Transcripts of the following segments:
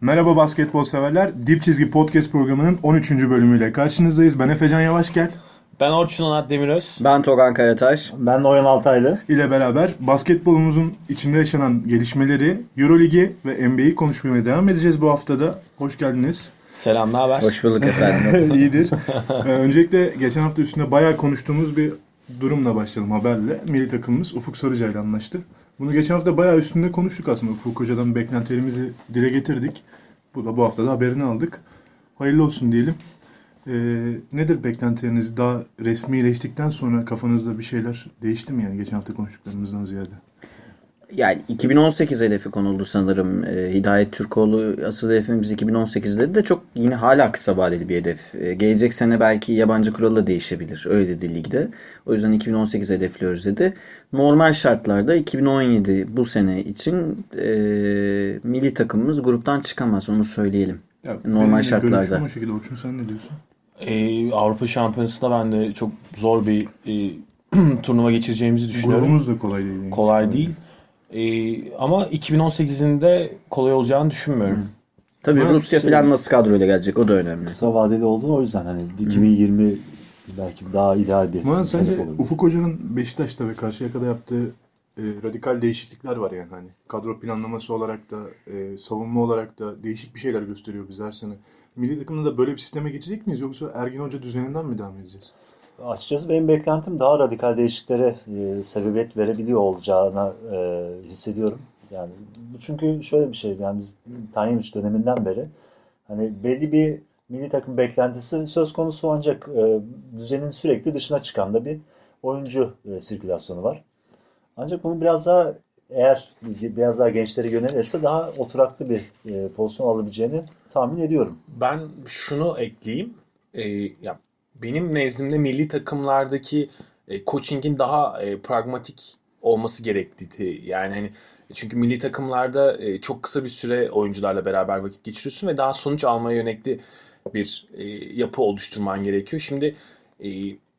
Merhaba basketbol severler. Dip Çizgi Podcast programının 13. bölümüyle karşınızdayız. Ben Efecan Yavaşgel Ben Orçun Onat Demiröz. Ben Togan Karataş. Ben Noyan Altaylı. ile beraber basketbolumuzun içinde yaşanan gelişmeleri, Euroligi ve NBA'yi konuşmaya devam edeceğiz bu haftada. Hoş geldiniz. Selam, ne haber? Hoş bulduk efendim. İyidir. Ee, öncelikle geçen hafta üstünde bayağı konuştuğumuz bir durumla başlayalım haberle. Milli takımımız Ufuk Sarıca ile anlaştı. Bunu geçen hafta bayağı üstünde konuştuk aslında. Ufuk Hoca'dan beklentilerimizi dile getirdik. Bu da bu hafta da haberini aldık. Hayırlı olsun diyelim. Ee, nedir beklentileriniz? Daha resmileştikten sonra kafanızda bir şeyler değişti mi yani geçen hafta konuştuklarımızdan ziyade? Yani 2018 hedefi konuldu sanırım. Ee, Hidayet Türkoğlu asıl hedefimiz 2018'de de çok yine hala kısa vadeli bir hedef. Ee, gelecek sene belki yabancı kuralı da değişebilir. Öyle dedi ligde. O yüzden 2018 hedefliyoruz dedi. Normal şartlarda 2017 bu sene için e, milli takımımız gruptan çıkamaz onu söyleyelim. Ya, Normal şartlarda. O şekilde. Orçun sen ne diyorsun? Ee, Avrupa Şampiyonası'nda ben de çok zor bir e, turnuva geçireceğimizi düşünüyorum. Grubumuz da kolay değil. yani. Kolay değil. Ee, ama 2018'in de kolay olacağını düşünmüyorum. Tabii Evet, Rusya şey- falan nasıl kadroyla gelecek o da önemli. Kısa vadeli olduğu o yüzden hani 2020 belki daha ideal bir Ama sence olur. Ufuk Hoca'nın Beşiktaş'ta ve Karşıyaka'da yaptığı e, radikal değişiklikler var yani hani kadro planlaması olarak da e, savunma olarak da değişik bir şeyler gösteriyor bize her sene. Milli takımda da böyle bir sisteme geçecek miyiz yoksa Ergin Hoca düzeninden mi devam edeceğiz? Açıkçası benim beklentim daha radikal değişikliklere e, sebebiyet verebiliyor olacağına e, hissediyorum. Yani çünkü şöyle bir şey yani biz Tanyevic döneminden beri hani belli bir milli takım beklentisi söz konusu ancak e, düzenin sürekli dışına çıkan da bir oyuncu e, sirkülasyonu var. Ancak bunu biraz daha eğer biraz daha gençlere yönelirse daha oturaklı bir e, pozisyon alabileceğini tahmin ediyorum. Ben şunu ekleyeyim. Ee, ya benim nezdimde milli takımlardaki e, coaching'in daha e, pragmatik olması gerektiği. Yani hani çünkü milli takımlarda e, çok kısa bir süre oyuncularla beraber vakit geçiriyorsun ve daha sonuç almaya yönelikli bir e, yapı oluşturman gerekiyor. Şimdi e,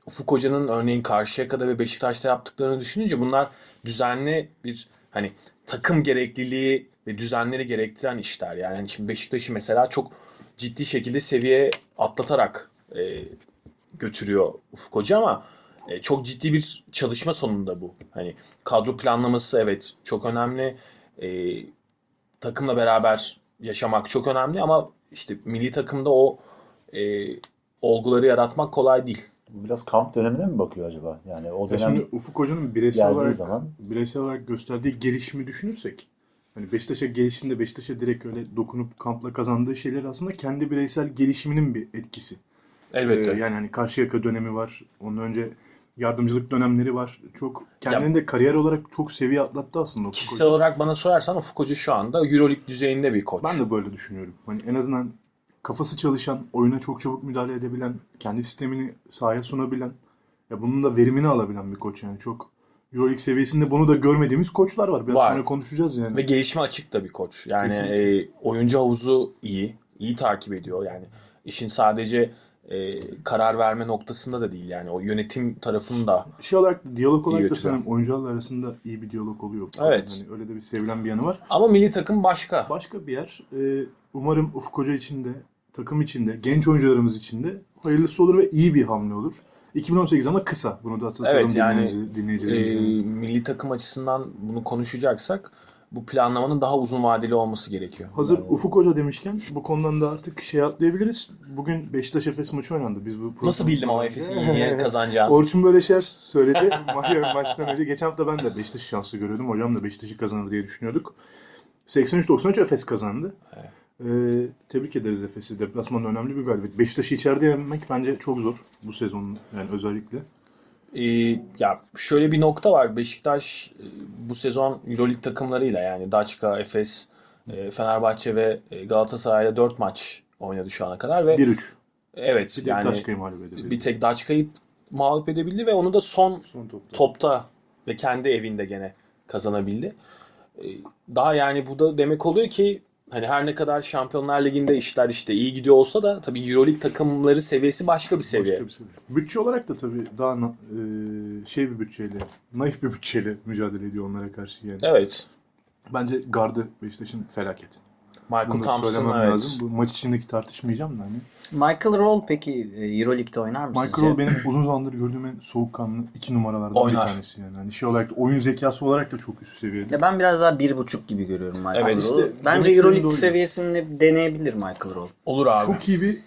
Ufuk Hoca'nın örneğin Karşıyaka'da ve Beşiktaş'ta yaptıklarını düşününce bunlar düzenli bir hani takım gerekliliği ve düzenleri gerektiren işler. Yani hani şimdi Beşiktaş'ı mesela çok ciddi şekilde seviye atlatarak e, götürüyor Ufuk Hoca ama e, çok ciddi bir çalışma sonunda bu. Hani kadro planlaması evet çok önemli. E, takımla beraber yaşamak çok önemli ama işte milli takımda o e, olguları yaratmak kolay değil. Biraz kamp dönemine mi bakıyor acaba? Yani o Ya dönem şimdi Ufuk Hoca'nın bireysel olarak zaman- bireysel olarak gösterdiği gelişimi düşünürsek hani Beşiktaş'a gelişinde Beşiktaş'a direkt öyle dokunup kampla kazandığı şeyler aslında kendi bireysel gelişiminin bir etkisi. Elbette. Ee, yani hani Karşıyaka dönemi var. Ondan önce yardımcılık dönemleri var. Çok kendini de kariyer olarak çok seviye atlattı aslında Ufuk Kişisel Hoca. olarak bana sorarsan Ufuk Hoca şu anda Euroleague düzeyinde bir koç. Ben de böyle düşünüyorum. Hani en azından kafası çalışan, oyuna çok çabuk müdahale edebilen, kendi sistemini sahaya sunabilen, ya bunun da verimini alabilen bir koç yani. Çok Euroleague seviyesinde bunu da görmediğimiz koçlar var. Biraz Var. sonra konuşacağız yani. Ve gelişime açık da bir koç. Yani Kesinlikle. e, oyuncu havuzu iyi. iyi takip ediyor. Yani işin sadece e, karar verme noktasında da değil. Yani o yönetim tarafını da şey olarak diyalog olarak da sanırım oyuncularla arasında iyi bir diyalog oluyor. Evet. Hani öyle de bir sevilen bir yanı var. ama milli takım başka. Başka bir yer. e, umarım Ufuk Hoca için de, takım için de, genç oyuncularımız için de hayırlısı olur ve iyi bir hamle olur. 2018 ama kısa. Bunu da hatırlatalım Evet yani dinleyici- e, dinleyicilerimize. milli takım açısından bunu konuşacaksak bu planlamanın daha uzun vadeli olması gerekiyor. Hazır Ufuk Hoca demişken bu konudan da artık şey atlayabiliriz. Bugün Beşiktaş Efes maçı oynandı. Biz bu Nasıl bildim ama Efes'in iyi kazanacağını? Orçun böyle şeyler söyledi ma- maçtan önce. Geçen hafta ben de Beşiktaş'ı şanslı görüyordum. Hocam da Beşiktaş'ı kazanır diye düşünüyorduk. 83-93 Efes kazandı. Ee, tebrik ederiz Efes'i. Deplasmanın önemli bir galibiyet. Beşiktaş'ı içeride yenmek bence çok zor bu sezonun yani özellikle. Ee, ya şöyle bir nokta var. Beşiktaş e, bu sezon EuroLeague takımlarıyla yani Daçka, Efes, e, Fenerbahçe ve e, Galatasaray'la 4 maç oynadı şu ana kadar ve 1-3. evet Bir yani Daçka'yı mağlup edebildi. bir tek Daçka'yı mağlup edebildi ve onu da son, Son topta. topta ve kendi evinde gene kazanabildi. Ee, Daha yani bu da demek oluyor ki hani her ne kadar Şampiyonlar Ligi'nde işler işte iyi gidiyor olsa da tabii EuroLeague takımları seviyesi başka bir seviye. Başka bir seviye. Bütçe olarak da tabii daha e, şey bir bütçeyle, naif bir bütçeyle mücadele ediyor onlara karşı yani. Evet. Bence gardı Beşiktaş'ın felaket. Michael Bunu Thompson, söylemem evet. lazım. Bu maç içindeki tartışmayacağım da hani. Michael Roll peki e, Euroleague'de oynar mı Michael sizce? Roll benim uzun zamandır gördüğüm en soğukkanlı iki numaralardan Oynar. bir tanesi yani. Hani şey olarak da, oyun zekası olarak da çok üst seviyede. Ya ben biraz daha bir buçuk gibi görüyorum Michael Evet, Roll'u. işte Bence Euroleague oydu. seviyesini deneyebilir Michael Roll. Olur abi. Çok iyi bir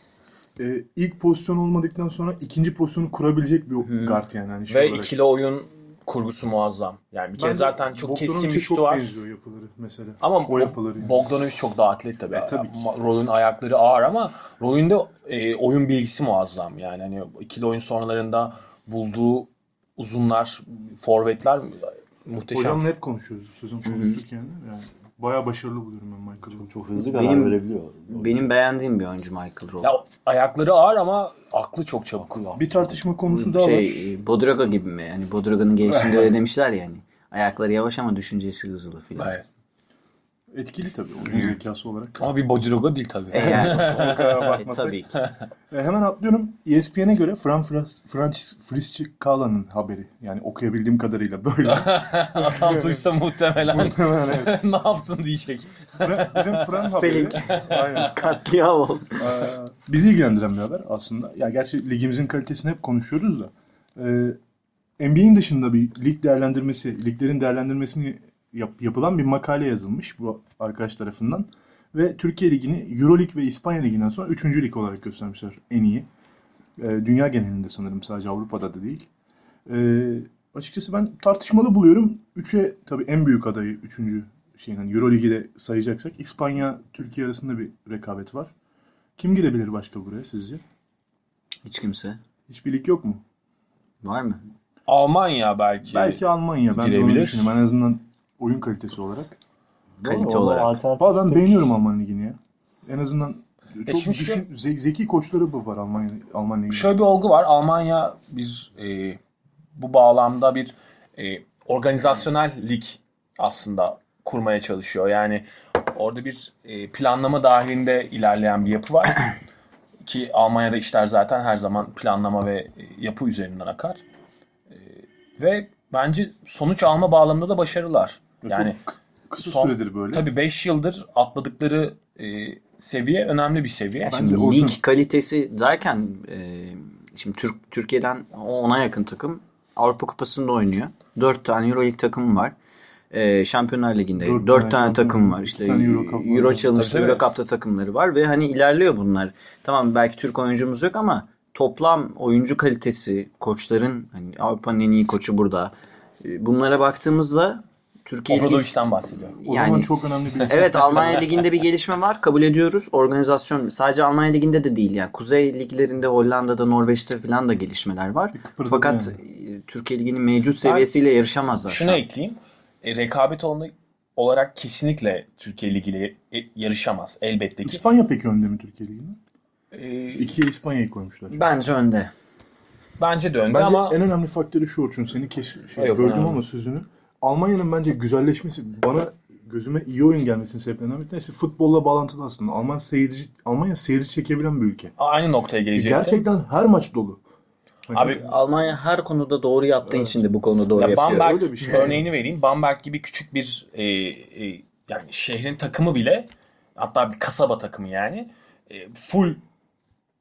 e, ilk pozisyon olmadıktan sonra ikinci pozisyonu kurabilecek bir guard yani. Hani şey Ve olarak. ikili oyun kurgusu muazzam. Yani bir kere zaten çok keskin bir şutu var. benziyor yapıları mesela. Ama o yapıları. yani. Bogdanovic çok daha atlet tabii. E, tabii ki. Rol'ün ayakları ağır ama Rol'ün de e, oyun bilgisi muazzam. Yani hani ikili oyun sonralarında bulduğu uzunlar, forvetler muhteşem. Hocamla hep konuşuyoruz. Sözüm konuştuk yani. yani. Bayağı başarılı buluyorum ben Michael Roll'u. Çok hızlı karar Benim- verebiliyor. Benim beğendiğim bir oyuncu Michael Roll. Ya ayakları ağır ama aklı çok çabuk. Bir tartışma konusu daha var. şey e, Bodraga gibi mi? Yani Bodraga'nın gelişinde öyle demişler ya hani. Ayakları yavaş ama düşüncesi hızlı filan. Evet. Etkili tabii oyun zekası olarak. Ama bir Bodiroga değil tabii. E yani, e, bakmasak. tabii ki. E, hemen atlıyorum. ESPN'e göre Fran Francis Friscicala'nın haberi. Yani okuyabildiğim kadarıyla böyle. Adam duysa muhtemelen Muhtemelen evet. ne yaptın diyecek. Fra- Bizim Fran haberi. Aynen. Katliam oldu. Ee, bizi ilgilendiren bir haber aslında. Ya gerçi ligimizin kalitesini hep konuşuyoruz da. Ee, NBA'in dışında bir lig değerlendirmesi, liglerin değerlendirmesini yap- yapılan bir makale yazılmış bu arkadaş tarafından. Ve Türkiye Ligi'ni Euroleague ve İspanya Ligi'nden sonra 3. lig olarak göstermişler en iyi. Ee, dünya genelinde sanırım sadece Avrupa'da da değil. Ee, açıkçası ben tartışmalı buluyorum. 3'e tabii en büyük adayı 3. şeyin hani Euroligi de sayacaksak İspanya Türkiye arasında bir rekabet var. Kim girebilir başka buraya sizce? Hiç kimse. Hiçbir lig yok mu? Var mı? Almanya belki. Belki Almanya. Ben de onu girebilir. düşünüyorum. En azından oyun kalitesi olarak. Kalite Ama olarak. alternatif pek- beğeniyorum Alman ligini ya. En azından çok şimdi düşün, ze- zeki koçları bu var Almanya, Alman liginde. Şöyle bir olgu var. Almanya bir e, bu bağlamda bir e, organizasyonel lig aslında kurmaya çalışıyor. Yani orada bir e, planlama dahilinde ilerleyen bir yapı var. Ki Almanya'da işler zaten her zaman planlama ve e, yapı üzerinden akar. E, ve bence sonuç alma bağlamında da başarılar. Yani çok kısa son- süredir böyle. tabii 5 yıldır atladıkları e, seviye önemli bir seviye. Bence Şimdi Orçun- lig kalitesi derken e, şimdi Türk Türkiye'den ona yakın takım Avrupa Kupası'nda oynuyor. 4 tane Euroleague takımı var. E, Şampiyonlar Ligi'nde Dört 4 tane takım var. İşte Euro Cup. Euro Challenge'da. Euro Cup'ta takımları var ve hani ilerliyor bunlar. Tamam belki Türk oyuncumuz yok ama toplam oyuncu kalitesi, koçların hani Avrupa'nın en iyi koçu burada. E, Bunlara baktığımızda Türkiye Obradovic'den bahsediyor. O yani- zaman çok önemli bir Evet Almanya Ligi'nde bir gelişme var. Kabul ediyoruz. Organizasyon sadece Almanya Ligi'nde de değil yani. Kuzey liglerinde Hollanda'da, Norveç'te falan da gelişmeler var. kıpırdadı Fakat e, Türkiye Ligi'nin mevcut seviyesiyle yarışamazlar. şu Şunu ekleyeyim. E, rekabet olanı olarak kesinlikle Türkiye Ligi ile e, yarışamaz. Elbette ki. İspanya peki önde mi Türkiye Ligi'nde? E, İkiye İspanya'yı koymuşlar. Bence önde. bence de önde Bence ama en önemli faktörü şu Orçun. Seni kes, şey, Yok, böldüm ama sözünü. Almanya'nın bence güzelleşmesi bana gözüme iyi oyun gelmesini sebeplenen bir tanesi futbolla bağlantılı aslında. Alman seyirci Almanya seyirci çekebilen bir ülke. aynı noktaya gelecektim. Gerçekten her maç dolu. Hani Abi Almanya her konuda doğru yaptığı için de bu konuda doğru ya yapıyor. Bamberg öyle bir şey. örneğini vereyim. Bamberg gibi küçük bir e, e, yani şehrin takımı bile hatta bir kasaba takımı yani e, full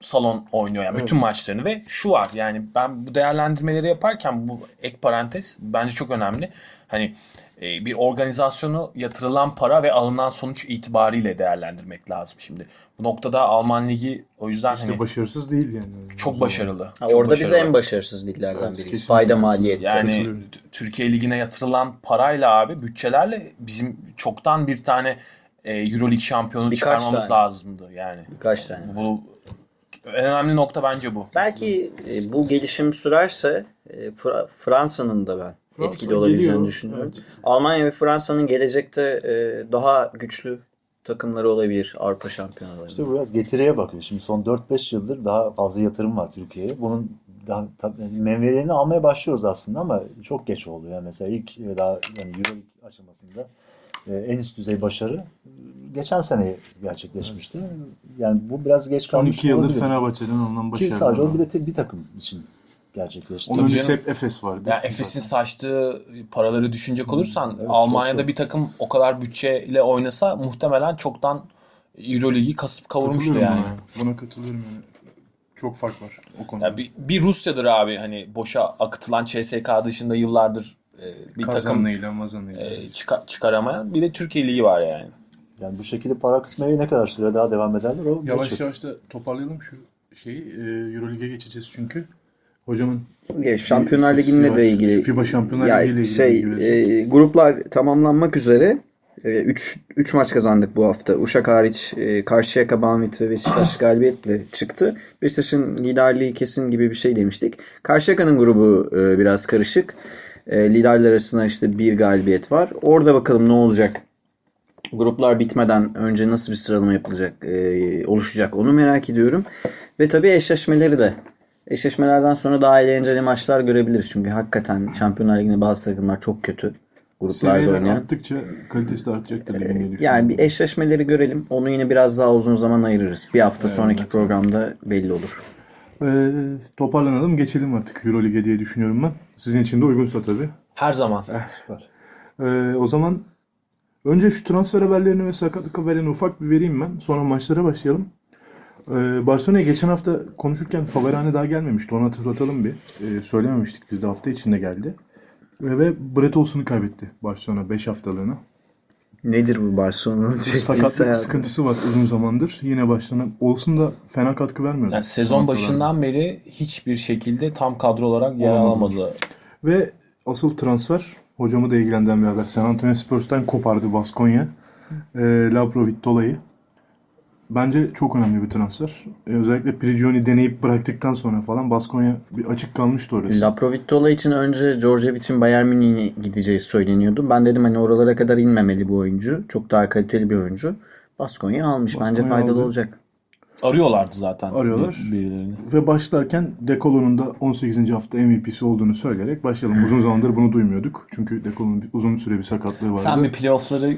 salon oynuyor yani bütün maçlarını ve şu var yani ben bu değerlendirmeleri yaparken bu ek parantez bence çok önemli. Hani e, bir organizasyonu yatırılan para ve alınan sonuç itibariyle değerlendirmek lazım şimdi. Bu noktada Alman ligi o yüzden işte hani başarısız değil yani. çok başarılı. Ha, çok orada biz başarılı. en başarısız liglerden Evet, biriyiz. Fayda maliyet. Yani Türkiye Ligi'ne yatırılan parayla abi bütçelerle bizim çoktan bir tane e, Euroleague şampiyonu Birkaç çıkarmamız tane. lazımdı yani. Birkaç tane. Bu en önemli nokta bence bu. Belki e, bu gelişim sürerse e, Fra- Fransa'nın da ben Fransa etkili olabileceğini geliyor, düşünüyorum. evet. Almanya ve Fransa'nın gelecekte e, daha güçlü takımları olabilir Avrupa şampiyonalarında. İşte biraz getiriye bakıyor. Şimdi son 4-5 yıldır daha fazla yatırım var Türkiye'ye. Bunun daha tabii yani meyvelerini almaya başlıyoruz aslında ama çok geç oldu. Yani mesela ilk daha yani Euroleague aşamasında e, en üst düzey başarı geçen sene gerçekleşmişti. Yani bu biraz geç Son kalmış iki yıldır olabilir. Fenerbahçe'den alınan Ki başarılar. sadece o bir de te- bir takım için gerçekleşti. Onun Tabii öncesi hep Efes vardı. Yani Efes'in saçtığı paraları düşünecek olursan evet, Almanya'da çok, çok. bir takım o kadar bütçeyle oynasa muhtemelen çoktan Euroligi kasıp kavurmuştu Katılıyorum yani. Buna, buna katılıyorum yani. Çok fark var o konuda. Ya bir, bir Rusya'dır abi hani boşa akıtılan CSK dışında yıllardır e, bir takım Kazanıyla mazanıyla. e, çıka- çıkaramayan bir de Türkiye Ligi var yani. Yani bu şekilde para akıtmaya ne kadar süre daha devam ederler o Yavaş meçhul. yavaş da toparlayalım şu şeyi. E, Euroleague'e geçeceğiz çünkü. Hocamın Ya, Şampiyonlar Ligi'nde var. de ilgili. FIBA Şampiyonlar Ya, Ligi ile ilgili şey, e, gruplar tamamlanmak üzere 3 3 maç kazandık bu hafta. Uşak hariç e, Karşıyaka, Banvit ve Beşiktaş galibiyetle çıktı. Beşiktaş'ın liderliği kesin gibi bir şey demiştik. Karşıyaka'nın grubu e, biraz karışık. E, liderler arasında işte bir galibiyet var. Orada bakalım ne olacak. Gruplar bitmeden önce nasıl bir sıralama yapılacak, e, oluşacak onu merak ediyorum. Ve tabii eşleşmeleri de. Eşleşmelerden sonra daha eğlenceli maçlar görebiliriz. Çünkü hakikaten Şampiyonlar Ligi'nde bazı takımlar çok kötü gruplarda Seviyeler oynayan. arttıkça kalitesi de artacaktır düşünüyorum. Yani bir eşleşmeleri görelim. Onu yine biraz daha uzun zaman ayırırız. Bir hafta sonraki programda belli olur. Ee, toparlanalım geçelim artık Euroleague'e diye düşünüyorum ben. Sizin için de uygunsa tabii. Her zaman. Süper. Ee, o zaman önce şu transfer haberlerini ve sakatlık haberlerini ufak bir vereyim ben. Sonra maçlara başlayalım. Ee, Barcelona'ya geçen hafta konuşurken Faverane daha gelmemişti. Onu hatırlatalım bir. Ee, söylememiştik biz de hafta içinde geldi. Ve, ve Brett Olson'u kaybetti Barcelona 5 haftalığına. Nedir bu Barcelona'nın çektiyse Sakatlık ya? sıkıntısı var uzun zamandır. Yine Barcelona Olsun da fena katkı vermiyor. Yani sezon başından beri hiçbir şekilde tam kadro olarak yer alamadı. Ve asıl transfer hocamı da ilgilendiren bir haber. San Antonio Spurs'tan kopardı Baskonya. E, Labrovitola'yı. Bence çok önemli bir transfer. E, özellikle Prigioni deneyip bıraktıktan sonra falan Baskonya bir açık kalmıştı orası. Laprovitola için önce Djordjevic'in Bayern Münih'e gideceği söyleniyordu. Ben dedim hani oralara kadar inmemeli bu oyuncu. Çok daha kaliteli bir oyuncu. Baskonya almış. Bence Baskonya faydalı aldı. olacak. Arıyorlardı zaten. Arıyorlar. bir- Birilerini. Ve başlarken Dekolo'nun da 18. hafta MVP'si olduğunu söyleyerek başlayalım. Uzun zamandır bunu duymuyorduk. Çünkü Dekolo'nun uzun süre bir sakatlığı vardı. Sen bir playoff'ları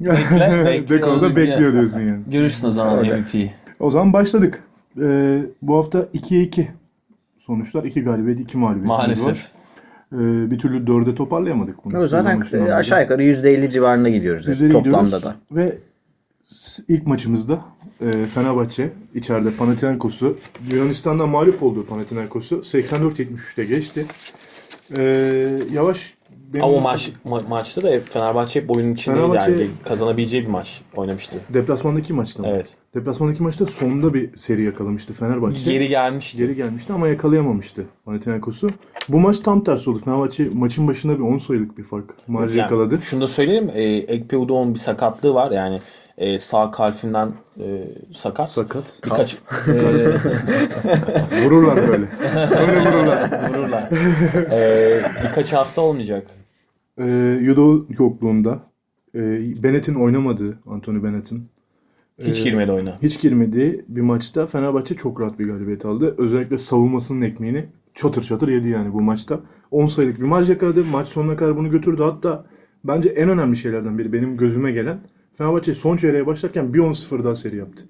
bekle. bekle Dekolo da Onu bekliyor diyorsun yani. Görürsün o zaman MVP'yi. O zaman başladık. Ee, bu hafta 2'ye 2 sonuçlar. 2 galibiyet, 2 mağlubiyet. Maalesef. Ee, bir türlü dörde toparlayamadık bunu. O zaten aşağı yukarı %50 civarında gidiyoruz hep, Üzeri toplamda gidiyoruz. da. Ve ilk maçımızda e, Fenerbahçe içeride Panathinaikos'u Yunanistan'dan mağlup olduğu Panathinaikos'u 84-73'te geçti. Ee, yavaş benim Ama maç, ma- maçta da hep Fenerbahçe hep oyunun içindeydi Fenerbahçe- yani. Kazanabileceği bir maç oynamıştı. deplasmandaki maçta mı? Evet. Deplasmandaki maçta sonunda bir seri yakalamıştı Fenerbahçe. Geri gelmişti. Geri gelmişti ama yakalayamamıştı Panathinaikos'u. Bu maç tam tersi oldu. Fenerbahçe maçın başında bir 10 sayılık bir fark marjı Yani yakaladı. Şunu da söyleyelim. E, Ekpe Udoğ'un bir sakatlığı var. Yani e, sağ kalfinden e, sakat. Sakat. Birkaç Vururlar böyle. böyle vururlar. vururlar. E, birkaç hafta olmayacak. Ee, Yudo yokluğunda e, Bennett'in oynamadığı, Anthony Bennett'in Hiç girmedi oyuna. hiç girmediği bir maçta Fenerbahçe çok rahat bir galibiyet aldı. Özellikle savunmasının ekmeğini çatır çatır yedi yani bu maçta. 10 sayılık bir marj yakaladı. Maç sonuna kadar bunu götürdü. Hatta bence en önemli şeylerden biri benim gözüme gelen Fenerbahçe son çeyreğe başlarken bir 10-0 daha seri yaptı.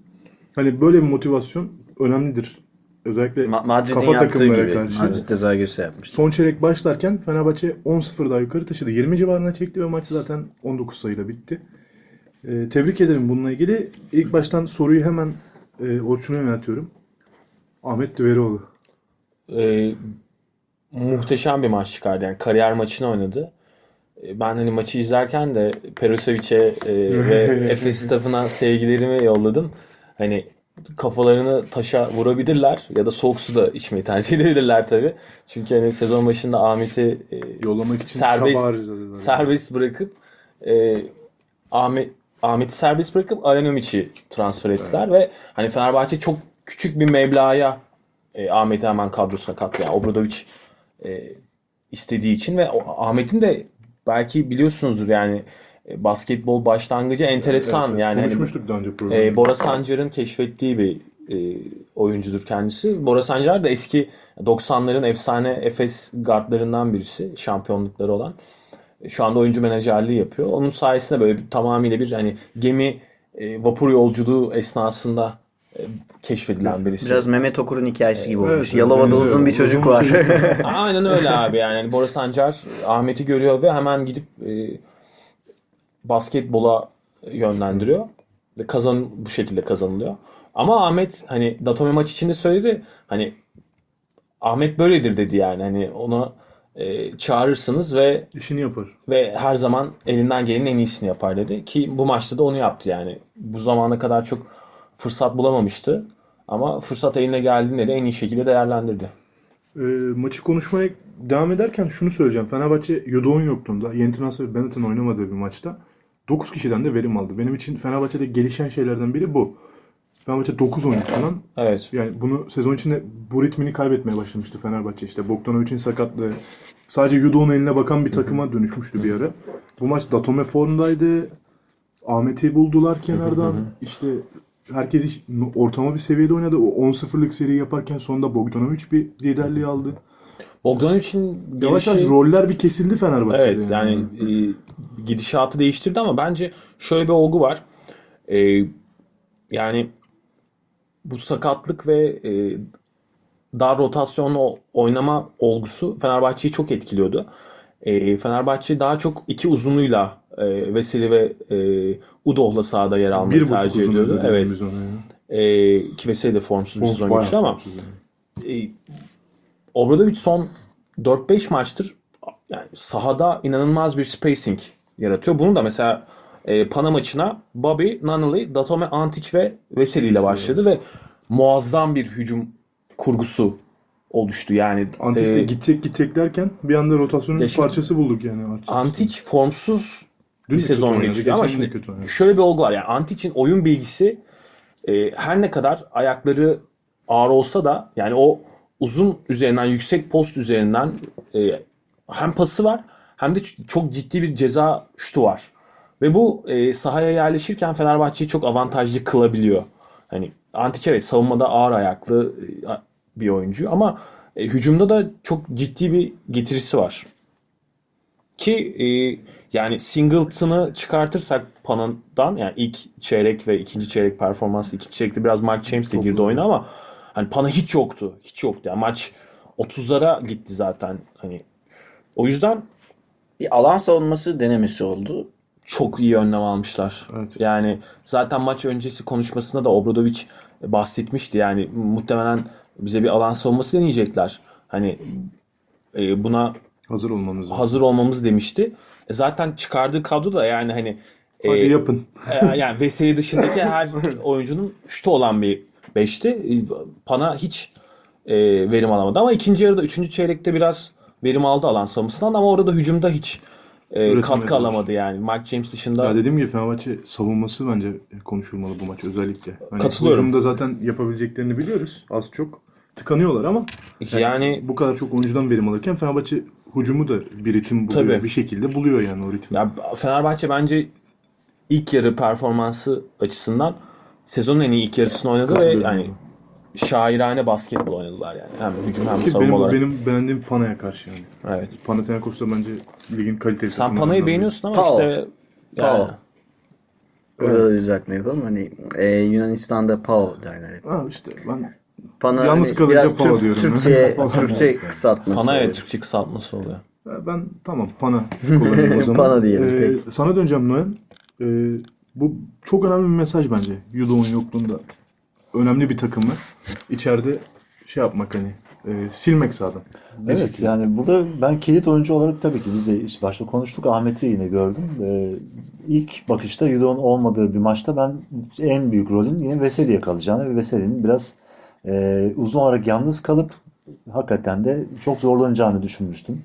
Hani böyle bir motivasyon önemlidir. Özellikle Ma- Madrid'in kafa takımlara gibi. karşı. Madrid de Zagres'e yapmış. Son çeyrek başlarken Fenerbahçe 10-0 daha yukarı taşıdı. 20 civarına çekti ve maç zaten 19 sayıyla bitti. Ee, tebrik ederim bununla ilgili. İlk baştan soruyu hemen e, Orçun'a yöneltiyorum. Ahmet Düverioğlu. E, muhteşem bir maç çıkardı. Yani kariyer maçını oynadı. E, Ben hani maçı izlerken de Perosevic'e e, ve Efes staffına sevgilerimi yolladım. Hani kafalarını taşa vurabilirler ya da soğuk su da içmeyi tercih edebilirler tabii. Çünkü hani sezon başında Ahmet'i e, Yollamak için serbest serbest bırakıp e, Ahmet Ahmet'i serbest bırakıp Aranomic'i transfer ettiler ve hani Fenerbahçe çok küçük bir meblağa e, Ahmet'i hemen kadrosuna kattı. Yani Obradovic e, istediği için ve Ahmet'in de belki biliyorsunuzdur yani e, basketbol başlangıcı enteresan Evet, yani hani, konuşmuştuk daha önce programda. e, Bora Sancar'ın keşfettiği bir e, oyuncudur kendisi. Bora Sancar da eski 90'ların efsane Efes guardlarından birisi. Şampiyonlukları olan. E, Şu anda oyuncu menajerliği yapıyor. Onun sayesinde böyle bir, tamamıyla bir hani gemi e, vapur yolculuğu esnasında e, keşfedilen birisi. Biraz Mehmet Okur'un hikayesi gibi Evet, olmuş. evet, Yalova'da uzun bir çocuk var. Aynen öyle abi yani. yani Bora Sancar Ahmet'i görüyor ve hemen gidip e, basketbola yönlendiriyor. Ve kazan bu şekilde kazanılıyor. Ama Ahmet hani Datome maç içinde söyledi. Hani Ahmet böyledir dedi yani. Hani ona e, çağırırsınız ve İşini yapar. ve her zaman elinden gelenin en iyisini yapar dedi. Ki bu maçta da onu yaptı yani. Bu zamana kadar çok fırsat bulamamıştı. Ama fırsat eline geldiğinde de en iyi şekilde değerlendirdi. Ee, maçı konuşmaya devam ederken şunu söyleyeceğim. Fenerbahçe Yudoğun yokluğunda, yeni transfer Bennett'in oynamadığı bir maçta 9 kişiden de verim aldı. Benim için Fenerbahçe'de gelişen şeylerden biri bu. Fenerbahçe 9 oyuncusundan Evet. yani bunu sezon içinde bu ritmini kaybetmeye başlamıştı Fenerbahçe işte. Bogdanovic'in sakatlığı. Sadece Yudoğun eline bakan bir takıma dönüşmüştü bir ara. Bu maç Datome formdaydı. Ahmet'i buldular kenardan. işte herkes ortama bir seviyede oynadı. O 10-0'lık seri yaparken sonunda Bogdanovic bir liderliği aldı. Bogdanovic'in Yavaş yavaş roller bir kesildi Fenerbahçe'de. Evet yani e, gidişatı değiştirdi ama bence şöyle bir olgu var. E, yani bu sakatlık ve e, dar rotasyonlu oynama olgusu Fenerbahçe'yi çok etkiliyordu. E, Fenerbahçe daha çok iki uzunuyla e, Veseli ve e, Udoh'la sahada yer almayı bir tercih ediyordu. Evet. E, ki Veseli de formsuz bir sezon geçti ama e, Obradovic son 4-5 maçtır yani sahada inanılmaz bir spacing yaratıyor. Bunu da mesela e, Pana maçına Bobby, Nunnally, Datome Antic ve Veseli ile başladı ve muazzam bir hücum kurgusu oluştu. Yani Antic e, de gidecek gidecek derken bir anda rotasyonun Ya bir şimdi- parçası bulduk yani. Antic. Antic formsuz Dün sezon geçiriyor ama şimdi kötü oynadı. şöyle bir olgu var. Yani Antic'in oyun bilgisi e, her ne kadar ayakları ağır olsa da yani o uzun üzerinden yüksek post üzerinden e, hem pası var hem de çok ciddi bir ceza şutu var. Ve bu e, sahaya yerleşirken Fenerbahçe'yi çok avantajlı kılabiliyor. Hani Antic evet savunmada ağır ayaklı e, bir oyuncu ama e, hücumda da çok ciddi bir getirisi var. Ki e, yani Singleton'ı çıkartırsak Pana'dan yani ilk çeyrek ve ikinci çeyrek performansı ikinci çeyrekte biraz Mark James de girdi oyuna ama hani Pana hiç yoktu. Hiç yoktu. Yani maç 30'lara gitti zaten. Hani o yüzden Bir alan savunması denemesi oldu. çok iyi önlem almışlar. Evet. Yani zaten maç öncesi konuşmasında da Obradovic bahsetmişti. Yani muhtemelen bize bir alan savunması deneyecekler. Hani e, buna Hazır olmamız hazır olmamız demişti. E, zaten çıkardığı kadro da yani hani e, Hadi yapın. e, yani Veseli dışındaki her oyuncunun şutu olan bir beşti. E, Pana hiç e, verim alamadı ama ikinci yarıda üçüncü çeyrekte biraz verim aldı alan savunmasından ama orada hücumda hiç e, katkı alamadı yani. Mike James dışında Ya dediğim gibi Fenerbahçe savunması bence konuşulmalı bu maç özellikle. Hani Katılıyorum. hücumda zaten yapabileceklerini biliyoruz. Az çok tıkanıyorlar ama yani bu kadar çok oyuncudan verim alırken Fenerbahçe hücumu da bir ritim buluyor. Tabii. Bir şekilde buluyor yani o ritmi. Ya Fenerbahçe bence ilk yarı performansı açısından sezonun en iyi ilk yarısını oynadı ve yani şairane basketbol oynadılar yani. Hem hücum hem Ki savunma benim, olarak. benim beğendiğim Pana'ya karşı yani. Evet. Panathinaikos da bence ligin kaliteli Sen Pana'yı beğeniyorsun ama Pau. işte yani. Burada da düzeltme yapalım. Hani e, Yunanistan'da Pau derler. Ha işte ben Pana Yalnız hani kalınca biraz Türk- diyorum. Türkçe. Türkçe kısaltması. Pana evet. Türkçe kısaltması oluyor. ben tamam Pana kullanayım o zaman. Pana diyelim, Ee, peki. sana döneceğim Noyan. Ee, bu çok önemli bir mesaj bence. Yudo'nun yokluğunda. Önemli bir takımı içeride şey yapmak hani e, silmek sağdan. Evet şekilde. yani burada ben kilit oyuncu olarak tabii ki biz de işte başta konuştuk Ahmet'i yine gördüm. Ee, ilk bakışta Yudo'nun olmadığı bir maçta ben en büyük rolün yine Veseli'ye kalacağını ve Veseli'nin biraz e, uzun olarak yalnız kalıp hakikaten de çok zorlanacağını düşünmüştüm.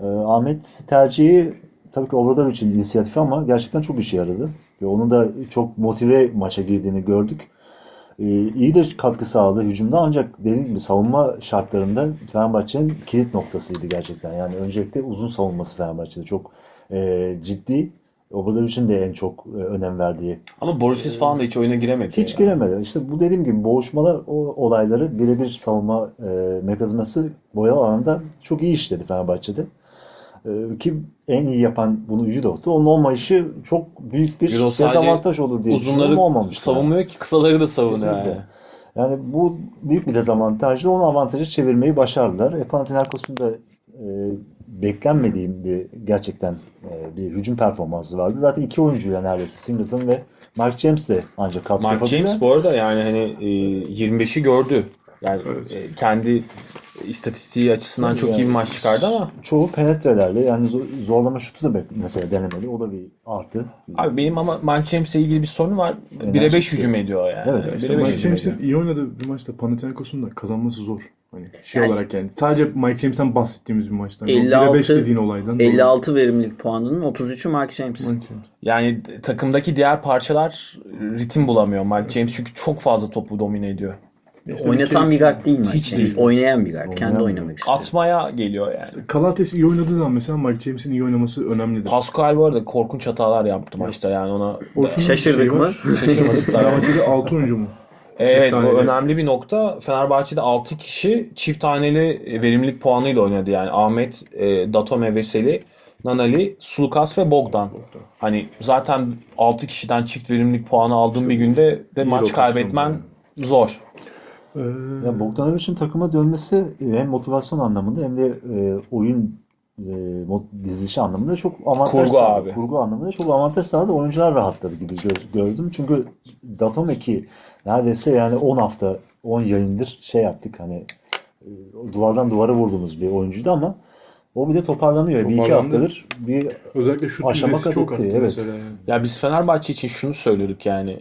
Ee, Ahmet tercihi tabii ki Obradovic'in inisiyatifi ama gerçekten çok işe yaradı. Ve onun da çok motive maça girdiğini gördük. Ee, iyi de katkı sağladı hücumda ancak dediğim gibi savunma şartlarında Fenerbahçe'nin kilit noktasıydı gerçekten. Yani öncelikle uzun savunması Fenerbahçe'de çok e, ciddi. Obradovic'in de en çok e, önem verdiği. Ama Borisic falan da hiç oyuna giremedi. Hiç ya. giremedi. İşte bu dediğim gibi boğuşmalar o olayları birebir savunma e, mekanizması boyalı alanda çok iyi işledi Fenerbahçe'de. E, ki en iyi yapan bunu Yudo'tu. Onun olmayışı çok büyük bir dezavantaj olur diye Uzunları olmamış. savunmuyor ki kısaları da savunuyor Kesinlikle. yani. Yani bu büyük bir dezavantajdı. Onu avantaja çevirmeyi başardılar. E, Panathinaikos'un da e, beklenmediğim bir gerçekten bir hücum performansı vardı. Zaten iki oyuncuyla neredeyse Singleton ve Mark James de ancak katkı Mark yapabildiler. James bu arada yani hani e, 25'i gördü. Yani e, kendi istatistiği açısından çok iyi bir maç çıkardı ama Çoğu penetrelerle yani zo- zorlama şutu da be- mesela denemedi. O da bir artı. abi benim ama Mark James'le ilgili bir sorun var. 1'e 5 hücum ediyor yani. Evet, Bire işte hücum James'in ediyor. iyi oynadığı bir maçta Panathinaikos'un da kazanması zor. Hani şey Yani- olarak yani. Sadece Mike James'ten bahsettiğimiz bir maçtan. 56 5 dediğin olaydan. dolayı. 56 verimlilik puanının 33'ü Mark James. Mike James. Yani takımdaki diğer parçalar ritim bulamıyor Mark James çünkü çok fazla topu domine ediyor. İşte Oynatan bir guard değil Mark Hiç James. değil. Oynayan bir guard. Kendi Oynayan oynamak istiyor. Atmaya geliyor yani. Kalates iyi oynadığı zaman mesela Mike James'in iyi oynaması önemlidir. Pascal bu arada korkunç hatalar yaptı maçta yani ona Şaşırdık şeyi mı? şaşırmadık da. Fenerbahçe'de 6 oyuncu mu? Evet bu önemli bir nokta. Fenerbahçe'de 6 kişi çift taneli verimlilik puanıyla oynadı yani. Ahmet, e, Datome, Veseli, Nanali, Sulukas ve Bogdan. Hani zaten 6 kişiden çift verimlilik puanı aldığın bir günde de maç kaybetmen zor. Ee, Ya Bogdanovic'in takıma dönmesi e, hem motivasyon anlamında hem de e, oyun e, dizilişi anlamında çok avantaj Kurgu sağladı. abi. Kurgu anlamında çok avantaj sağladı. Oyuncular rahatladı gibi gö- gördüm. Çünkü Datome ki neredeyse yani 10 hafta 10 yayındır şey yaptık hani e, duvardan duvara vurduğumuz bir oyuncuydu ama o bir de toparlanıyor. Bir iki haftadır bir özellikle şut Aşama çok kat arttı etti, evet. Yani. Ya biz Fenerbahçe için şunu söylüyorduk yani.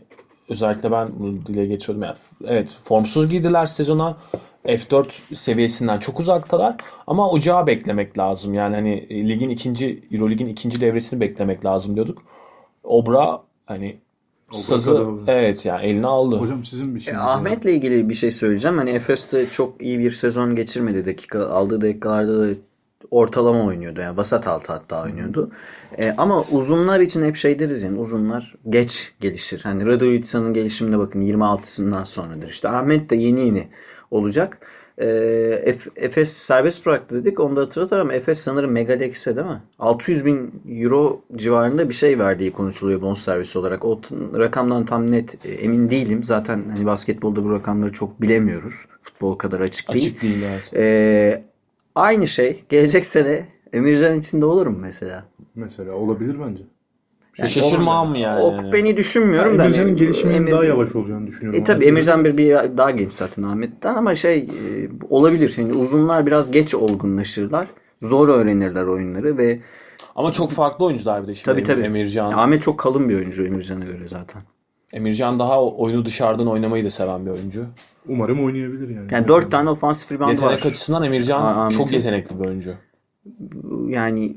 Özellikle ben bunu dile getiriyordum. Yani, evet formsuz girdiler sezona. F4 seviyesinden çok uzaktalar. Ama ocağı beklemek lazım. Yani hani e, ligin ikinci, Eurolig'in ikinci devresini beklemek lazım diyorduk. Obra hani sazı evet yani eline aldı. Hocam sizin bir şey. Ahmet'le ilgili bir şey söyleyeceğim. Hani Efes'te çok iyi bir sezon geçirmedi. Dakika aldığı dakikalarda da ortalama oynuyordu. Yani vasat altı hatta oynuyordu. E, ama uzunlar için hep şey deriz yani uzunlar geç gelişir. Hani Radovica'nın gelişimine bakın 26'sından sonradır. İşte Ahmet de yeni yeni olacak. E, Ef- Efes serbest bıraktı dedik. Onu da hatırlatalım. Efes sanırım Megadex'e değil mi? 600 bin euro civarında bir şey verdiği konuşuluyor bonservis olarak. O rakamdan tam net e, emin değilim. Zaten hani basketbolda bu rakamları çok bilemiyoruz. Futbol kadar açık değil. Açık değil evet. E, aynı şey gelecek sene Emircan için de olur mu mesela? Mesela olabilir bence. Şaşırmam mı yani? O beni düşünmüyorum da. Emircan'ın hani gelişiminin Emir- daha yavaş olacağını düşünüyorum. E tabi Emircan bir, bir daha genç zaten Ahmet'ten ama şey e, olabilir. Yani uzunlar biraz geç olgunlaşırlar. Zor öğrenirler oyunları ve Ama çok farklı oyuncular bir de şimdi. tabi tabi. Emircan. Ahmet çok kalın bir oyuncu Emircan'a göre zaten. Emircan daha oyunu dışarıdan oynamayı da seven bir oyuncu. Umarım oynayabilir yani. Yani dört tane ofansif rebound Yetenek var. açısından Emircan Aa, çok yetenekli bir oyuncu. Yani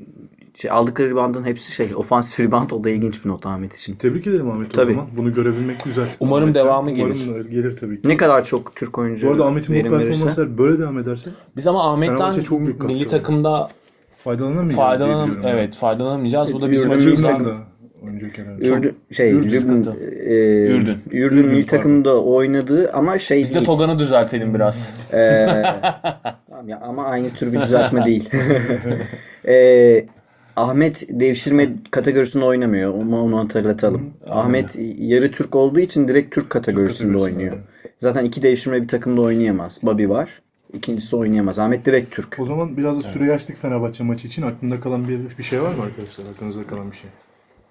şey, aldıkları reboundın hepsi şey ofansif rebound o da ilginç bir not Ahmet için. Tebrik ederim Ahmet Tabii. o zaman. Bunu görebilmek güzel. Umarım Ahmet'ten devamı umarım gelir. gelir tabii ki. Ne kadar çok Türk oyuncu Bu arada Ahmet'in bu performansları böyle devam ederse Biz ama Ahmet'ten çok büyük milli takımda faydalanamayacağız faydalanam evet faydalanamayacağız. Bu da bizim Ürdün açımızdan oynayacak herhalde. Ürdün, şey, Ürdün Lübnan, e, Ürdün. Ürdün milli takımda oynadığı ama şey Biz de. Togan'ı düzeltelim biraz. Ee, tamam ya, ama aynı tür bir düzeltme değil. Ee, Ahmet devşirme kategorisinde oynamıyor. Onu, onu hatırlatalım. Ahmet yarı Türk olduğu için direkt Türk kategorisinde kategorisinde, oynuyor. Zaten iki devşirme bir takımda oynayamaz. Bobby var. İkincisi oynayamaz. Ahmet direkt Türk. O zaman biraz da süreyi açtık Fenerbahçe maçı için. Aklında kalan bir, bir şey var mı arkadaşlar? Aklınızda kalan bir şey.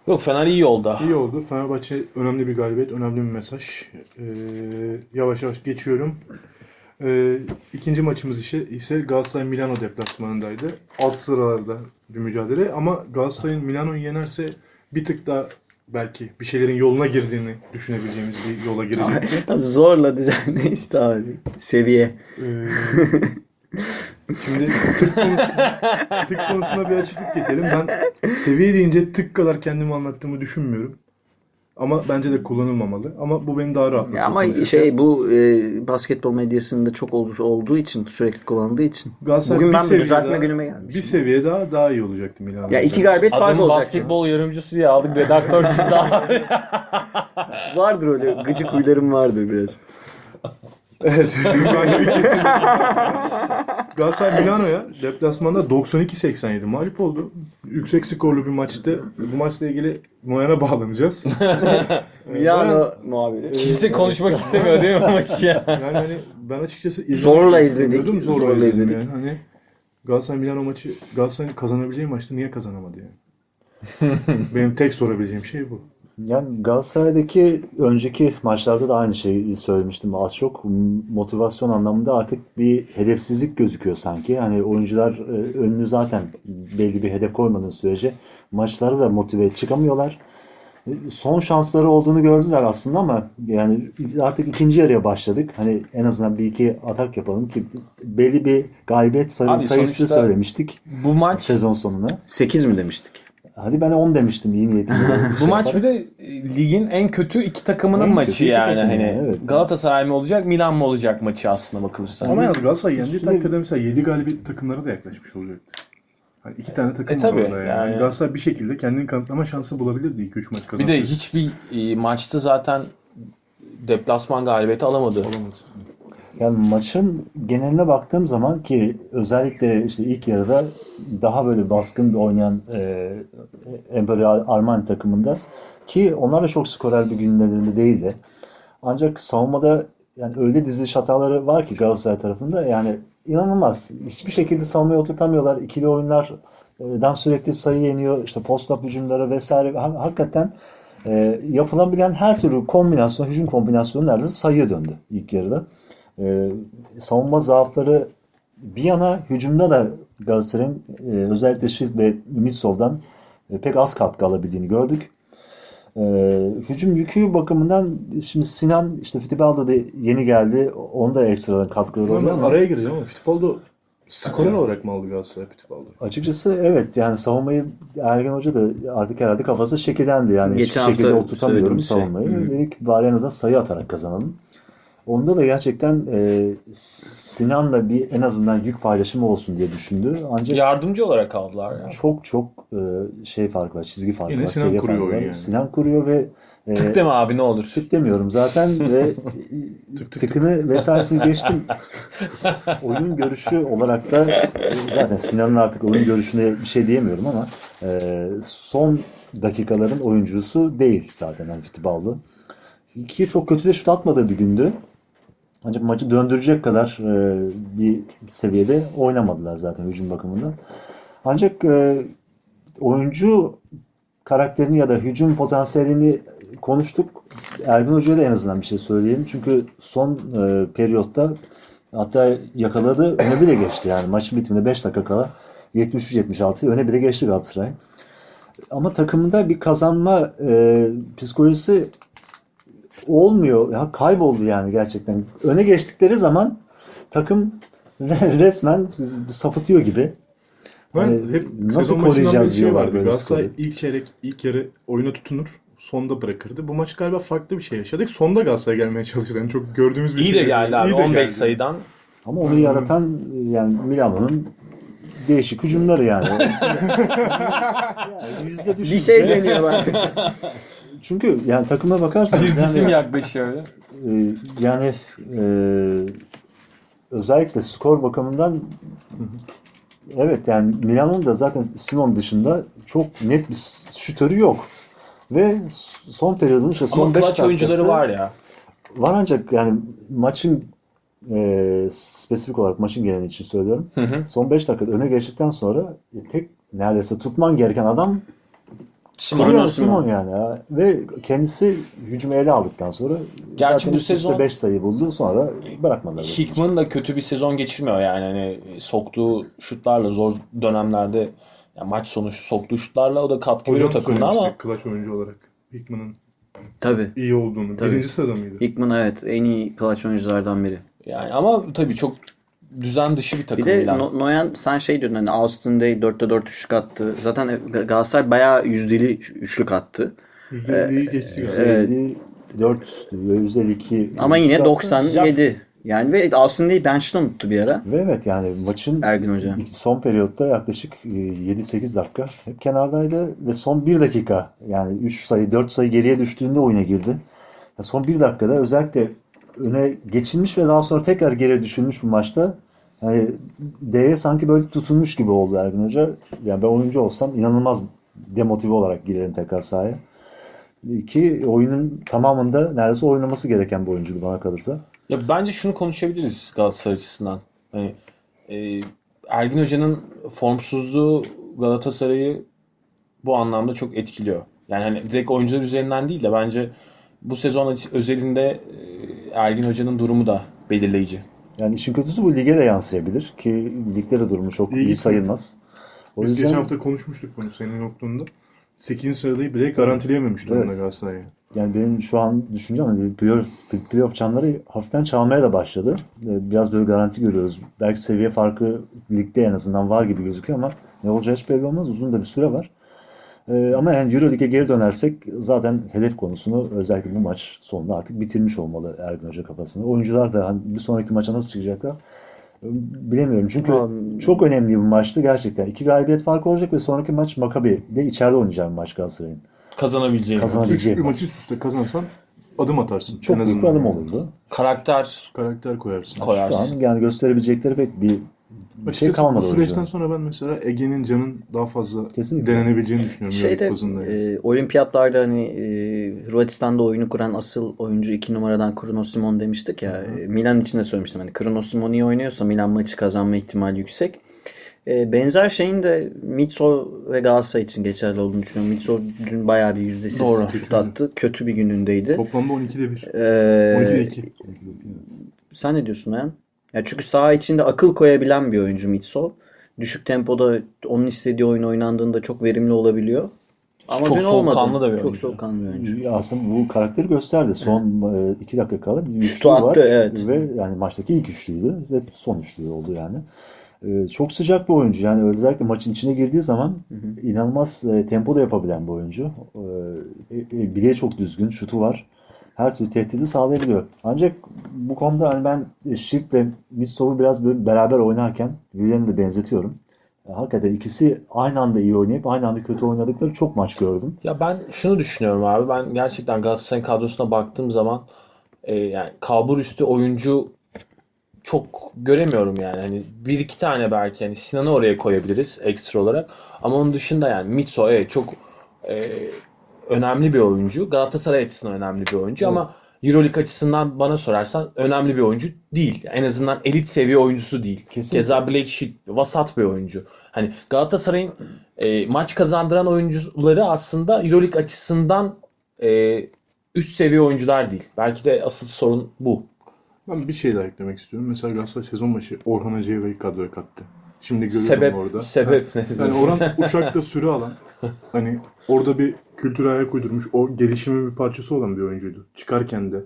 Yok Fener iyi yolda. İyi oldu. Fenerbahçe önemli bir galibiyet, önemli bir mesaj. Ee, yavaş yavaş geçiyorum. Ee, ikinci maçımız ise, ise Galatasaray Milano deplasmanındaydı. Alt sıralarda bir mücadele ama Galatasaray'ın Milano'yu yenerse bir tık daha belki bir şeylerin yoluna girdiğini düşünebileceğimiz bir yola girecekti. Tabii zorla düzen neyse abi. Seviye. Ee, şimdi tık konusuna, tık konusuna bir açıklık getirelim. Ben seviye deyince tık kadar kendimi anlattığımı düşünmüyorum. Ama bence de kullanılmamalı. Ama bu beni daha rahat. Ya ama şey bu e, basketbol medyasında çok olur, olduğu için sürekli kullanıldığı için. Galatasaray Bugün bir ben bir seviye düzeltme daha- günüme gelmişim. Bir seviye daha daha iyi olacaktı Milan. Ya iki galibiyet fark Adamı olacak. basketbol yorumcusu diye aldık. Redaktör çıktı. Vardır öyle gıcık huylarım vardır biraz. Evet. Galatasaray Milano'ya deplasmanda 92-87 mağlup oldu. Yüksek skorlu bir maçtı. Bu maçla ilgili Moyan'a bağlanacağız. Milano muhabiri. Kimse konuşmak istemiyor değil mi maçı ya? Yani hani ben açıkçası izlemek Zorla izledik. Zorla, Zorla izledim izledik. yani. Hani Galatasaray Milano maçı Galatasaray'ın kazanabileceği maçta niye kazanamadı yani? Benim tek sorabileceğim şey bu. Yani Galatasaray'daki önceki maçlarda da aynı şeyi söylemiştim az çok. Motivasyon anlamında artık bir hedefsizlik gözüküyor sanki. Hani oyuncular e, önünü zaten belli bir hedef koymadığın sürece maçlara da motive çıkamıyorlar. E, Son şansları olduğunu gördüler aslında ama yani artık ikinci yarıya başladık. Hani en azından bir iki atak yapalım ki belli bir galibiyet sayı- Abi sayısı söylemiştik Bu maç sezon sonuna. 8 mi demiştik? Hadi ben 10 demiştim iyi niyetimle. bu maç bir de ligin en kötü iki takımının En maçı yani hani yani, evet. Galatasaray mı olacak Milan mı olacak maçı aslında bakılırsa. Ama yalnız Galatasaray yendiği Üstüne- takdirde mesela 7 galibiyet takımlara da yaklaşmış olacaktı. Hani iki tane takım E var orada yani. yani. Galatasaray bir şekilde kendini kanıtlama şansı bulabilirdi 2-3 maç Bir kazansa. de hiçbir e, maçta zaten deplasman galibiyeti alamadı. Yani maçın geneline baktığım zaman ki özellikle işte ilk yarıda daha böyle baskın bir oynayan e, Imperial Armani takımında ki onlar da çok skorer bir günlerinde değildi. Ancak savunmada yani öyle diziliş hataları var ki Galatasaray tarafında yani inanılmaz. Hiçbir şekilde savunmaya oturtamıyorlar. İkili oyunlardan sürekli sayı yeniyor. İşte post-up hücumları vesaire. Ha- Hakikaten e, yapılabilen her türlü kombinasyon, hücum kombinasyonu neredeyse sayıya döndü ilk yarıda. E, savunma zaafları bir yana hücumda da Galatasaray'ın e, özellikle Şirt ve Mitsov'dan e, pek az katkı alabildiğini gördük. E, hücum yükü bakımından şimdi Sinan işte Fittipaldo da yeni geldi. Onda ekstradan katkıları oluyor Ama araya gireceğim ama Fittipaldo skorer olarak mı aldı Galatasaray Fittipaldo? açıkçası evet yani savunmayı Ergen Hoca da artık herhalde kafası şekillendi. Yani Geçen hiçbir şekilde oturtamıyorum şey. savunmayı. Dedik bari en azından sayı atarak kazanalım. Onda da gerçekten e, Sinan'la bir en azından yük paylaşımı olsun diye düşündü. Ancak Yardımcı olarak aldılar ya. çok çok e, şey farkı var, çizgi farkı Yine var, Sinan kuruyor farkı var. oyunu yani. Sinan kuruyor ve e, Tık deme abi ne olur. tık demiyorum zaten ve tık tıkını vesairesini geçtim. oyun görüşü olarak da e, zaten Sinan'ın artık oyun görüşüne bir şey diyemiyorum ama e, son dakikaların oyuncusu değil zaten yani Fittipaldo. Ki çok kötü de şut atmadığı bir gündü. Ancak maçı döndürecek kadar e, bir seviyede oynamadılar zaten hücum bakımından. Ancak e, oyuncu karakterini ya da hücum potansiyelini konuştuk. Ergun Hoca'ya da en azından bir şey söyleyeyim. Çünkü son e, periyotta hatta yakaladı öne bile geçti yani maçın bitiminde 5 dakika kala 73-76 öne bile geçti Galatasaray. Ama takımında bir kazanma e, psikolojisi olmuyor. Ya kayboldu yani gerçekten. Öne geçtikleri zaman takım resmen sapıtıyor gibi. Ben Hani hep nasıl koruyacağız şey diyorlar vardı. böyle Galatasaray ilk çeyrek, ilk yarı oyuna tutunur. Sonda bırakırdı. Bu maç galiba farklı bir şey yaşadık. Sonda Galatasaray gelmeye çalıştı. Yani çok gördüğümüz bir İyi şey. de geldi abi İyi de 15 geldi. sayıdan. Ama onu yaratan yani Milano'nun değişik hücumları yani. yani yüzde Bir düşünce- şey deniyor bak. Çünkü yani takıma bakarsanız cisim yani, yaklaşıyor. e, yani e, özellikle skor bakımından evet yani Milano'nun da zaten Simon dışında çok net bir şütörü yok. Ve son periyodun işte son Ama clutch oyuncuları var ya. Var ancak yani maçın e, spesifik olarak maçın geneli için söylüyorum. Son 5 dakikada öne geçtikten sonra tek neredeyse tutman gereken adam Simon Simon, Simon. Yani. ya. Ve kendisi hücumu ele aldıktan sonra Gerçi zaten bu sezon- 5 sayı buldu. Sonra bırakmadılar. Hickman da kötü bir sezon geçirmiyor yani. Hani soktuğu şutlarla zor dönemlerde ya maç sonu soktuğu şutlarla o da katkı veriyor takımına ama clutch oyuncu olarak. Hickman'ın Tabii. iyi olduğunu. Tabii. Birinci sırada mıydı? Hickman evet en iyi clutch oyunculardan biri. yani ama tabii çok düzen dışı bir Bir takım de Milan. No- Noyan sen şey diyordun hani Austin Day 4'te 4 üçlük attı. Zaten Ga- Galatasaray bayağı yüzdeli üçlük attı. %50'yi geçti. galiba. Evet. 54 ve 152 Ama yine Zaten- 97. Yani ve Austin Day'i bench'te unuttu bir ara. Ve evet yani maçın Ergin Hoca. son periyotta yaklaşık e, 7-8 dakika hep kenardaydı ve son 1 dakika yani 3 sayı 4 sayı geriye düştüğünde oyuna girdi. Ya son 1 dakikada özellikle öne geçilmiş ve daha sonra tekrar geriye düşülmüş bu maçta yani D'ye sanki böyle tutunmuş gibi oldu Ergin Hoca. Yani ben oyuncu olsam inanılmaz demotive olarak girerim tekrar sahaya. Ki oyunun tamamında neredeyse oynaması gereken bir oyuncuydu bana kalırsa. Ya bence şunu konuşabiliriz Galatasaray açısından. Hani e, Ergin Hoca'nın formsuzluğu Galatasaray'ı bu anlamda çok etkiliyor. Yani hani direkt oyuncular üzerinden değil de bence bu sezon özelinde e, Ergin Hoca'nın durumu da belirleyici. Yani işin kötüsü bu lige de yansıyabilir ki ligde de durumu çok İyi iyi, sayılmaz. O Biz yüzden geçen hafta konuşmuştuk bunu senin yokluğunda. 8. sırayı bile garantileyememiş durumda Evet. Galatasaray'a. yani benim şu an düşüncem hani playoff, playoff çanları hafiften çalmaya da başladı. Ee, Biraz böyle garanti görüyoruz. Belki seviye farkı ligde en azından var gibi gözüküyor ama ne olacağı hiç belli olmaz. Uzun da bir süre var. Ee, ama yani Euroleague'e geri dönersek zaten hedef konusunu özellikle bu maç sonunda artık bitirmiş olmalı Ergin Hoca kafasında. Oyuncular da hani bir sonraki maça nasıl çıkacaklar e, bilemiyorum. Çünkü Abi- çok önemli bir maçtı gerçekten. İki galibiyet farkı olacak ve sonraki maç Maccabi de içeride oynayacağı bir maç Galatasaray'ın. Kazanabileceği Üç bir bir maç. maçı üst üste kazansan adım atarsın. Çok en büyük bir adım olurdu. Karakter Karakter koyarsın. Şu koyarsın. an yani gösterebilecekleri pek bir şey Açıkçası kalmadı bu süreçten oyuncuların. sonra ben mesela Ege'nin Can'ın daha fazla Kesinlikle. denenebileceğini düşünüyorum. Şeyde e, olimpiyatlarda hani e, Hırvatistan'da oyunu kuran asıl oyuncu iki numaradan Kronos Simon demiştik ya. E, Milan için de söylemiştim. Hani Kronos Simon iyi oynuyorsa Milan maçı kazanma ihtimali yüksek. E, benzer şeyin de Mitso ve Galatasaray için geçerli olduğunu düşünüyorum. Mitso dün bayağı bir yüzdesiz Doğru. şut attı. Kötü bir günündeydi. Toplamda 12'de 1. E, 12'de 2. sen ne diyorsun Ayan? Ya çünkü saha içinde akıl koyabilen bir oyuncu Mitso. Düşük tempoda onun istediği oyun oynandığında çok verimli olabiliyor. Ama Çok soğukkanlı da bir Çok oyuncu. soğukkanlı bir oyuncu. Aslında bu karakteri gösterdi. Son e, iki dakika kala bir Şutu üçlüğü var. attı, evet. Ve yani maçtaki ilk üçlüydü ve son üçlüğü oldu yani. E, çok sıcak bir oyuncu. Yani özellikle maçın içine girdiği zaman inanılmaz e, tempo da yapabilen bir oyuncu. E, e, bileği çok düzgün. Şutu var. Her türlü tehdidi sağlayabiliyor. Ancak bu konuda hani ben Şirk'le Mitsov'u biraz beraber oynarken birbirlerini de benzetiyorum. E, Hakikaten ikisi aynı anda iyi oynayıp aynı anda kötü oynadıkları çok maç gördüm. Ya ben şunu düşünüyorum abi. Ben gerçekten Galatasaray kadrosuna baktığım zaman e, yani kalbur üstü oyuncu çok göremiyorum yani. Hani bir iki tane belki hani Sinan'ı oraya koyabiliriz ekstra olarak. Ama onun dışında yani Mitso evet çok e, önemli bir oyuncu. Galatasaray açısından önemli bir oyuncu ama Euroleague açısından bana sorarsan önemli bir oyuncu değil. En azından elit seviye oyuncusu değil. Kesinlikle. Keza Blake Sheet vasat bir oyuncu. Hani Galatasaray'ın e, maç kazandıran oyuncuları aslında Euroleague açısından e, üst seviye oyuncular değil. Belki de asıl sorun bu. Ben bir şey daha eklemek istiyorum. Mesela Galatasaray sezon başı Orhan Hacı'yı kadroya kattı. Şimdi görüyorum Sebep orada. sebep ne? Yani Orhan Uşak'ta süre alan, hani orada bir kültüre ayak uydurmuş, o gelişimin bir parçası olan bir oyuncuydu. Çıkarken de,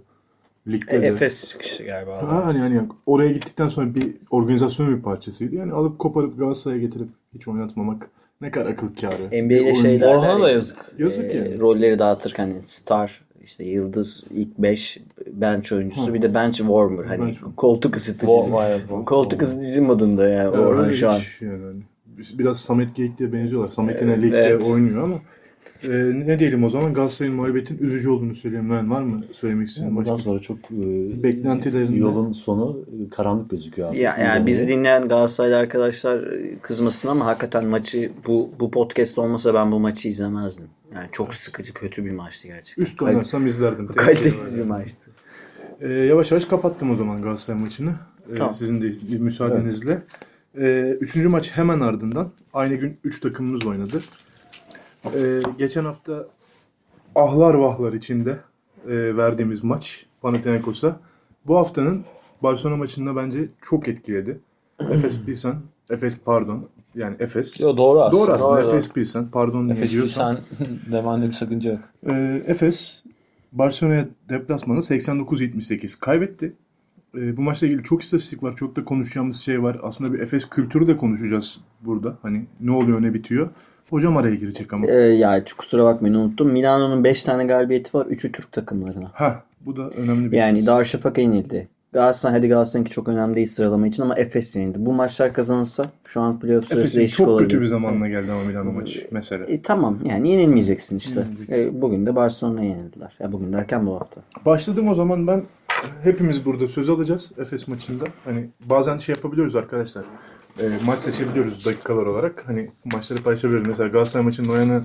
ligde de. Efes çıkışı galiba. Ha, hani yani oraya gittikten sonra bir organizasyonun bir parçasıydı. Yani alıp koparıp Galatasaray'a getirip hiç oynatmamak ne kadar akıl kârı. NBA'de şeyler Orhan'a da yazık. Yazık e, yani. rolleri dağıtırken hani star işte yıldız ilk 5 bench oyuncusu bir de bench warmer hani Bench- koltuk ısıtıcı. Wa- wa- wa- koltuk ısıtıcı modunda ya Ya Orhan öyle şu an. yani hani biraz Samet Geyik'e benziyorlar. Samet ligde evet. oynuyor ama e, ne diyelim o zaman Galatasaray'ın mağlubiyetin üzücü olduğunu söyleyeyim. Ben var mı söylemek istediğin Yani bundan sonra çok e, Beklentilerinde- yolun sonu e, karanlık gözüküyor abi. Ya, yani bizi dinleyen Galatasaraylı arkadaşlar e, kızmasın ama hakikaten maçı bu bu podcast olmasa ben bu maçı izlemezdim. Yani çok sıkıcı kötü bir maçtı gerçekten. Üst oynarsam izlerdim. Kalitesiz bir maçtı. E, yavaş yavaş kapattım o zaman Galatasaray maçını. E, Tamam. Sizin de müsaadenizle. E, üçüncü maç hemen ardından aynı gün üç takımımız oynadı. E, geçen hafta ahlar vahlar içinde e, verdiğimiz maç Panathinaikos'a bu haftanın Barcelona maçında bence çok etkiledi. Efes Pilsen, Efes pardon yani Efes. Yo, doğru aslında. Doğru aslında Doğru, Efes Pilsen pardon Efes diyorsam. sen demende bir sakınca yok. Ee, Efes Barcelona'ya deplasmanı 89-78 kaybetti. Ee, bu maçla ilgili çok istatistik var. Çok da konuşacağımız şey var. Aslında bir Efes kültürü de konuşacağız burada. Hani ne oluyor ne bitiyor. Hocam araya girecek ama. Ee, ya çok kusura bakmayın unuttum. Milano'nun 5 tane galibiyeti var. 3'ü Türk takımlarına. Ha bu da önemli bir Yani. Darüşşafaka yenildi. Galatasaray hadi Galatasaray'ınki çok önemli değil sıralama için ama Efes yenildi. Bu maçlar kazanırsa şu an playoff sırası değişik çok olabilir. kötü bir zamanla geldi ama Milano maçı mesela. E, tamam yani yenilmeyeceksin işte. E, bugün de Barcelona'ya yenildiler. Ya bugün derken bu hafta. Başladım o zaman ben hepimiz burada söz alacağız Efes maçında. Hani bazen şey yapabiliyoruz arkadaşlar. E, maç seçebiliyoruz dakikalar olarak. Hani maçları paylaşabiliyoruz. Mesela Galatasaray maçının o yana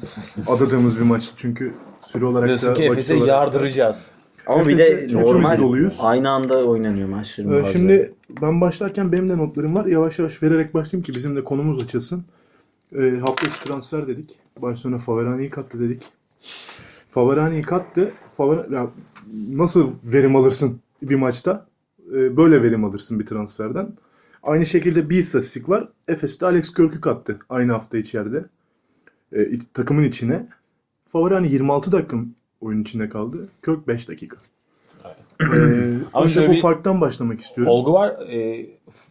adadığımız bir maç. Çünkü süre olarak Diyorsun da ki Efes'e olarak yardıracağız. Ama bir de normal doluyuz. aynı anda oynanıyor maçların Ee. Şimdi ben başlarken benim de notlarım var. Yavaş yavaş vererek başlayayım ki bizim de konumuz açılsın. Ee, hafta içi transfer dedik. Barcelona Faverani'yi kattı dedik. Faverani'yi kattı. Faver ya, nasıl verim alırsın bir maçta? Ee, böyle verim alırsın bir transferden. Aynı şekilde bir istatistik var. Efes'te Alex Körk'ü kattı aynı hafta içeride. Ee, takımın içine. Faverani 26 dakika oyun içinde kaldı. Körk 5 dakika. Ee, Ama şöyle bu bir- farktan başlamak istiyorum. Olgu var. E,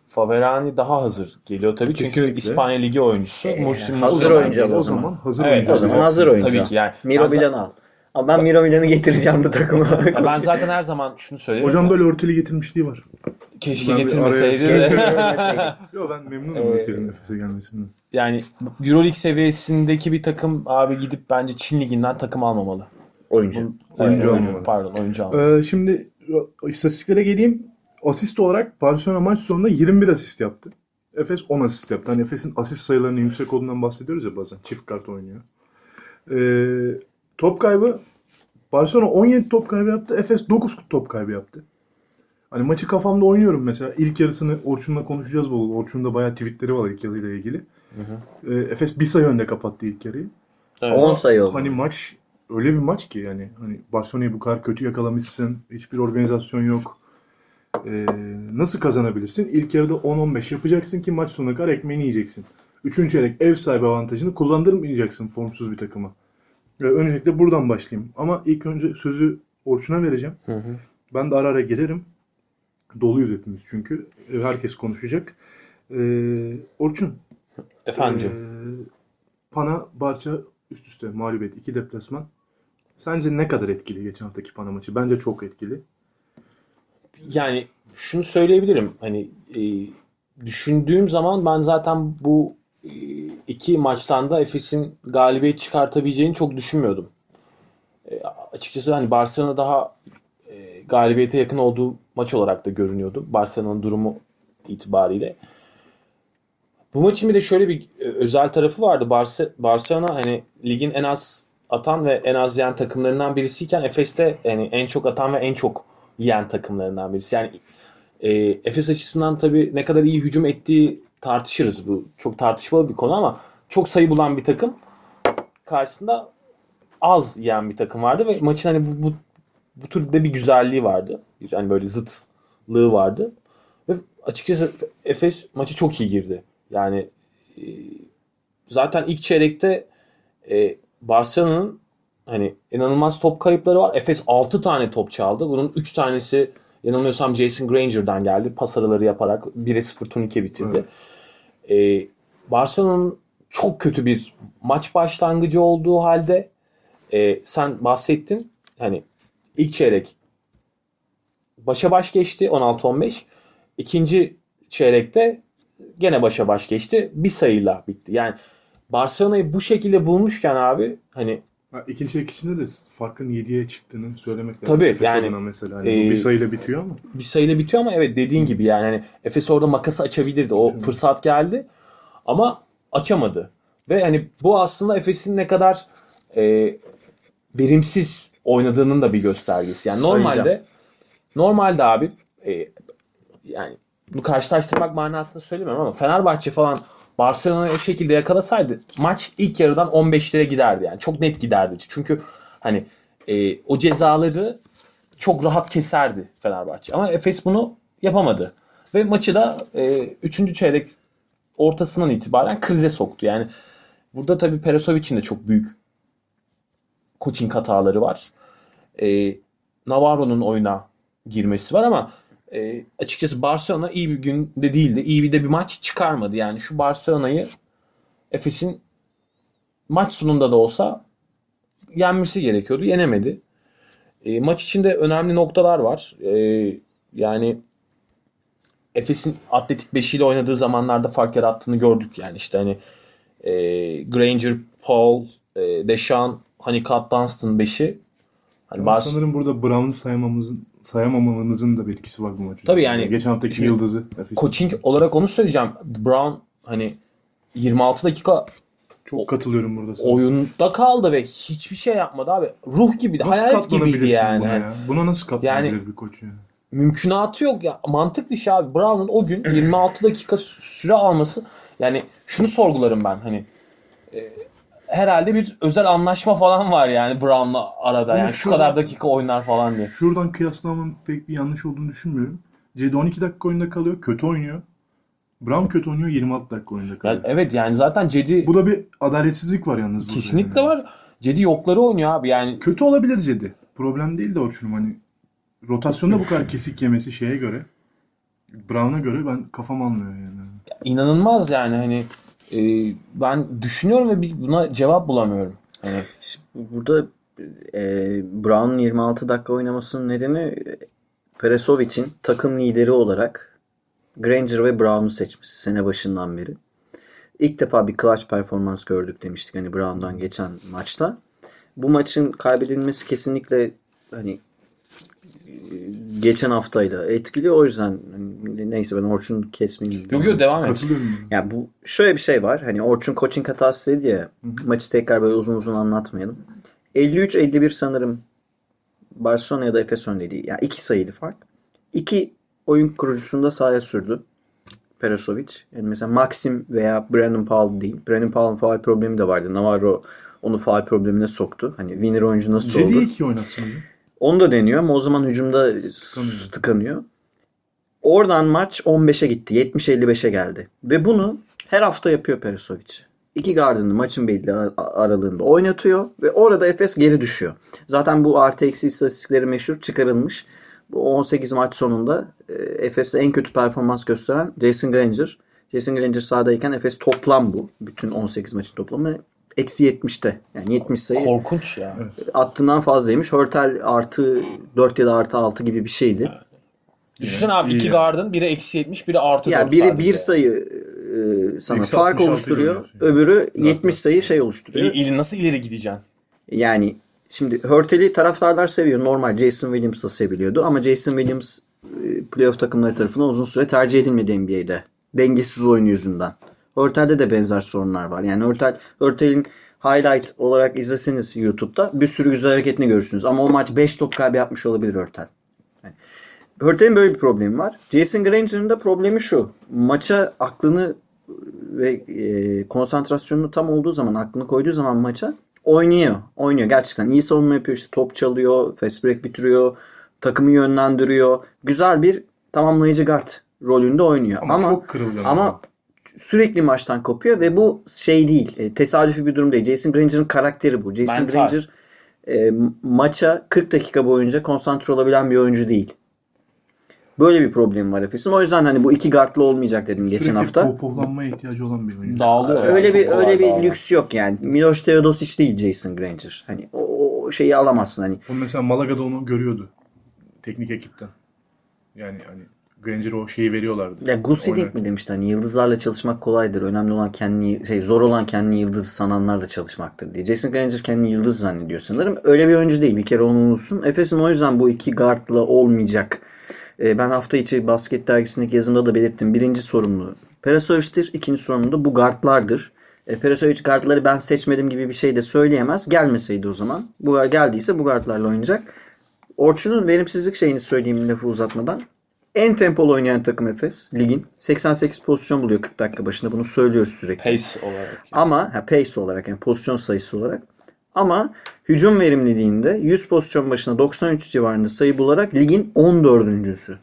Faverani daha hazır geliyor tabii. Çünkü Kesinlikle. İspanya Ligi oyuncusu. Mursi hazır Muslera oyuncu o o zaman zaman. hazır Evet, oyuncu. O zaman hazır oyuncu. Tabii ki yani. Miro Milan'ı al. Ama ben Miro Milan'ı getireceğim bu takıma. Ya ben zaten her zaman şunu söylerim. Hocam böyle örtülü getirmişliği var. keşke Ben getirmeseydi de. Yo ben memnunum Ee, örtülü nefese gelmesinden. yani Euroleague seviyesindeki bir takım abi gidip bence Çin liginden takım almamalı. oyuncu. Oyuncu Evet, almamalı. Pardon oyuncu almamalı. Ee, şimdi istatistiklere geleyim. Asist olarak Barcelona maç sonunda 21 asist yaptı. Efes 10 asist yaptı. Hani Efes'in asist sayılarının yüksek olduğundan bahsediyoruz ya bazen. Çift kart oynuyor. Ee, top kaybı Barcelona 17 top kaybı yaptı. Efes 9 top kaybı yaptı. Hani maçı kafamda oynuyorum mesela. İlk yarısını Orçun'la konuşacağız bol. Orçun'un da bayağı tweetleri var ilk yarıyla ilgili. Ee, Efes bir sayı önde kapattı ilk yarıyı. Evet. 10 sayı oldu. Hani maç öyle bir maç ki yani hani Barcelona'yı bu kadar kötü yakalamışsın. Hiçbir organizasyon yok. Ee, nasıl kazanabilirsin? İlk yarıda 10-15 yapacaksın ki maç sonuna kadar ekmeğini yiyeceksin. Üçüncü çeyrek ev sahibi avantajını kullandırmayacaksın formsuz bir takıma. Öncelikle buradan başlayayım. Ama ilk önce sözü Orçun'a vereceğim. Ben de ara ara girerim. Doluyuz hepimiz çünkü. Ee, Herkes konuşacak. Ee, Orçun. Efendim. Ee, Pana Barça üst üste mağlubiyet. iki deplasman. Sence ne kadar etkili geçen haftaki Pana maçı? Bence çok etkili. yani şunu söyleyebilirim. Hani e, düşündüğüm zaman ben zaten bu e, iki maçtan da Efes'in galibiyet çıkartabileceğini çok düşünmüyordum. E, açıkçası hani Barcelona daha e, galibiyete yakın olduğu maç olarak da görünüyordu. Barcelona'nın durumu itibariyle. Bu maçın bir de şöyle bir e, özel tarafı vardı. Barce- Barcelona hani ligin en az atan ve en az yiyen takımlarından birisiyken Efes'te yani en çok atan ve en çok yiyen takımlarından birisi. Yani e, Efes açısından tabii ne kadar iyi hücum ettiği tartışırız. Bu çok tartışmalı bir konu ama çok sayı bulan bir takım karşısında az yiyen bir takım vardı ve maçın hani bu, bu, bu türde bir güzelliği vardı. Yani böyle zıtlığı vardı. Ve açıkçası Efes maçı çok iyi girdi. Yani e, zaten ilk çeyrekte e, Barcelona'nın hani inanılmaz top kayıpları var. Efes 6 tane top çaldı. Bunun 3 tanesi yanılmıyorsam Jason Granger'dan geldi. Pas araları yaparak 1'e 0 turnike bitirdi. E, Barcelona'nın çok kötü bir maç başlangıcı olduğu halde e, sen bahsettin. Hani ilk çeyrek başa baş geçti 16-15. İkinci çeyrekte gene başa baş geçti. Bir sayıyla bitti. Yani Barcelona'yı bu şekilde bulmuşken abi hani Ha, ikinci içinde de farkın 7'ye çıktığını söylemek lazım. Tabii, Efes yani, mesela. Hani e, bu bir sayıyla bitiyor ama. bir sayıyla bitiyor ama evet dediğin gibi yani hani Efes orada makası açabilirdi. O fırsat geldi ama açamadı. Ve hani bu aslında Efes'in ne kadar e, verimsiz oynadığının da bir göstergesi. Yani normalde Sayacağım. normalde abi e, yani bunu karşılaştırmak manasında söylemiyorum ama Fenerbahçe falan Barcelona'yı o şekilde yakalasaydı maç ilk yarıdan 15'lere giderdi yani. Çok net giderdi. Çünkü hani e, o cezaları çok rahat keserdi Fenerbahçe. Ama Efes bunu yapamadı. Ve maçı da 3. çeyrek ortasından itibaren krize soktu. Yani burada tabii Peresovic'in de çok büyük coaching hataları var. E, Navarro'nun oyuna girmesi var ama e, açıkçası Barcelona iyi bir günde değildi. İyi bir de bir maç çıkarmadı. Yani şu Barcelona'yı Efes'in maç sonunda da olsa yenmesi gerekiyordu. Yenemedi. E, maç içinde önemli noktalar var. E, yani Efes'in Atletik beşiyle oynadığı zamanlarda fark yarattığını gördük yani işte hani e, Granger, Paul, e, Deşan, Honeycutt, Dunstan beşi. Hani Bar- sanırım burada Brown'u sayamamamızın sayamamamızın da bir etkisi var bu maçta. Tabii yani- Geçen haftaki yıldızı. Efes'in. coaching olarak onu söyleyeceğim. Brown hani 26 dakika Çok katılıyorum burada sana. oyunda kaldı ve hiçbir şey yapmadı abi. Ruh gibiydi. Nasıl Hayalet gibiydi yani. Buna, ya? buna nasıl katlanabilir Yani- bir koç yani? mümkünatı yok ya. Mantık dışı abi. Brown'un o gün 26 dakika süre alması yani şunu sorgularım ben hani e, herhalde bir özel anlaşma falan var yani Brown'la arada yani şu kadar dakika oynar falan diye. Şuradan kıyaslamamın pek bir yanlış olduğunu düşünmüyorum. Cedi 12 dakika oyunda kalıyor. Kötü oynuyor. Brown kötü oynuyor. 26 dakika oyunda kalıyor. Yani evet yani zaten Cedi Bu da bir adaletsizlik var yalnız kesinlikle yani. var. Cedi yokları oynuyor abi yani Kötü olabilir Cedi. Problem değil de Orçun'um hani rotasyonda bu kadar kesik yemesi şeye göre Brown'a göre ben kafam almıyor yani. inanılmaz yani hani e, ben düşünüyorum ve buna cevap bulamıyorum. Hani Burada e, Brown'un 26 dakika oynamasının nedeni e, Peresovic'in takım lideri olarak Granger ve Brown'u seçmesi sene başından beri. İlk defa bir clutch performans gördük demiştik hani Brown'dan geçen maçta. Bu maçın kaybedilmesi kesinlikle hani geçen haftayla etkili. O yüzden hani, neyse ben Orçun kesmeyeyim. yok yok devam et. Katılıyorum. buna. Ya bu şöyle bir şey var. Hani Orçun coaching hatası dedi ya. Maçı tekrar böyle uzun uzun anlatmayalım. 53-51 sanırım Barcelona ya da Efes öndeydi. Yani iki sayılı fark. İki oyun kurucusunda sahaya sürdü. Perasovic. Yani mesela Maxim veya Brandon Powell değil. Brandon Powell'ın faal problemi de vardı. Navarro onu faal problemine soktu. Hani winner oyuncu nasıl oldu? Cedi'yi iki oynatsın hocam. Onu da deniyor ama o zaman hücumda tıkanıyor. tıkanıyor. Oradan maç 15'e gitti. 70-55'e geldi. Ve bunu her hafta yapıyor Perisovic. İki gardını maçın belli aralığında oynatıyor ve orada Efes geri düşüyor. Zaten bu artı eksi istatistikleri meşhur çıkarılmış. Bu 18 maç sonunda e, Efes'te en kötü performans gösteren Jason Granger. Jason Granger sahadayken Efes toplam bu. Bütün 18 maçın toplamı eksi 70'te. Yani 70 sayı Korkunç ya. attığından fazlaymış. Hörtel artı 4 ya da artı 6 gibi bir şeydi. Düşünsene abi İyi iki yani. gardın biri eksi 70 biri artı Yani 4 biri sadece. bir sayı e, sana Eksi fark 66 oluşturuyor. Öbürü 70 sayı şey oluşturuyor. İl, il- nasıl ileri gideceksin? Yani şimdi Hörtel'i taraftarlar seviyor. Normal Jason Williams da seviliyordu. Ama Jason Williams e, playoff takımları tarafından uzun süre tercih edilmedi NBA'de. Dengesiz oyun yüzünden. Hörtel'de de benzer sorunlar var. Yani Hörtel, Hörtel'in highlight olarak izleseniz YouTube'da bir sürü güzel hareketini görürsünüz. Ama o maç 5 top kaybı yapmış olabilir Hörtel. Hörtel'in böyle bir problemi var. Jason Granger'ın da problemi şu. Maça aklını ve e, konsantrasyonunu tam olduğu zaman, aklını koyduğu zaman maça oynuyor. Oynuyor gerçekten. İyi savunma yapıyor. işte top çalıyor, fast break bitiriyor, takımı yönlendiriyor. Güzel bir tamamlayıcı guard rolünde oynuyor. Ama Ama çok kırılgan Ama. Sürekli maçtan kopuyor ve bu şey değil. e, tesadüfi bir durum değil. Jason Granger'ın karakteri bu. Jason Mental. Granger e, maça 40 dakika boyunca konsantre olabilen bir oyuncu değil. Böyle bir problem var Efes'in. O yüzden hani bu iki guardlı olmayacak dedim geçen Sürekli hafta. pohpohlanmaya ihtiyacı olan bir oyuncu. Dağılıyor. Öyle yani, bir öyle bir dağılıyor. lüks yok yani. Miloš Teodosic değil Jason Granger. Hani o, o şeyi alamazsın hani. Onu mesela Malaga'da onu görüyordu. Teknik ekipten. Yani hani Granger'a o şeyi veriyorlardı. Ya Gusidink Oynarken. mi demişti hani yıldızlarla çalışmak kolaydır. Önemli olan kendini şey zor olan kendini yıldız sananlarla çalışmaktır diye. Jason Granger kendini yıldız zannediyor sanırım. Öyle bir oyuncu değil. Bir kere onu unutsun. Efes'in o yüzden bu iki guardla olmayacak. Ee, ben hafta içi basket dergisindeki yazımda da belirttim. Birinci sorumlu Perasovic'tir. İkinci sorumlu da bu guardlardır. E, Perasovic guardları ben seçmedim gibi bir şey de söyleyemez. Gelmeseydi o zaman. Bu geldiyse bu guardlarla oynayacak. Orçun'un verimsizlik şeyini söyleyeyim lafı uzatmadan. En tempolu oynayan takım Efes. Ligin. 88 pozisyon buluyor 40 dakika başında. Bunu söylüyoruz sürekli. Pace olarak. Ama ha, pace olarak yani pozisyon sayısı olarak. Ama hücum verimliliğinde 100 pozisyon başına 93 civarında sayı bularak ligin 14.sü.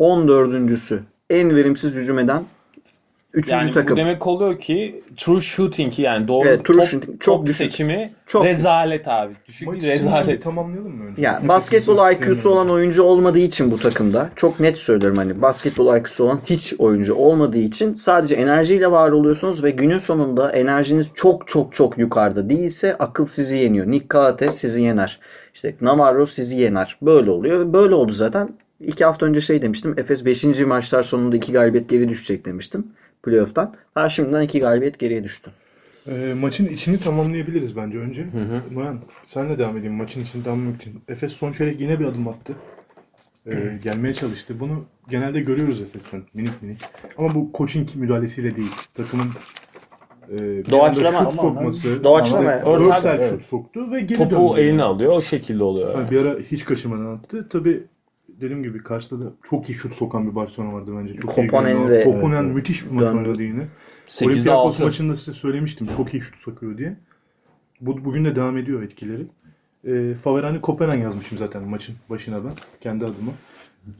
14.sü. En verimsiz hücum eden 3. Yani takım. bu demek oluyor ki true shooting yani doğru Evet, true top, shooting çok top düşük. seçimi Çok rezalet abi. Düşük Maçı bir rezalet. tamamlayalım mı önce? Ya Hepimizin basketbol IQ'su olan oyuncu olmadığı için bu takımda çok net söylüyorum hani basketbol IQ'su olan hiç oyuncu olmadığı için sadece enerjiyle var oluyorsunuz ve günün sonunda enerjiniz çok çok çok yukarıda değilse akıl sizi yeniyor. Nick Cates sizi yener. İşte Navarro sizi yener. Böyle oluyor. Böyle oldu zaten. İki hafta önce şey demiştim. Efes 5. maçlar sonunda iki galibiyet geri düşecek demiştim. Playoff'tan. Daha şimdiden iki galibiyet geriye düştü. Ee, maçın içini tamamlayabiliriz bence önce. Noyan senle devam edeyim maçın içini tamamlamak için. Efes son çeyrek yine bir adım attı. Ee, gelmeye çalıştı. Bunu genelde görüyoruz Efes'ten minik minik. Ama bu coaching müdahalesiyle değil. Takımın e, Doğaçlama. şut sokması. Doğaçlama. işte Örsel Evet. şut soktu ve geri Topu döndü. eline alıyor. O şekilde oluyor. Yani bir ara hiç kaçırmadan attı. Tabi dediğim gibi karşıda da çok iyi şut sokan bir Barcelona vardı bence. Çok Kopanen iyi de-. Kopanen Evet, müthiş bir maç Döndü. oynadı yine. 8'de Olympiakos 6. maçında size söylemiştim. Çok iyi şut sokuyor diye. Bu, bugün de devam ediyor etkileri. E, Faverani Kopenhag yazmışım zaten maçın başına ben. Kendi adıma.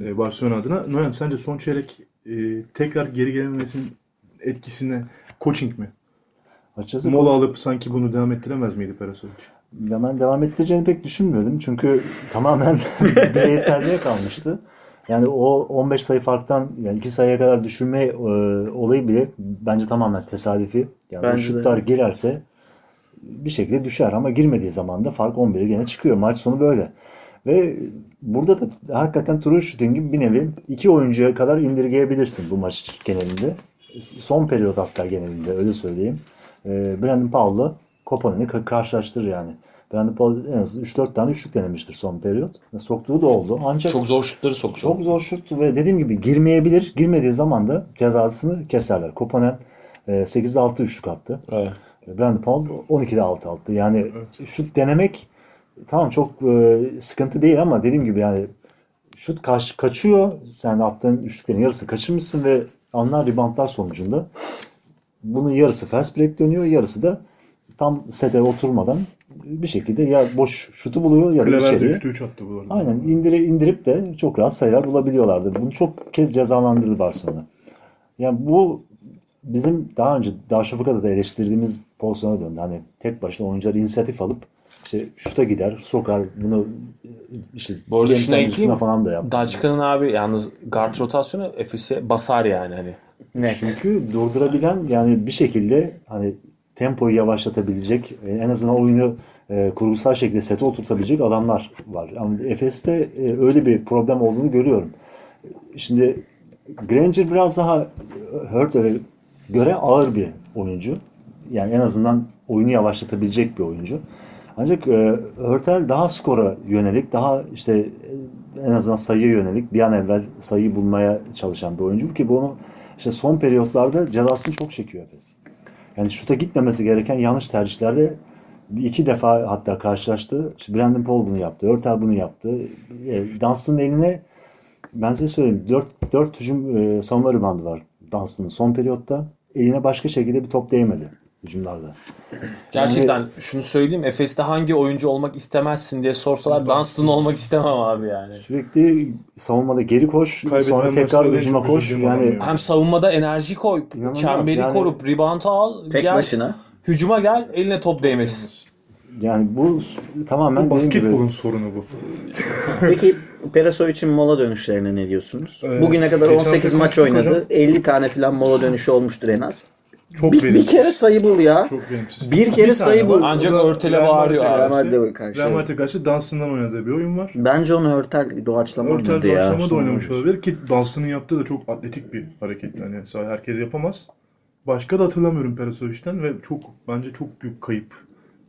E, Barcelona adına. Noyan sence son çeyrek e, tekrar geri gelememesinin etkisine coaching mi? Açıkçası Mola alıp sanki bunu devam ettiremez miydi Perasovic? Ya ben devam ettireceğini pek düşünmüyordum. Çünkü tamamen bireyselliğe kalmıştı. Yani o 15 sayı farktan yani 2 sayıya kadar düşürme e, olayı bile bence tamamen tesadüfi. Yani Bence o de. şutlar girerse bir şekilde düşer ama girmediği zaman da fark 11'e gene çıkıyor. Maç sonu böyle. Ve burada da hakikaten true shooting'i bir nevi iki oyuncuya kadar indirgeyebilirsin bu maç genelinde. Son periyot hatta genelinde öyle söyleyeyim. E, Brandon Powell'la Kopanen'i ka- karşılaştırır yani. Brandon Powell en az 3-4 tane üçlük denemiştir son periyot. Soktuğu da oldu. Ancak Çok zor şutları sokuyor. çok zor şut ve dediğim gibi girmeyebilir. Girmediği zaman da cezasını keserler. Kopanen e, 8'de 6 üçlük attı. Evet. Brandon Powell 12'de 6 attı. Yani şut denemek tamam çok e, sıkıntı değil ama dediğim gibi yani şut kaç, kaçıyor. Sen attığın üçlüklerin yarısı kaçırmışsın ve alınan reboundlar sonucunda bunun yarısı fast break dönüyor. Yarısı da tam sete oturmadan bir şekilde ya boş şutu buluyor ya da Kleber içeriye. 3'te 3 attı bu arada. Aynen indire, indirip de çok rahat sayılar bulabiliyorlardı. Bunu çok kez cezalandırdı Barcelona. Yani bu bizim daha önce Darüşşafaka'da da eleştirdiğimiz pozisyona döndü. Hani tek başına oyuncular inisiyatif alıp işte şuta gider, sokar bunu işte Bu arada şuna ekleyeyim. falan da yaptı. Daçka'nın abi yalnız guard rotasyonu Efes'e basar yani hani. Net. Çünkü durdurabilen yani bir şekilde hani tempoyu yavaşlatabilecek e, en azından oyunu e, kurgusal şekilde sete oturtabilecek adamlar var. Ama Efes'te e, öyle bir problem olduğunu görüyorum. Şimdi Granger biraz daha Hurt'e göre ağır bir oyuncu. Yani en azından oyunu yavaşlatabilecek bir oyuncu. Ancak e, Hurtel daha skora yönelik, daha işte e, en azından sayıya yönelik bir an evvel sayıyı bulmaya çalışan bir oyuncu ki bunu işte son periyotlarda cezasını çok çekiyor Efes. Yani şuta gitmemesi gereken yanlış tercihlerde iki defa hatta karşılaştı. İşte Brandon Paul bunu yaptı. Örtel bunu yaptı. E, Dunstan'ın eline ben size söyleyeyim. 4, 4 hücum e, savunma ribandı var Dunstan'ın son periyotta. Eline başka şekilde bir top değmedi hücumlarda. Gerçekten şunu söyleyeyim. Efes'te hangi oyuncu olmak istemezsin diye sorsalar Dunstan olmak istemem abi yani. Sürekli savunmada geri koş, Kaybedilen sonra tekrar hücuma koş. Yani ya. Hem savunmada enerji koy, İnanılmaz çemberi yani. korup, rebound'u al, Tek gel, başına. hücuma gel, eline top değmesin. yani bu tamamen gibi Basketbolun sorunu bu. Peki Perasovic'in mola dönüşlerine ne diyorsunuz? Ee, Bugüne kadar geçen 18 hafta maç oynadı. hocam. 50 tane falan mola dönüşü olmuştur en az. Çok Bir, bir kere sayı bul ya. Çok verimsiz. Bir kere tane sayı var. bul. Ancak örtele bağırıyor abi. Real Madrid'e karşı, Real. Madrid'e karşı Dunstan'dan oynadığı bir oyun var. Bence onu Hörtel doğaçlama Örtel oynadı ya. doğaçlama da oynamış olabilir ki Dunstan'ın yaptığı da çok atletik bir hareket. Yani sağ- herkes yapamaz. Başka da hatırlamıyorum Perasovic'ten ve çok bence çok büyük kayıp.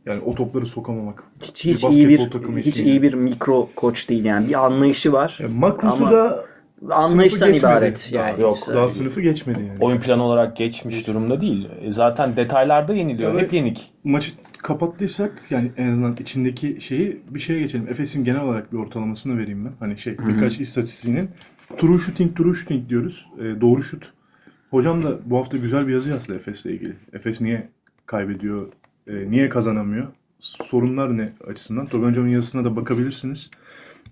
Yani o topları sokamamak. Hiç, Bir hiç iyi bir basketbol takımı hiç iyi bir mikro koç değil yani. Bir anlayışı var. E, makrosu Ama da Anlayıştan ibaret. Daha- Yani. Yok, daha sınıfı geçmedi yani. Oyun planı olarak geçmiş durumda değil. E, Zaten detaylarda yeniliyor. Evet. Hep yenik. Maçı kapattıysak yani en azından içindeki şeyi bir şeye geçelim. Efes'in genel olarak bir ortalamasını vereyim ben. Hani şey birkaç istatistiğinin. True shooting, true shooting diyoruz. E, doğru şut. Hocam da bu hafta güzel bir yazı yazdı Efes'le ilgili. Efes niye kaybediyor, e, niye kazanamıyor? Sorunlar ne açısından? Tobi Hocam'ın yazısına da bakabilirsiniz.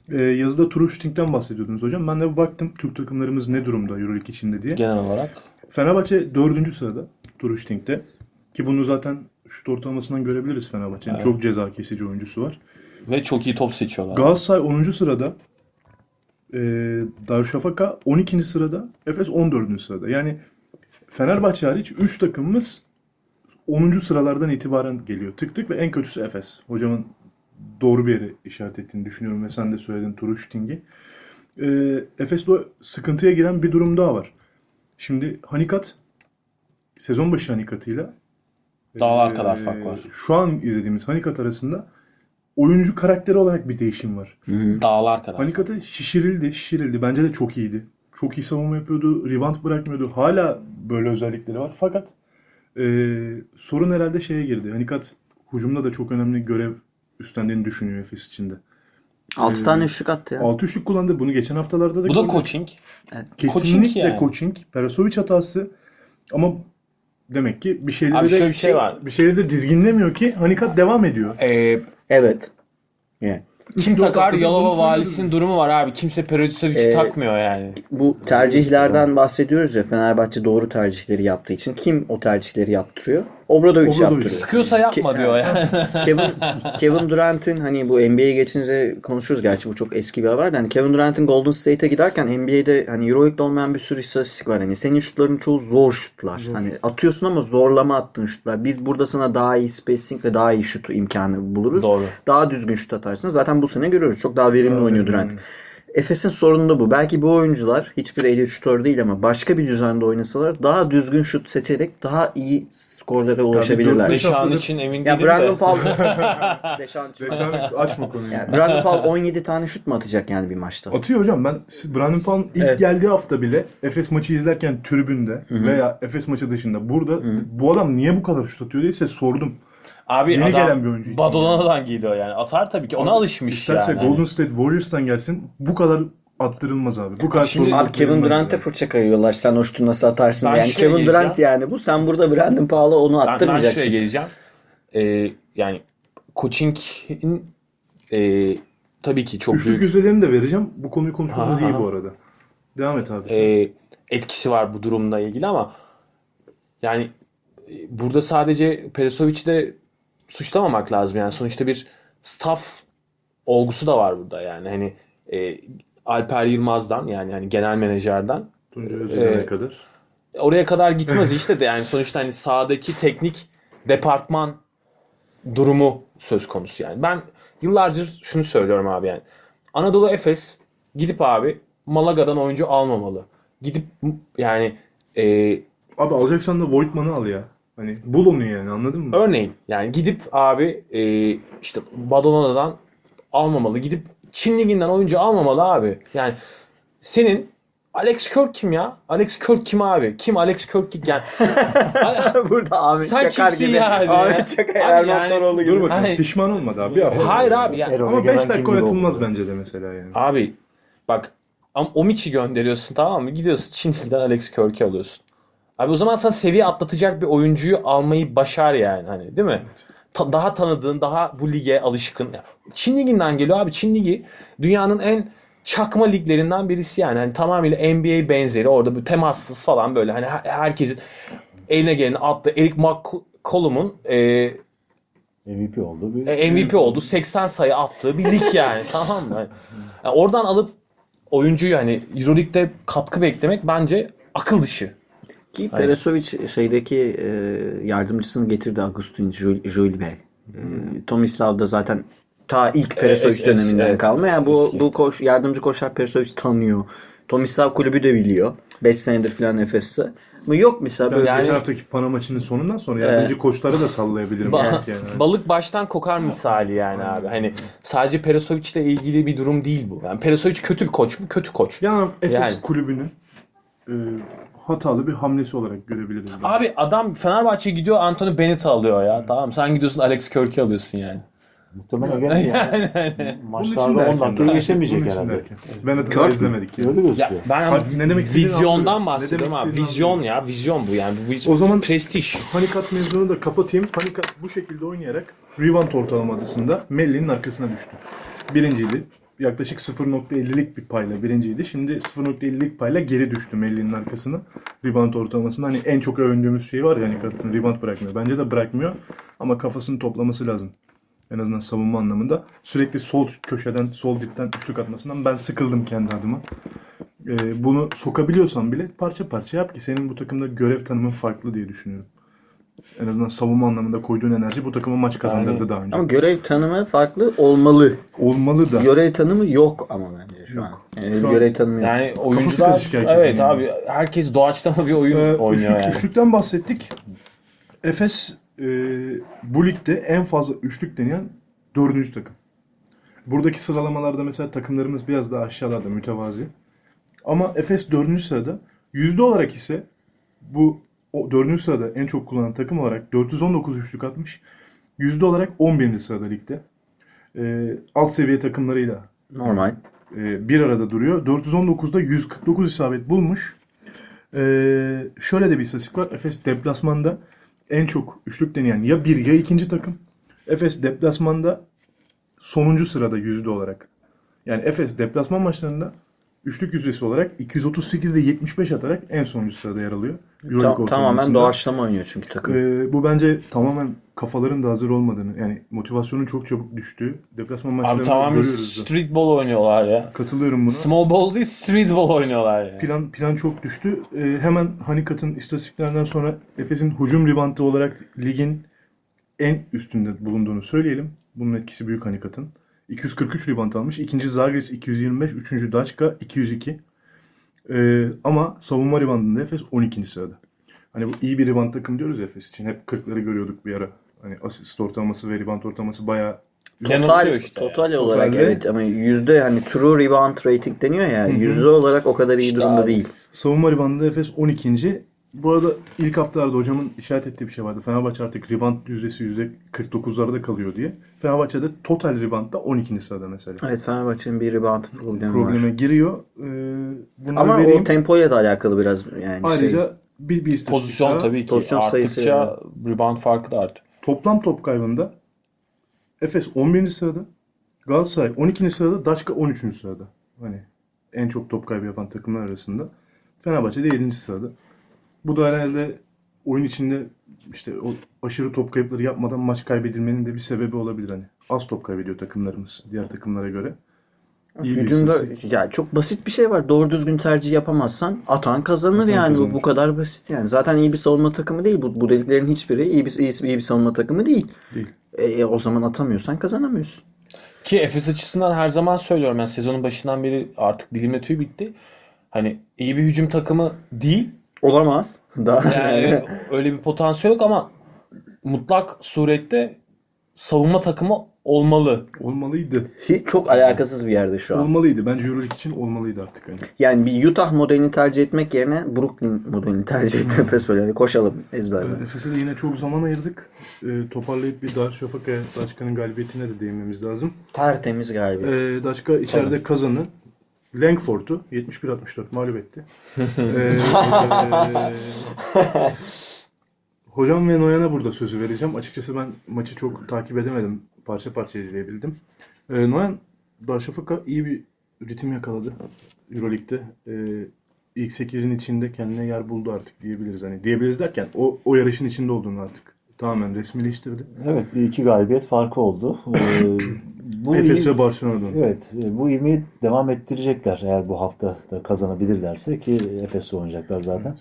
E, yazıda true shooting'den bahsediyordunuz hocam. Ben de baktım Türk takımlarımız ne durumda Euroleague içinde diye. Genel olarak. Fenerbahçe dördüncü sırada True Shooting'de. Ki bunu zaten şut ortalamasından görebiliriz Fenerbahçe'nin. Çok ceza kesici oyuncusu var. Ve çok iyi top seçiyorlar. Galatasaray 10. sırada. E, Darüşşafaka 12. sırada. Efes 14. sırada. Yani Fenerbahçe hariç 3 takımımız 10. sıralardan itibaren geliyor. Tık tık ve en kötüsü Efes. Hocamın doğru bir yere işaret ettiğini düşünüyorum ve sen de söyledin True Shooting'i. E, Efes'te o sıkıntıya giren bir durum daha var. Şimdi Hanikat sezon başı Hanikat'ıyla Dağlar kadar e, fark var. Şu an izlediğimiz Hanikat arasında oyuncu karakteri olarak bir değişim var. Dağlar kadar. Hanikat'ı şişirildi, şişirildi. Bence de çok iyiydi. Çok iyi savunma yapıyordu, rebound bırakmıyordu. Hala böyle özellikleri var. Fakat Ee, sorun herhalde şeye girdi. Hanikat hücumda da çok önemli görev üstlendiğini düşünüyor Efes içinde. 6 tane üçlük attı ya. 6 üçlük kullandı. Bunu geçen haftalarda da Bu da gördük. coaching. Kesinlikle Coaching yani. coaching. Perasovic hatası. Ama demek ki bir şeyleri Abi de şöyle bir şey var. bir şeyleri de dizginlemiyor ki Hanikat devam ediyor. Ee, Evet. Yani. kim takar Yalova valisinin durumu var abi. Kimse Perodisovic'i Ee, takmıyor yani. Bu tercihlerden bahsediyoruz ya Fenerbahçe doğru tercihleri yaptığı için. Kim o tercihleri yaptırıyor? Obradovic Obradovic. yaptırıyor. Sıkıyorsa yapma Ki- diyor yani. Kevin, Kevin Durant'in hani bu NBA'ye geçince konuşuruz gerçi bu çok eski bir haber de hani Kevin Durant'in Golden State'e giderken NBA'de hani Euroleague'de olmayan bir sürü istatistik var. Hani senin şutların çoğu zor şutlar. Hani atıyorsun ama zorlama attığın şutlar. Biz burada sana daha iyi spacing ve daha iyi şut imkanı buluruz. Doğru. Daha düzgün şut atarsın. Zaten bu sene görüyoruz. Çok daha verimli oynuyor Durant. Efes'in sorunu da bu. Belki bu oyuncular hiçbir elit şutör değil ama başka bir düzende oynasalar daha düzgün şut seçerek daha iyi skorlara ulaşabilirler. Deşan için emin Ya değilim Brandon de. Paul Deşan için. Reklam açma konuyu. Yani Brandon Paul 17 tane şut mu atacak yani bir maçta? Atıyor hocam ben Brandon Paul'un ilk Evet. geldiği hafta bile Efes maçı izlerken tribünde veya Efes maçı dışında burada bu adam niye bu kadar şut atıyor değilse sordum. Abi Yeni adam gelen bir oyuncu. Badalona'dan geliyor yani. Atar tabii ki. Ona alışmış İsterse yani. Golden State Warriors'tan gelsin bu kadar attırılmaz abi. Bu kadar Şimdi- Abi Kevin Durant'e abi. fırça kayıyorlar. Sen o şutu nasıl atarsın? Ben yani Kevin Durant yani bu. Sen burada Brandon Paul'a onu Ben, ben attırmayacaksın. şuraya geleceğim. Ee, yani coaching'in e, tabii ki çok Üçlük büyük yüzdelerini de vereceğim. Bu konuyu konuşmamız iyi bu arada. Devam et abi. e, etkisi var bu durumla ilgili ama yani e, burada sadece Perisovic'i de suçlamamak lazım. Yani sonuçta bir staff olgusu da var burada yani. Hani e, Alper Yılmaz'dan yani hani genel menajerden Tunca Özdemir'e e, kadar. oraya kadar gitmez işte de yani sonuçta hani sahadaki teknik departman durumu söz konusu yani. Ben yıllardır şunu söylüyorum abi yani. Anadolu Efes gidip abi Malaga'dan oyuncu almamalı. Gidip yani e, Abi alacaksan da Voigtman'ı al ya. Hani bul onu yani anladın mı? örneğin yani gidip abi e, işte Badalona'dan almamalı. Gidip Çin Ligi'nden oyuncu almamalı abi. Yani senin Alex Kirk kim ya? Alex Kirk kim abi? Kim Alex Kirk yani? burada Ahmet Sen Çakar kimsin gibi. yani? Ahmet Çakar, Abi Erman yani-. Dur bakalım Hayır. pişman olmadı abi. Bir hafta Hayır oldu. abi yani. Ama Egemen 5 kim dakika oynatılmaz bence de mesela yani. Abi bak ama Omiç'i gönderiyorsun tamam mı? Gidiyorsun Çinli'den Alex Kirk'i alıyorsun. Abi o zaman sen seviye atlatacak bir oyuncuyu almayı başar yani hani değil mi? Ta- daha tanıdığın, daha bu lige alışkın. Çin liginden geliyor abi. Çin ligi dünyanın en çakma liglerinden birisi yani. Hani tamamıyla NBA benzeri. Orada bir temassız falan böyle hani her- herkesin eline geleni attı. Eric McCollum'un e, MVP oldu. Bir, e, MVP oldu. 80 sayı attığı bir lig yani. tamam mı? Yani oradan alıp oyuncuyu hani Euroleague'de katkı beklemek bence akıl dışı. Ki Peresovic şeydeki e, yardımcısını getirdi Agustin Jul- Julbe. E, Tomislav da zaten ta ilk Peresovic evet, döneminden evet. kalma. Yani bu Eski. bu koş, yardımcı koçlar Peresovic tanıyor. Tomislav kulübü de biliyor. 5 senedir falan Efes'te. Ama yok mesela böyle Yani- geçen haftaki Pana maçının sonundan sonra yardımcı koçları da sallayabilirim. Ba- yani. balık baştan kokar misali yani abi. Hani sadece Peresovic ile ilgili bir durum değil bu. Yani Peresovic kötü bir koç mu? Kötü koç. Yani Efes Yani. kulübünün e, hatalı bir hamlesi olarak görebiliriz. bunu. Abi adam Fenerbahçe gidiyor Anthony Bennett alıyor ya. Tamam sen gidiyorsun Alex Kirk'i alıyorsun yani. Muhtemelen gene yani. Bunun için maçlarda 10 derken dakikayı geçemeyecek herhalde. derken. Ben de daha izlemedik. Yani. Öyle Ya gözüküyor. ben ama ne demek vizyondan bahsediyorum abi. Vizyon ya. Vizyon bu yani. Bu O zaman- prestij. Panikat mevzunu da kapatayım. Panikat bu şekilde oynayarak rebound ortalamasında Melli'nin arkasına düştü. Birinciydi. Yaklaşık 0.50'lik bir payla birinciydi. Şimdi 0.50'lik payla geri düştü Melli'nin arkasına. Rebound ortalamasında hani en çok övündüğümüz şey var ya hani kadın rebound bırakmıyor. Bence de bırakmıyor ama kafasını toplaması lazım. En azından savunma anlamında. Sürekli sol köşeden, sol dipten üçlük atmasından ben sıkıldım kendi adıma. Ee, bunu sokabiliyorsan bile parça parça yap ki senin bu takımda görev tanımın farklı diye düşünüyorum. En azından savunma anlamında koyduğun enerji bu takıma maç kazandırdı daha önce. ama görev tanımı farklı olmalı. Olmalı da. Görev tanımı yok ama bence şu an. Yani Şu an- görev tanımı yok. Yani oyuncular evet yani. abi herkes doğaçlama bir oyun Ee, oynuyor üçlük, yani. Üçlükten bahsettik. Efes e, bu ligde en fazla üçlük deneyen dördüncü takım. Buradaki sıralamalarda mesela takımlarımız biraz daha aşağılarda mütevazi. Ama Efes dördüncü sırada. Yüzde olarak ise bu o 4. sırada en çok kullanan takım olarak 419 üçlük atmış. Yüzde olarak 11. sırada ligde. Ee, alt seviye takımlarıyla Normal. e, bir arada duruyor. 419'da 149 isabet bulmuş. Ee, şöyle de bir istatistik var. Efes deplasmanda en çok üçlük deneyen ya bir ya ikinci takım. Efes deplasmanda sonuncu sırada yüzde olarak. Yani Efes deplasman maçlarında üçlük yüzdesi olarak 238'de 75 atarak en sonuncu sırada yer alıyor. Euroleague Ta- tamamen doğaçlama oynuyor çünkü takım. Ee, bu bence tamamen kafaların da hazır olmadığını yani motivasyonun çok çabuk düştüğü deplasman maçlarında Abi tamamen görüyoruz. da. street ball oynuyorlar ya. Katılıyorum buna. Small ball değil street ball oynuyorlar ya. Plan plan çok düştü. Ee, hemen Hanikat'ın istatistiklerinden sonra Efes'in hücum ribandı olarak ligin en üstünde bulunduğunu söyleyelim. Bunun etkisi büyük Hanikat'ın. 243 riband almış. İkinci Zagris 225, üçüncü Daçka 202. Ee, ama savunma ribandında Efes 12. sırada. Hani bu iyi bir riband takım diyoruz Efes için. Hep 40'ları görüyorduk bir ara. Hani asist ortalaması ve riband ortalaması bayağı Total, işte. total olarak Totalde- evet ama yüzde hani true rebound rating deniyor ya yüzde olarak o kadar iyi İşte durumda abi. değil. Savunma ribandında Efes 12. Bu arada ilk haftalarda hocamın işaret ettiği bir şey vardı. Fenerbahçe artık riband yüzdesi %49'larda kalıyor diye. Fenerbahçe'de total ribandda 12. sırada mesela. Evet Fenerbahçe'nin bir rebound problemi Probleme var. giriyor. Ee, bunları Ama vereyim. o tempoya da alakalı biraz yani şey. Ayrıca bir, bir istatistik Pozisyon daha. tabii ki Pozisyon arttıkça rebound farkı da artıyor. Toplam top kaybında Efes 11. sırada. Galatasaray 12. sırada. Daçka 13. sırada. Hani en çok top kaybı yapan takımlar arasında. Fenerbahçe de 7. sırada. Bu da herhalde oyun içinde işte o aşırı top kayıpları yapmadan maç kaybedilmenin de bir sebebi olabilir hani. Az top kaybediyor takımlarımız diğer takımlara göre. İyi Hücumda ya çok basit bir şey var. Doğru düzgün tercih yapamazsan atan kazanır yani. Bu, kazanır. bu kadar basit yani. Zaten iyi bir savunma takımı değil. Bu, bu dediklerin hiçbiri iyi bir, iyi, iyi bir savunma takımı değil. Değil. E, o zaman atamıyorsan kazanamıyorsun. Ki Efes açısından her zaman söylüyorum ben sezonun başından beri artık dilimle tüy bitti. Hani iyi bir hücum takımı değil. Olamaz. Daha Yani öyle bir potansiyel yok ama mutlak surette savunma takımı olmalı. Olmalıydı. Hiç çok alakasız bir yerde şu an. Olmalıydı. Bence Euroleague için olmalıydı artık hani. Yani bir Utah modelini tercih etmek yerine Brooklyn modelini tercih etti Efes böyle. Hani koşalım ezberle. Efes'e de yine çok zaman ayırdık. Ee, toparlayıp bir Darüşşafaka Daçka'nın galibiyetine de değinmemiz lazım. Tertemiz galibiyet. Ee, Daçka içeride kazanı Langford'u 71-64 mağlup etti. Ee, e, hocam ve Noyan'a burada sözü vereceğim. Açıkçası ben maçı çok takip edemedim. Parça parça izleyebildim. Ee, Noyan Darüşşafaka iyi bir ritim yakaladı Euroleague'de. Ee, ilk 8'in içinde kendine yer buldu artık diyebiliriz. Hani diyebiliriz derken o, o yarışın içinde olduğunu artık tamamen resmileştirdi. Evet bir iki galibiyet farkı oldu. Ee, bu Efes ve Barcelona'dan. Evet, e, bu ivmeyi devam ettirecekler eğer bu hafta da kazanabilirlerse ki Efes'le oynayacaklar zaten.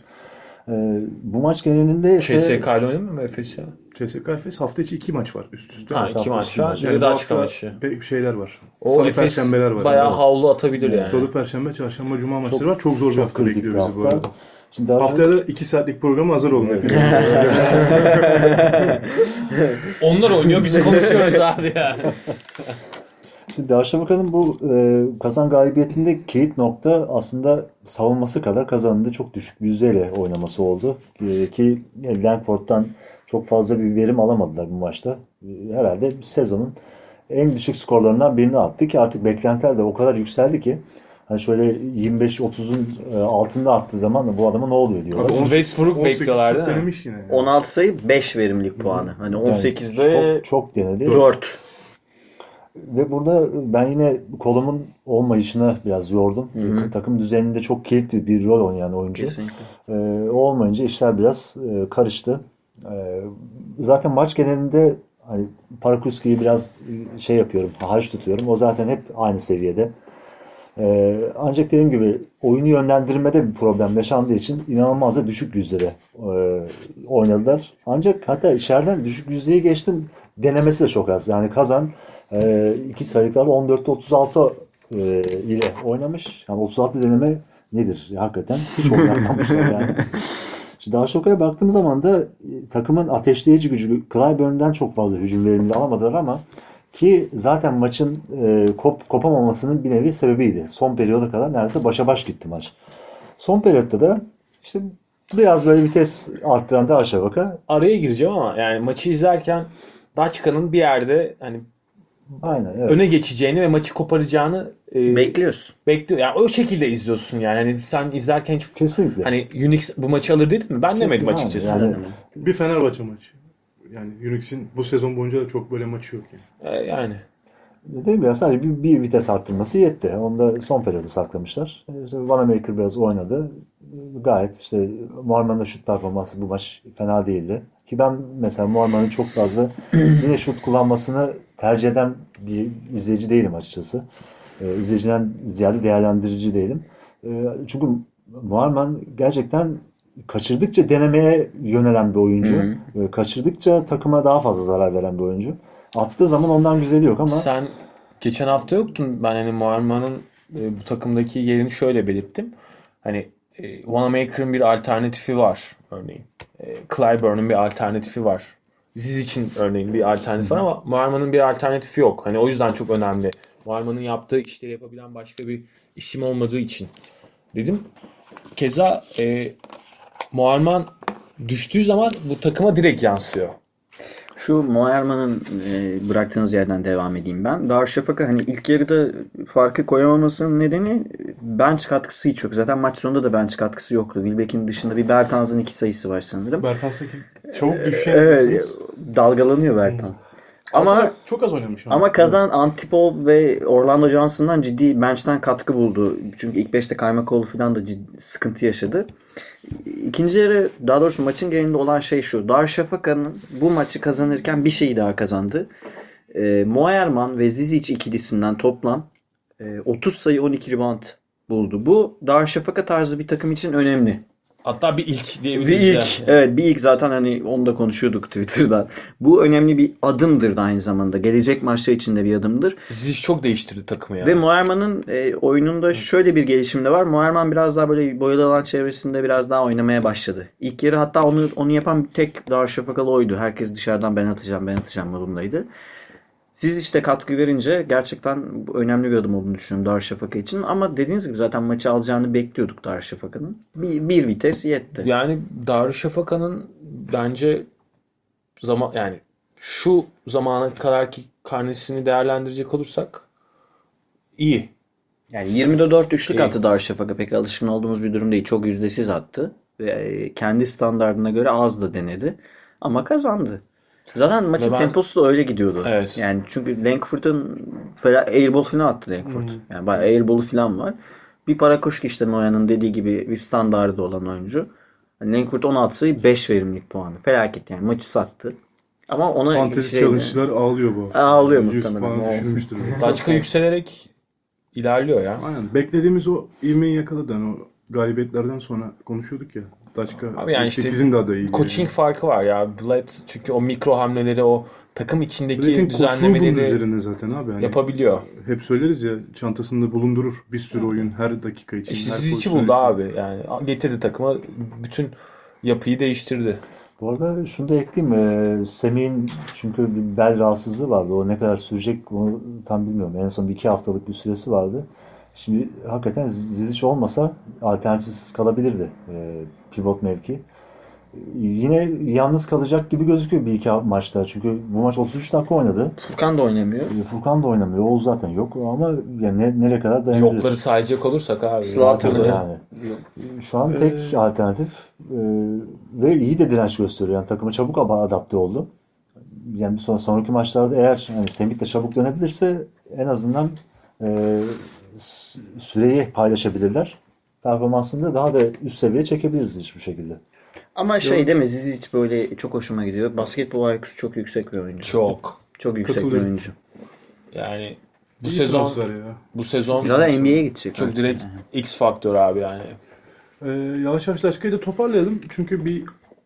Ee, bu maç genelinde ise CSK ile oynamıyor mu Efes ya? CSK Efes hafta içi iki maç var üst üste. Ha hafta iki maç var. içi Bir de bu daha hafta çıkan maçı. şeyler var. O Salı Efes perşembeler var. bayağı Evet. havlu atabilir yani. Salı perşembe, çarşamba, cuma maçları Çok- var. Çok zor bir çok hafta bir bizi bu hafta. arada. Şimdi daha Haftaya da iki saatlik programa hazır olun. Onlar oynuyor biz konuşuyoruz abi ya. Şimdi Darüşşafaka'nın bu e, kazan galibiyetinde kilit nokta aslında savunması kadar kazanında çok düşük bir yüzdeyle oynaması oldu. E, ki e, Langford'dan çok fazla bir verim alamadılar bu maçta. E, herhalde sezonun en düşük skorlarından birini attı ki artık beklentiler de o kadar yükseldi ki hani şöyle 25-30'un e, altında attığı zaman da bu adama ne oluyor diyorlar. Abi, on- Westbrook 18 bekliyorlar değil mi? yine. 16 sayı 5 verimlilik puanı. Hani 18'de çok, çok denedi. 4. Ve burada ben yine kolumun olmayışına biraz yordum. Takım düzeninde çok kilitli bir rol oynayan oyuncu. Kesinlikle. Ee, o olmayınca işler biraz e, karıştı. Ee, zaten maç genelinde hani Parakuski'yi biraz e, şey yapıyorum, hariç tutuyorum. O zaten hep aynı seviyede. Ee, ancak dediğim gibi oyunu yönlendirmede bir problem yaşandığı için inanılmaz da düşük yüzdede e, oynadılar. Ancak hatta içeriden düşük yüzdeyi geçtim denemesi de çok az. Yani kazan e, iki sayılıklarla 14'te 36 e, ile oynamış. Yani 36 deneme nedir? Ya, hakikaten hiç oynanmamışlar yani. Şimdi Darüşşafaka'ya baktığım zaman da takımın ateşleyici gücü Clyburn'dan çok fazla hücum verimli alamadılar ama ki zaten maçın e, kop, kopamamasının bir nevi sebebiydi. Son periyoda kadar neredeyse başa baş gitti maç. Son periyotta da işte Biraz böyle vites arttıran da aşağı baka. Araya gireceğim ama yani maçı izlerken Daçka'nın bir yerde hani Aynen evet. öne geçeceğini ve maçı koparacağını e, Bekliyorsun. bekliyor. Yani o şekilde izliyorsun yani. Hani sen izlerken hiç Kesinlikle. hani Unix bu maçı alır dedin mi? Ben demedim Kesin, açıkçası. Yani Bir Fenerbahçe maçı. Yani Unix'in bu sezon boyunca da çok böyle maçı yok yani. E, yani. Dediğim gibi sadece bir, bir vites arttırması yetti. Onu da son periyodu saklamışlar. İşte Vanamaker biraz oynadı. Gayet işte Muharman'ın da şut performansı bu maç fena değildi. Ki ben mesela Muharman'ın çok fazla yine şut kullanmasını tercih eden bir izleyici değilim açıkçası. Ee, izleyiciden ziyade değerlendirici değilim. Ee, çünkü Muharman gerçekten kaçırdıkça denemeye yönelen bir oyuncu. Ee, kaçırdıkça takıma daha fazla zarar veren bir oyuncu. Attığı zaman ondan güzeli yok ama Sen geçen hafta yoktun. Ben hani Muharman'ın e, bu takımdaki yerini şöyle belirttim. Hani e, Wanamaker'ın bir alternatifi var örneğin. E, Clyburn'un bir alternatifi var. Zizic'in örneğin bir alternatifi var ama Muharman'ın bir alternatifi yok. Hani o yüzden çok önemli. Muharman'ın yaptığı işleri yapabilen başka bir isim olmadığı için dedim. Keza e, Muharman düştüğü zaman bu takıma direkt yansıyor. Şu Moerman'ın e, bıraktığınız yerden devam edeyim ben. Darüşşafaka hani ilk yarıda farkı koyamamasının nedeni e, bench katkısı hiç yok. Zaten maç sonunda da bench katkısı yoktu. Wilbeck'in dışında bir Bertans'ın iki sayısı var sanırım. Bertans'ta kim? Çabuk düşen. Evet, dalgalanıyor Bertans. Ama çok az oynamış. ama kazan Antipov ve Orlando Johnson'dan ciddi bench'ten katkı buldu. Çünkü ilk 5'te Kaymakoğlu falan da ciddi sıkıntı yaşadı. İkinci yarı daha doğrusu maçın genelinde olan şey şu. Darüşşafaka'nın bu maçı kazanırken bir şeyi daha kazandı. E, Moerman ve Zizic ikilisinden toplam e, 30 sayı 12 rebound buldu. Bu Darüşşafaka tarzı bir takım için önemli. Hatta bir ilk Bir diyebiliriz. ilk, yani. evet bir ilk zaten hani onu da konuşuyorduk Twitter'dan. Bu önemli bir adımdır da aynı zamanda. Gelecek maçlar için de bir adımdır. Zizic çok değiştirdi takımı yani. Ve Moerman'ın e, oyununda şöyle bir gelişim de var. Moerman biraz daha böyle boyalı alan çevresinde biraz daha oynamaya başladı. İlk yarı hatta onu onu yapan tek Darüşşafakalı oydu. Herkes dışarıdan ben atacağım ben atacağım modundaydı. Siz işte katkı verince gerçekten önemli bir adım olduğunu düşünüyorum Darüşşafaka için. Ama dediğiniz gibi zaten maçı alacağını bekliyorduk Darüşşafaka'nın. Bir, bir vites yetti. Yani Darüşşafaka'nın bence zaman yani şu zamana kadarki karnesini değerlendirecek olursak iyi. Yani 20'de 4 üçlük İyi. attı Darüşşafaka. Pek alışkın olduğumuz bir durum değil. Çok yüzdesiz attı. Ve e, kendi standartına göre az da denedi. Ama kazandı. Zaten maçın ben- temposu da öyle gidiyordu. Evet. Yani çünkü Lankford'un falan airball falan attı Lankford. Yani bayağı airball'u falan var. Bir para koşku işte Noyan'ın dediği gibi bir standardı olan oyuncu. Yani Lankford 16 sayı 5 verimlilik puanı. Felaket yani. Maçı sattı. Ama ona Fantezi challenge'lar ağlıyor bu. Ağlıyor 100 muhtemelen. düşürmüştür. Daçka yükselerek ilerliyor ya. Aynen. Beklediğimiz o ivmeyi yakaladı. Yani o galibiyetlerden sonra konuşuyorduk ya. Daçka Abi yani işte 8'in daha da iyi. Coaching farkı var ya. Bled çünkü o mikro hamleleri o takım içindeki bunun düzenlemeleri üzerine zaten abi. Yani yapabiliyor. hep söyleriz ya çantasında bulundurur bir sürü oyun her dakika için. İşte her siz içi pozisyon buldu için. abi. Yani getirdi takıma bütün yapıyı değiştirdi. Bu arada şunu da ekleyeyim. Ee, Semih'in çünkü bir bel rahatsızlığı vardı. O ne kadar sürecek onu tam bilmiyorum. En son bir iki haftalık bir süresi vardı. Şimdi hakikaten Zizic olmasa alternatifsiz kalabilirdi ee, pivot mevki. Ee, Yine yalnız kalacak gibi gözüküyor bir iki maçta. Çünkü bu maç 33 dakika oynadı. Furkan da oynamıyor. Ee, Furkan da oynamıyor. Oğuz zaten yok ama yani ne, nereye kadar dayanabilir? Yokları sayacak olursak abi. Da- yani. Şu an tek alternatif e, ve iyi de direnç gösteriyor. Yani takıma çabuk adapte oldu. Yani son, sonraki maçlarda eğer yani Semih de çabuk dönebilirse en azından e, süreyi paylaşabilirler. Performansını daha da üst seviyeye çekebiliriz hiçbir şekilde. Ama şey değil mi Zizic böyle çok hoşuma gidiyor. Basketbol IQ'su çok yüksek bir oyuncu. Çok. Çok yüksek bir oyuncu. Yani bu İyi sezon ya. bu sezon Zaten NBA'ye gidecek. çok direkt X faktör abi yani. Ee, yavaş yavaş Daçka'yı da toparlayalım. Çünkü bir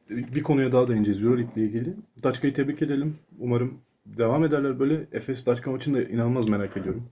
bir konuya daha değineceğiz Euroleague ile ilgili. Daçka'yı tebrik edelim. Umarım devam ederler böyle. Efes Daçka maçını da inanılmaz merak ediyorum.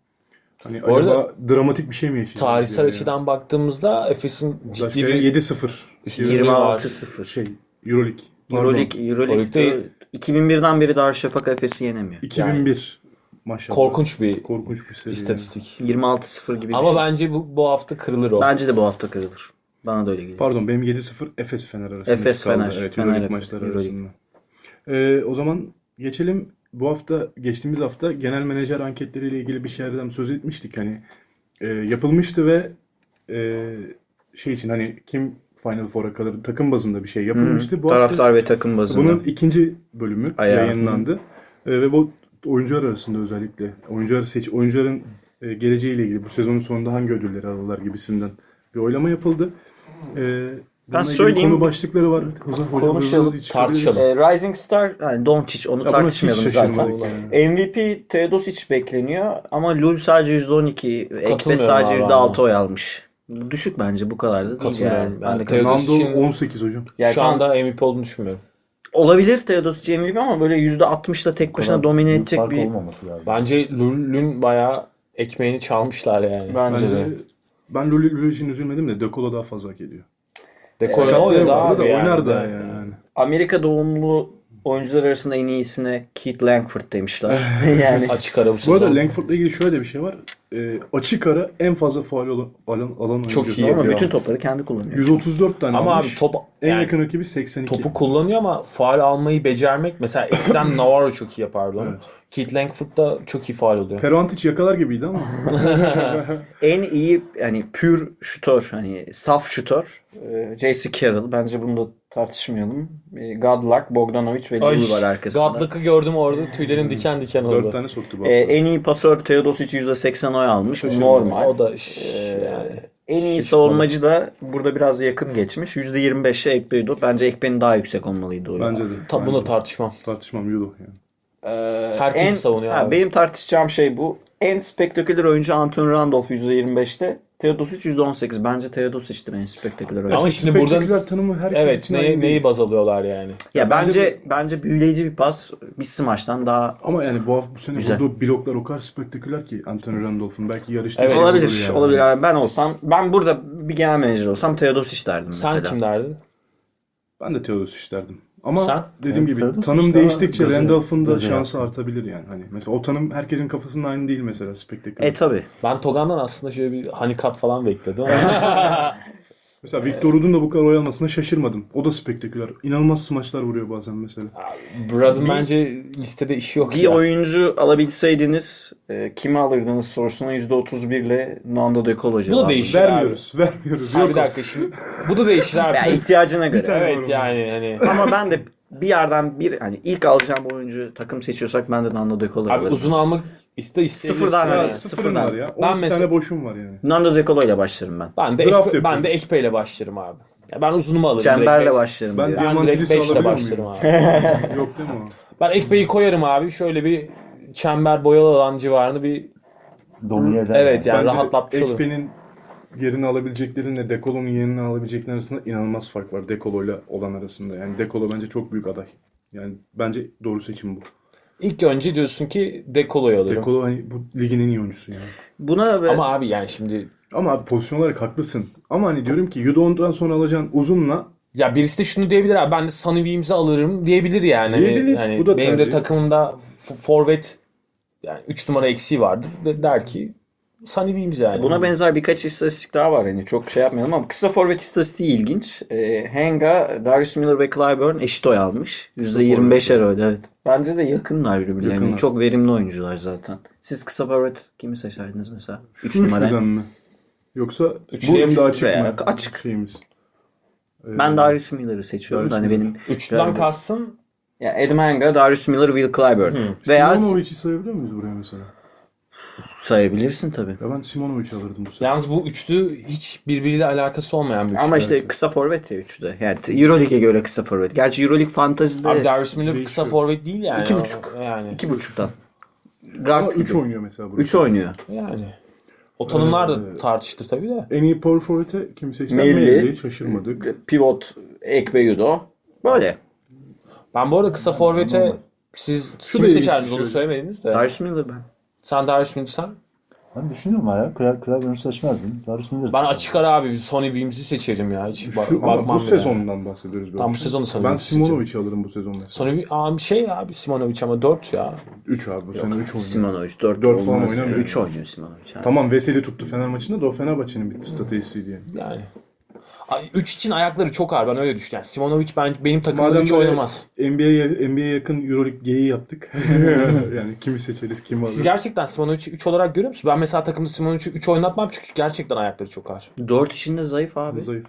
Hani Bu arada- acaba dramatik bir şey mi yaşayacağız? Tarihsel Yani? açıdan baktığımızda Efes'in ciddi bir 7-0. üstünlüğü var. 26-0. Şey Euroleague. Pardon. Euroleague, Euroleague'de Euroleague'de- 2001'den beri Darüşşafaka Efes'i yenemiyor. 2001 maşallah. Korkunç bir Korkunç bir seri. istatistik. 26-0 gibi bir Ama şey. bence bu, bu hafta kırılır o. Bence de bu hafta kırılır. Bana da öyle geliyor. Pardon benim 7-0 Efes Fener arasında Efes. Fener. Evet Fener, Euroleague maçları Euroleague. arasında. Ee, o zaman geçelim. Bu hafta geçtiğimiz hafta genel menajer anketleriyle ilgili bir şeylerden söz etmiştik. Hani e, yapılmıştı ve e, şey için hani kim Final Four'a kalır takım bazında bir şey yapılmıştı. Bu hafta Taraftar ve takım bazında. bunun ikinci bölümü Ayağı. yayınlandı. E, ve bu oyuncular arasında özellikle oyuncular seç oyuncuların e, geleceğiyle ilgili bu sezonun sonunda hangi ödülleri alırlar gibisinden bir oylama yapıldı. E, ilgili söyleyeyim. konu başlıkları var. Hızlı, hocam, Konuşalım, hızlı çıkabiliriz. tartışalım. Ee, Rising Star, yani Doncic onu Ya tartışmayalım zaten. yani. MVP Teodosic bekleniyor ama Lul sadece %12, Ekse Katılmıyorum sadece abi %6 oy almış. Düşük bence bu kadar da değil yani. Ben Yani de Teodosic- katılıyorum. Nando için- 18 hocam. Yani Şu anda MVP olduğunu düşünmüyorum. olabilir Teodosic MVP ama böyle %60'la tek başına domine edecek bir olmaması lazım. Bence Lul'ün bayağı ekmeğini çalmışlar yani. bence de. Bence ben Lulü Lulü için üzülmedim de Dekolo daha fazla hak Dekolo Sakatlığı oynadı abi da yani. oynar da Yani. yani. Amerika doğumlu oyuncular arasında en iyisine Keith Langford demişler. yani Açık ara bu Bu sezon. arada Langford'la ilgili şöyle de bir şey var. E, açık ara en fazla faal alan, alan, alan oyuncu. Çok iyi ama yapıyor. bütün topları kendi kullanıyor. 134 tane Ama almış. abi top en yani yakın rakibi 82. topu kullanıyor ama faal almayı becermek mesela eskiden Navarro çok iyi yapardı onu. Keith Langford da çok iyi faal oluyor. Perantic yakalar gibiydi ama. en iyi yani pür şutör hani saf şutör e, J.C. Carroll bence bunu da tartışmayalım. E, Godluck, Bogdanovic ve Lillard var arkasında. Godluck'ı gördüm orada tüylerim diken diken 4 oldu. tane soktu bu E, hafta. en iyi pasör Teodosic %80 oy almış. Bu normal. O da iş yani. En iyi savunmacı da burada biraz yakın geçmiş. %25'e Ekpe'ydi. Bence Ekpe'nin daha yüksek olmalıydı o. Bence de. Ta, Bence bunu tartışmam. tartışmam Yudo yani. Herkes savunuyor ha, abi. Benim tartışacağım şey bu. En spektaküler oyuncu Anthony Randolph %25'te. Teodosic %18. Bence Teodosic'tir en spektaküler oyuncu. Ama şimdi burada Spektaküler tanımı herkes evet için neyi, neyi baz alıyorlar yani. ya bence bence bence, büyüleyici bir pas bir smaçtan daha Ama yani bu hafta bu sene Güzel. vurduğu bloklar o kadar spektaküler ki Anthony Randolph'un. Belki yarışta Evet. olabilir. yani. Olabilir. Yani ben olsam ben burada bir genel menajer olsam Teodosic derdim Sen mesela. kim derdin? Ben de Teodosic derdim. Ama Sen? dediğim Evet, gibi Teodosic tanım daha değiştikçe Randolph'un da şansı artabilir yani. Hani mesela o tanım herkesin kafasında aynı değil mesela spektaküler. E tabi. Ben Togan'dan aslında şöyle bir honeycut falan bekledim Mesela Victor Udun da bu kadar oy almasına şaşırmadım. O da spektaküler. İnanılmaz smaçlar vuruyor bazen mesela. Brad'ın bence listede işi yok Bir ya. oyuncu alabilseydiniz e, kimi alırdınız sorusuna %31 ile Nando De Colo Bu da cevabı. değişir Vermiyoruz. Vermiyoruz. abi. Yok bir dakika şimdi. Bu da değişir abi. Ya ihtiyacına göre. tane- evet var yani hani. Ama ben de bir yerden bir hani ilk alacağım oyuncu takım seçiyorsak ben de Nando De Colo Abi alırım. uzun almak iste isteyebilirsin. Sıfırdan Ya, yani, sıfırın sıfırdan. var ya. 12 Ben mesela- tane boşum var yani. Nando De Colo ile başlarım ben. Ben de Draft Ekpe, ben de Ekpe ile başlarım abi. Ya ben uzunumu alırım. Çemberle direkt beş. başlarım. Ben diyor. Ben direkt Diamantidis'i 5'te alabiliyor başlarım muyum? abi. Yok değil mi o? Ben Ekpe'yi koyarım abi. Şöyle bir çember boyalı alan civarını bir Domine eden. evet yani Bence rahatlatmış olur. Ekpe'nin yerini alabileceklerinle Dekolo'nun yerini alabilecekleri arasında inanılmaz fark var. Dekolo'yla olan arasında. Yani Dekolo bence çok büyük aday. Yani bence doğru seçim bu. İlk önce diyorsun ki Dekolo'yu alırım. Dekolo hani bu ligin en iyi oyuncusu yani. Buna ve Ama abi yani şimdi Ama abi pozisyon olarak haklısın. Ama hani diyorum ki Yudo'ndan sonra alacağın uzunla ya birisi de şunu diyebilir abi ben de Weems'i alırım diyebilir yani. Diyebilir, hani bu da benim de tercih. takımımda f- forvet yani 3 numara eksiği vardır. De, der ki Weems yani. Buna benzer birkaç istatistik daha var. Yani çok şey yapmayalım ama kısa forvet istatistiği ilginç. E, Henga, Darius Miller ve Clyburn eşit oy almış. %25'er oy. Evet. Bence de yakınlar birbirlerine. Yani Yakınlar. çok verimli oyuncular zaten. Siz kısa forvet kimi seçerdiniz mesela? 3 şu numara. üçlüden mi? Yoksa Üç bu değil, hem de açık veya mı? açık. Şeyimiz. Ben Darius Miller'ı seçiyorum. Darius Hani Miller. benim Biraz- kalsın ya Adam Henga, Darius Miller, Will Clyburn. Veya Simonovic'i sayabiliyor muyuz buraya mesela? Sayabilirsin tabii. Ya ben Simonovic'i alırdım bu sefer. Yalnız bu üçlü hiç birbiriyle alakası olmayan bir üçlü. Ama işte kısa forvet ya üçte. Yani Euroleague'e göre kısa forvet. Gerçi Euroleague Fantasy'de Abi Darius Miller Değişiyor. kısa forvet değil yani. İki buçuk. Yani. iki buçuktan. Ama Guard 3 gibi. oynuyor mesela burada. 3 oynuyor. Yani. O tanımlar da tartıştır tabii de. En iyi power forward'e kim seçti? Melli. Melli. Şaşırmadık. Pivot, Ek ve Yudo. Böyle. Ben bu arada kısa forvete siz Şu kimi da seçerdiniz onu şey. söylemediniz de. Darius Miller ben. Sen Darius Miller sen. Ben düşünüyorum hala. Kral, kral bölümü seçmezdim. Darius Miller'ı Ben açık ara abi Sonny Weems'i seçerim ya. Hiç Şu, ama bakmam bu sezondan bahsediyoruz. böyle. Tamam, bu sezonu sanırım Ben. Simonovic'i alırım bu sezon mesela. Sonny abi şey abi Simonovic ama 4 ya. 3 abi bu sene 3 oynuyor. Simonovic 4 Dört falan oynamıyor. 3 oynuyor Simonovic. abi. Tamam Veseli tuttu Fener maçında da o Fenerbahçe'nin bir stratejisiydi yani. Yani. 3 için ayakları çok ağır. Ben öyle düşünüyorum. Yani Simonovic ben, benim takımda Madem 3 böyle oynamaz. NBA'ye NBA yakın Euroleague geyiği yaptık. yani kimi seçeriz, kimi alırız. Siz gerçekten Simonovic'i 3 olarak görüyor musunuz? Ben mesela takımda Simonovic'i 3 oynatmam çünkü gerçekten ayakları çok ağır. 4 içinde zayıf abi. Zayıf.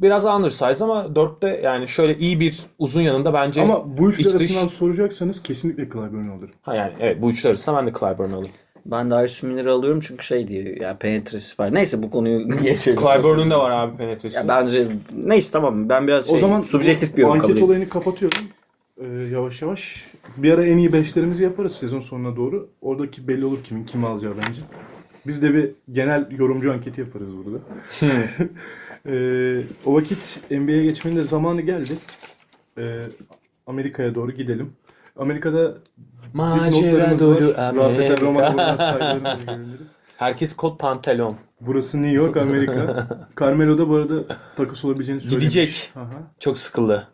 Biraz undersize ama 4'te yani şöyle iyi bir uzun yanında bence Ama bu üçlü iç dış- arasından soracaksanız kesinlikle Clyburn'u alırım. Ha yani evet bu üçlü arasında ben de Clyburn'u alırım. Ben Ice Miller'ı alıyorum çünkü şey diye yani penetresi var. Neyse bu konuyu geçelim. Clyburn'un da var abi penetresi. Ya bence neyse tamam ben biraz şey, o zaman subjektif bir yorum kabul anket ediyorum. olayını kapatıyorum. Ee, yavaş yavaş. Bir ara en iyi beşlerimizi yaparız sezon sonuna doğru. Oradaki belli olur kimin kimi alacağı bence. Biz de bir genel yorumcu anketi yaparız burada. Ee, o vakit NBA'ye geçmenin de zamanı geldi. Ee, Amerika'ya doğru gidelim. Amerika'da Macera dolu Amerika. Herkes kot pantolon. Burası New York, Amerika. Carmelo da bu arada takas olabileceğini söylemiş. Gidecek. Aha. Çok sıkıldı.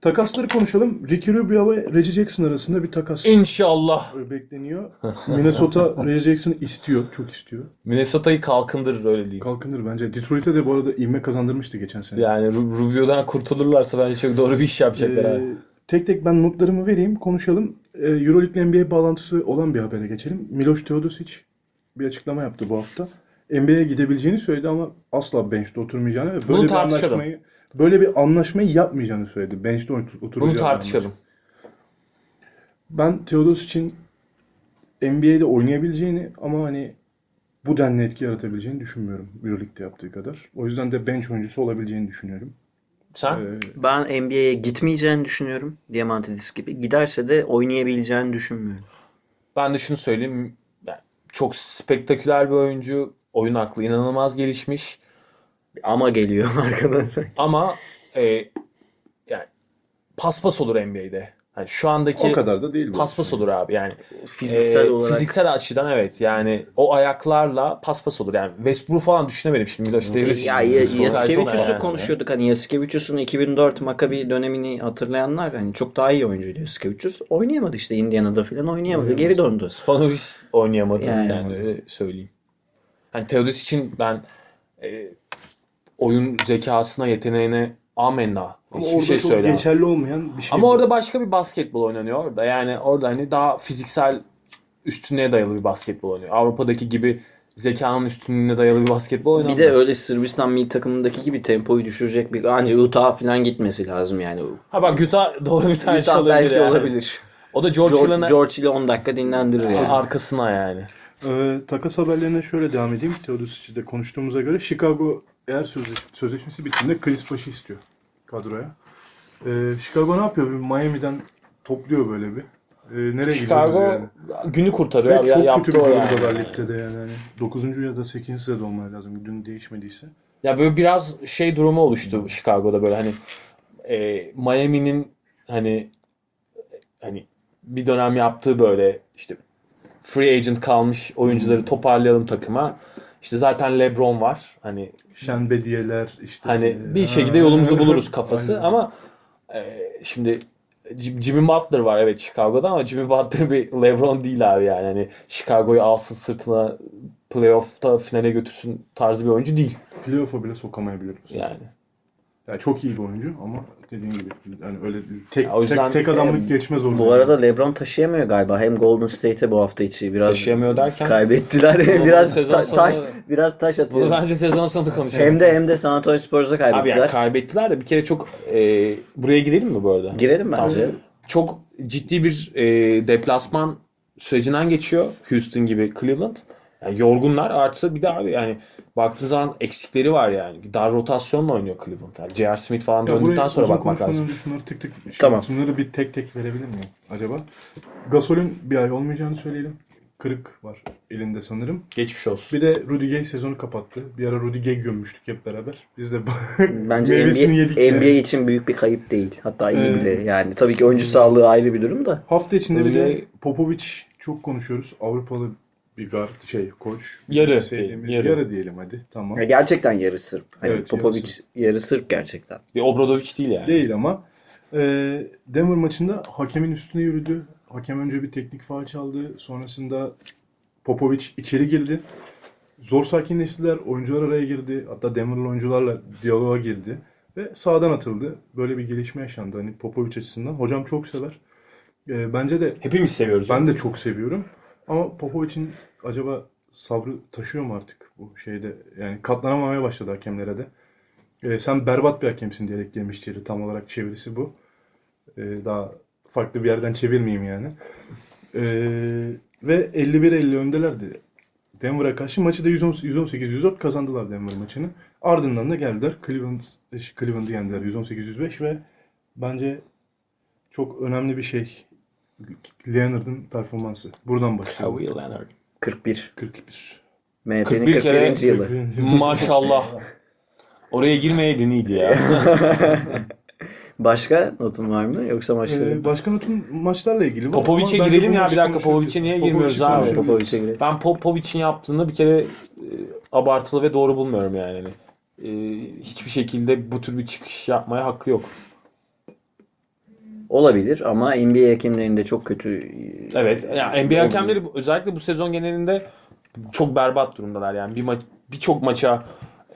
Takasları konuşalım. Ricky Rubio ve Reggie Jackson arasında bir takas İnşallah. bekleniyor. Minnesota Reggie Jackson istiyor. Çok istiyor. Minnesota'yı kalkındırır öyle diyeyim. Kalkınır bence. Detroit'e de bu arada ivme kazandırmıştı geçen sene. Yani Ru- Rubio'dan kurtulurlarsa bence çok doğru bir iş yapacaklar Ee, abi. Tek tek ben notlarımı vereyim. Konuşalım. Ee, Euroleague NBA bağlantısı olan bir habere geçelim. Miloš Teodosic bir açıklama yaptı bu hafta. NBA'ye gidebileceğini söyledi ama asla bench'te oturmayacağını ve böyle Bunu bir anlaşmayı böyle bir anlaşmayı yapmayacağını söyledi. Bench'te otur- oturacağını. Bunu tartışalım. Ben Teodosic'in NBA'de oynayabileceğini ama hani bu denli etki yaratabileceğini düşünmüyorum Euroleague'de yaptığı kadar. O yüzden de bench oyuncusu olabileceğini düşünüyorum. Sen? Ee, Ben NBA'ye gitmeyeceğini düşünüyorum. Diamantidis gibi. Giderse de oynayabileceğini düşünmüyorum. Ben de şunu söyleyeyim. Yani çok spektaküler bir oyuncu. Oyun aklı inanılmaz gelişmiş. Ama geliyor arkadaşlar. Ama e, yani paspas olur NBA'de. Hani şu andaki o kadar da değil bu. paspas olur abi yani. Fiziksel e, olarak. Fiziksel açıdan evet yani o ayaklarla paspas olur. Yani Westbrook falan düşünemedim şimdi Miloš Teodosic. Ya Ya- Karşısına Yaskevicius'u yani. konuşuyorduk. Hani Yaskevicius'un 2004 Maccabi dönemini hatırlayanlar hani çok daha iyi oyuncuydu Yaskevicius. Oynayamadı işte Indiana'da falan oynayamadı. Geri döndü. Spanovic oynayamadı Yani. yani, öyle söyleyeyim. Hani Teodosic için ben e, oyun zekasına, yeteneğine amenna. Ama Hiçbir orada şey çok söylemem. geçerli olmayan bir şey. Ama bu. orada başka bir basketbol oynanıyor orada. Yani orada hani daha fiziksel üstünlüğe dayalı bir basketbol oynuyor. Avrupa'daki gibi zekanın üstünlüğüne dayalı bir basketbol Bir oynanmıyor. de öyle Sırbistan milli takımındaki gibi tempoyu düşürecek bir ancak Utah'a falan gitmesi lazım yani. Ha bak Utah doğru bir tane şey Utah olabilir belki yani. olabilir. O da George, George, Hill'ın George ile 10 dakika dinlendirir yani. arkasına yani. Ee, takas haberlerine şöyle devam edeyim. Teodosic'i de konuştuğumuza göre Chicago eğer sözleş- sözleşmesi bittiğinde Chris Bosh'u istiyor kadroya. Ee, Chicago ne yapıyor? Bir Miami'den topluyor böyle bir. Ee, nereye Chicago yani? günü kurtarıyor. Ve çok kötü Yaptı bir o durumda yani. yani. ligde de yani. Hani 9. ya da 8. sırada olmalı lazım. Dün değişmediyse. Ya böyle biraz şey durumu oluştu Chicago'da böyle hani e, Miami'nin hani hani bir dönem yaptığı böyle işte free agent kalmış oyuncuları toparlayalım takıma. İşte zaten LeBron var. Hani Şenbediyeler işte. hani e, bir şekilde yolumuzu buluruz kafası Aynen. ama e, şimdi Jim- Jimmy Butler var evet Chicago'da ama Jimmy Butler bir LeBron değil abi yani. Hani Chicago'yu alsın sırtına playoff'ta finale götürsün tarzı bir oyuncu değil Playoff'a bile sokamayabiliyoruz. yani. Yani çok iyi bir oyuncu ama dediğin gibi yani öyle tek Ya o yüzden- tek, tek adamlık geçmez orada. Bu arada LeBron taşıyamıyor galiba. Hem Golden State'e bu hafta içi biraz Taşıyamıyor derken? kaybettiler. Biraz sezon ta- taş sonunda- biraz taş atıyor. Bunu bence sezon sonu konuşalım. Hem de hem de San Antonio Spurs'a Abi kaybettiler. yani kaybettiler de bir kere çok e, buraya girelim mi bu arada? Girelim bence. Çok ciddi bir e, deplasman sürecinden geçiyor. Houston gibi Cleveland. Yani yorgunlar artı bir de abi yani baktığın zaman eksikleri var yani. Dar rotasyonla oynuyor Cleveland. Yani J.R. Smith falan Ya döndükten sonra bakmak lazım. şunları tık tık şey, Tamam. Şunları bir tek tek verebilir miyim acaba? Gasol'ün bir ay olmayacağını söyleyelim. Kırık var elinde sanırım. Geçmiş olsun. Bir de Rudy Gay sezonu kapattı. Bir ara Rudy Gay gömmüştük hep beraber. Biz de Bence meyvesini NBA, yedik NBA yani. için büyük bir kayıp değil. Hatta iyi Ee, bile. Yani tabii ki oyuncu sağlığı ayrı bir durum da. Hafta içinde bir de Rudy- Popovic çok konuşuyoruz. Avrupalı bir guard şey koç. Yarı Sevdiğimiz yarı. yarı diyelim hadi. Tamam. Ya gerçekten yarı Sırp. Hani Evet, yarı Popovic Sırp. yarı Sırp gerçekten. Bir Obradovic değil yani. Değil ama e, Denver maçında hakemin üstüne yürüdü. Hakem önce bir teknik faul çaldı. Sonrasında Popovic içeri girdi. zor sakinleştiler. Oyuncular araya girdi. Hatta Denver'lı oyuncularla diyaloğa girdi. Ve sağdan atıldı. Böyle bir gelişme yaşandı. Hani Popovic açısından. Hocam çok sever. Ee, bence de Hepimiz seviyoruz. ben de çok seviyorum. Ama Popovic'in acaba sabrı taşıyor mu artık bu şeyde? Yani katlanamamaya başladı hakemlere de. Ee, sen berbat bir hakemsin diyerek girmiş içeri. Tam olarak çevirisi bu. Ee, daha farklı bir yerden çevirmeyeyim yani. Ee, ve 51-50 öndelerdi. Denver'a karşı maçı da 118-104 kazandılar Denver maçını. Ardından da geldiler. Cleveland Cleveland'ı yendiler 118-105 ve bence çok önemli bir şey Leonard'ın performansı. Buradan başlıyor. Kawhi Leonard. 41. 41. MHP'nin 41 kere- 41. yılı. Maşallah. Oraya girmeyeydin iyiydi ya. Başka notun var mı? Yoksa maçları? Ee, başka notum maçlarla ilgili var. Popovic'e girelim ya, bir dakika. Popovic'e niye girmiyoruz abi? Popovic'e girelim. Ben Popovic'in yaptığını bir kere e, abartılı ve doğru bulmuyorum yani. Hani, e, hiçbir şekilde bu tür bir çıkış yapmaya hakkı yok. Olabilir ama NBA hakemlerinde çok kötü Evet. Yani NBA hakemleri özellikle bu sezon genelinde çok berbat durumdalar. Yani bir maç birçok maça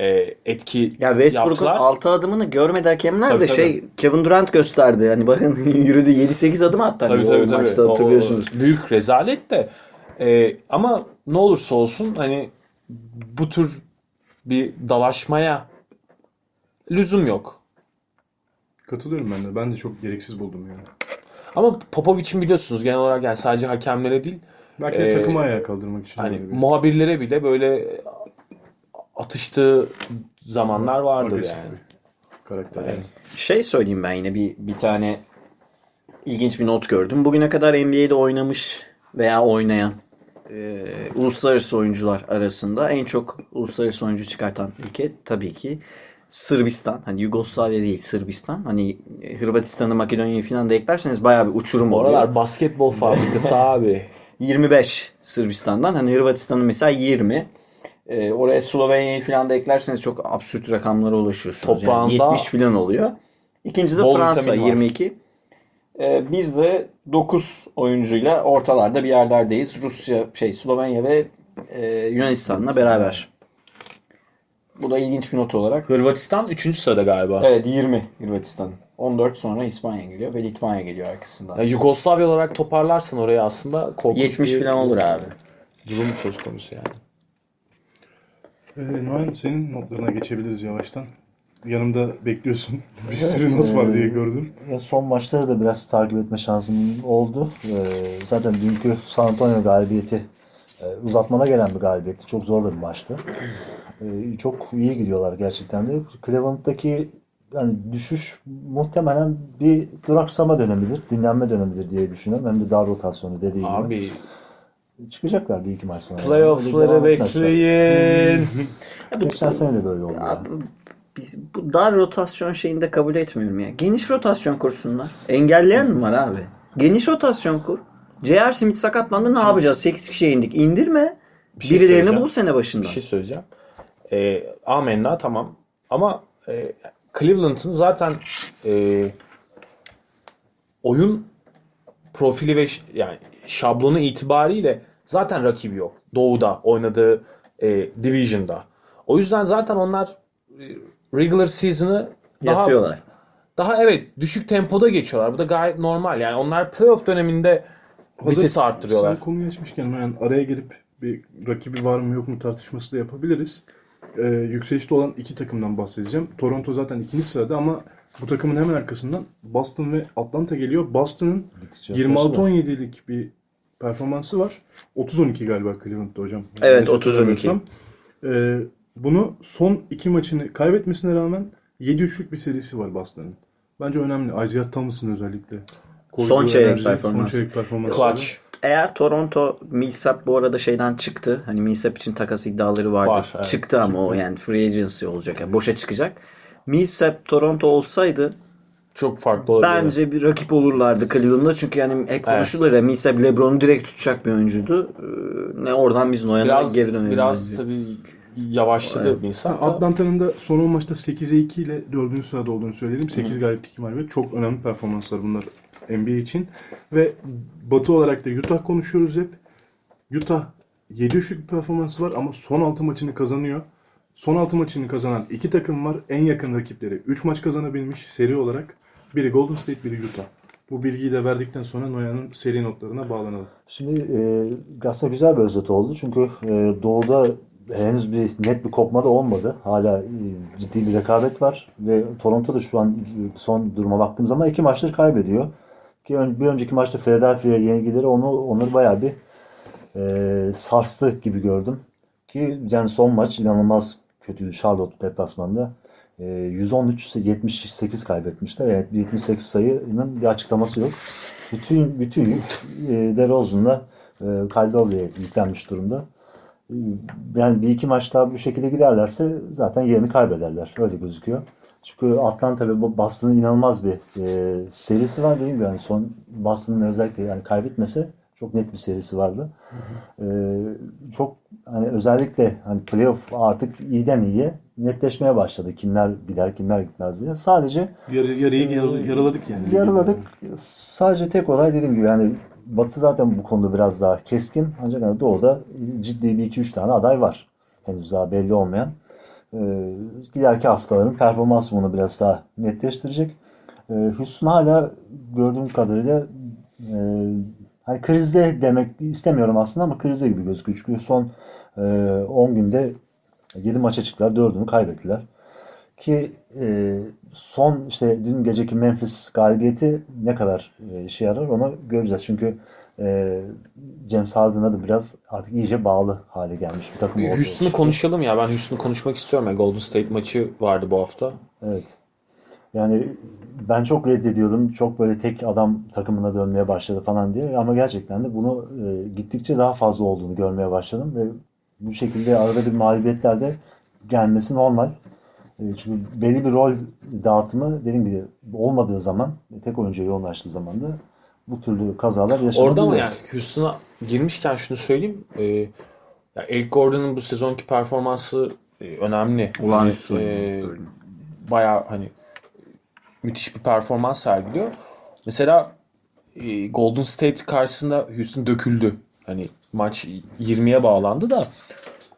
e, etki Ya Westbrook'un. 6 adımını görmedi hakemler Tabii, de tabii. şey Kevin Durant gösterdi. Hani bakın yürüdü 7-8 adım attı. Hani Tabii o tabii tabii. maçta O- o- hatırlıyorsunuz. büyük rezalet de. E, ama ne olursa olsun hani bu tür bir dalaşmaya lüzum yok. Katılıyorum ben de. Ben de çok gereksiz buldum yani. Ama Popovic'in biliyorsunuz genel olarak yani sadece hakemlere değil Belki de Ee, takımı ayağa kaldırmak için. hani muhabirlere bile böyle atıştığı zamanlar vardır agresif yani. karakter. yani. Şey söyleyeyim ben yine bir, bir tane ilginç bir not gördüm. Bugüne kadar NBA'de oynamış veya oynayan e, uluslararası oyuncular arasında en çok uluslararası oyuncu çıkartan ülke tabii ki Sırbistan. Hani Yugoslavya değil Sırbistan. Hani e, Hırvatistan'ı Makedonya'yı falan da eklerseniz bayağı bir uçurum oluyor. Oralar basketbol fabrikası abi. 25 Sırbistan'dan. Hani Hırvatistan'ın mesela 20. Ee, oraya Slovenya'yı falan da eklerseniz çok absürt rakamlara ulaşıyorsunuz. Toprağında- Yani 70 falan oluyor. İkinci de Bol Fransa vitamin var. 22. Ee, biz de 9 oyuncuyla ortalarda bir yerlerdeyiz. Rusya, şey Slovenya ve e, Yunanistan'la beraber. Bu da ilginç bir not olarak. Hırvatistan 3. sırada galiba. Evet 20 Hırvatistan. 14 sonra İspanya geliyor ve Litvanya geliyor arkasından. Yani Yugoslavya olarak toparlarsan oraya aslında korkunç 70 bir falan olur abi. durum söz konusu yani. Ee, Noyan senin notlarına geçebiliriz yavaştan. Yanımda bekliyorsun. Bir sürü not var diye gördüm. Ya son maçları da biraz takip etme şansım oldu. Ee, zaten dünkü San Antonio galibiyeti e, uzatmana gelen bir galibiyetti. Çok zor bir maçtı. Ee, çok iyi gidiyorlar gerçekten de. Cleveland'daki yani düşüş muhtemelen bir duraksama dönemidir. Dinlenme dönemidir diye düşünüyorum. Hem de dar rotasyonu dediği gibi. Abi Çıkacaklar bir iki maç sonra. Playoff'ları bekleyin. Geçen sene de böyle oldu. yani. Abi, biz bu dar rotasyon şeyini de kabul etmiyorum ya. Geniş rotasyon kursunlar. Engelleyen mi var abi? Geniş rotasyon kur. J.R. Smith sakatlandı ne yapacağız? 8 kişiye indik. İndirme. şey Birilerini bul sene başında. Bir şey söyleyeceğim. E, amenna tamam. Ama e, Cleveland'ın zaten e, oyun profili ve yani şablonu itibariyle zaten rakibi yok. Doğu'da oynadığı e, Division'da. O yüzden zaten onlar e, regular season'ı daha Yatıyorlar. daha evet düşük tempoda geçiyorlar. Bu da gayet normal. Yani onlar playoff döneminde Hazır vitesi arttırıyorlar. Sen konuyu açmışken Noyan araya girip bir rakibi var mı yok mu tartışması da yapabiliriz. Ee, yükselişte olan iki takımdan bahsedeceğim. Toronto zaten ikinci sırada ama bu takımın hemen arkasından Boston ve Atlanta geliyor. Boston'ın Gittikçe 26-17'lik bir performansı var. 30-12 galiba Cleveland'da hocam. Evet, Yanlış 30-12. hatırlamıyorsam. Ee, bunu son iki maçını kaybetmesine rağmen 7-3'lük bir serisi var Boston'ın. Bence önemli. Isaiah Thomas'ın özellikle. Koyduğu Son çeyrek enerji, performansı. Son çeyrek performansı. Clutch. Eğer Toronto Millsap bu arada şeyden çıktı. Hani Millsap için takas iddiaları vardı. Var, evet. çıktı ama o yani free agency olacak. Yani boşa çıkacak. Millsap Toronto olsaydı Çok farklı olabilir. Bence bir rakip olurlardı Cleveland'da. Çünkü yani hep konuşulur ya Millsap LeBron'u direkt tutacak bir oyuncuydu. Ee, Ne oradan biz Noyan'a biraz geri dönelim. biraz tabii yavaşladı bir insan. Atlanta'nın da son 10 maçta 8'e 2 ile 4. sırada olduğunu söyleyelim. 8 galibiyet 2 mağlubiyet. Çok önemli performanslar bunlar NBA için. Ve batı olarak da Utah konuşuyoruz hep. Utah 7 üçlük bir performansı var ama son 6 maçını kazanıyor. Son 6 maçını kazanan iki takım var. En yakın rakipleri 3 maç kazanabilmiş seri olarak. Biri Golden State, biri Utah. Bu bilgiyi de verdikten sonra Noyan'ın seri notlarına bağlanalım. Şimdi e, aslında güzel bir özet oldu. Çünkü e, Doğu'da henüz bir net bir kopma da olmadı. Hala e, ciddi bir rekabet var. Ve Toronto da şu an e, son duruma baktığım zaman iki maçtır kaybediyor. Ki bir önceki maçta Philadelphia yenilgileri onu onları bayağı bir e, sarstı gibi gördüm. Ki yani son maç inanılmaz kötüydü Charlotte deplasmanda. E, 113-78 kaybetmişler. Evet 78 sayının bir açıklaması yok. Bütün bütün yük e, DeRozan'la e, Caldwell'e yüklenmiş durumda. E, Yani bir iki maç daha bu şekilde giderlerse zaten yerini kaybederler. Öyle gözüküyor. Çünkü Atlanta ve Boston'ın inanılmaz bir e, serisi var değil mi? Yani son Boston'ın özellikle yani kaybetmese çok net bir serisi vardı. E, çok hani özellikle hani playoff artık iyiden iyiye netleşmeye başladı. Kimler gider kimler gitmez diye. Sadece Yarı, yarıyı yar- yaraladık yani. yarıladık. Sadece tek olay dediğim gibi yani Batı zaten bu konuda biraz daha keskin. Ancak hani Doğu'da ciddi bir iki üç tane aday var. Henüz daha belli olmayan. Ee, ileriki haftaların performansı bunu biraz daha netleştirecek. Ee, Houston hala gördüğüm kadarıyla e, hani krizde demek istemiyorum aslında ama krizde gibi gözüküyor. Çünkü son e, 10 günde 7 maça çıktılar. 4'ünü kaybettiler. Ki e, son işte dün geceki Memphis galibiyeti ne kadar e, işe yarar onu göreceğiz. Çünkü e, James Harden'a da biraz artık iyice bağlı hale gelmiş bir takım oldu. Houston'u konuşalım ya. Ben Houston'u konuşmak istiyorum. ya. Golden State maçı vardı bu hafta. Evet. Yani ben çok reddediyordum. Çok böyle tek adam takımına dönmeye başladı falan diye. Ama gerçekten de bunu e, gittikçe daha fazla olduğunu görmeye başladım ve bu şekilde arada bir mağlubiyetler de gelmesi normal. E, çünkü belli bir rol dağıtımı dediğim gibi olmadığı zaman, tek oyuncuya yoğunlaştığı zaman da bu türlü kazalar yaşanabiliyor. Orada ama yani Houston'a girmişken şunu söyleyeyim. Ee, ya Eric Gordon'un bu sezonki performansı e, önemli. Olağanüstü Hani, e, bayağı hani müthiş bir performans sergiliyor. Mesela e, Golden State karşısında Houston döküldü. Hani maç 20'ye bağlandı da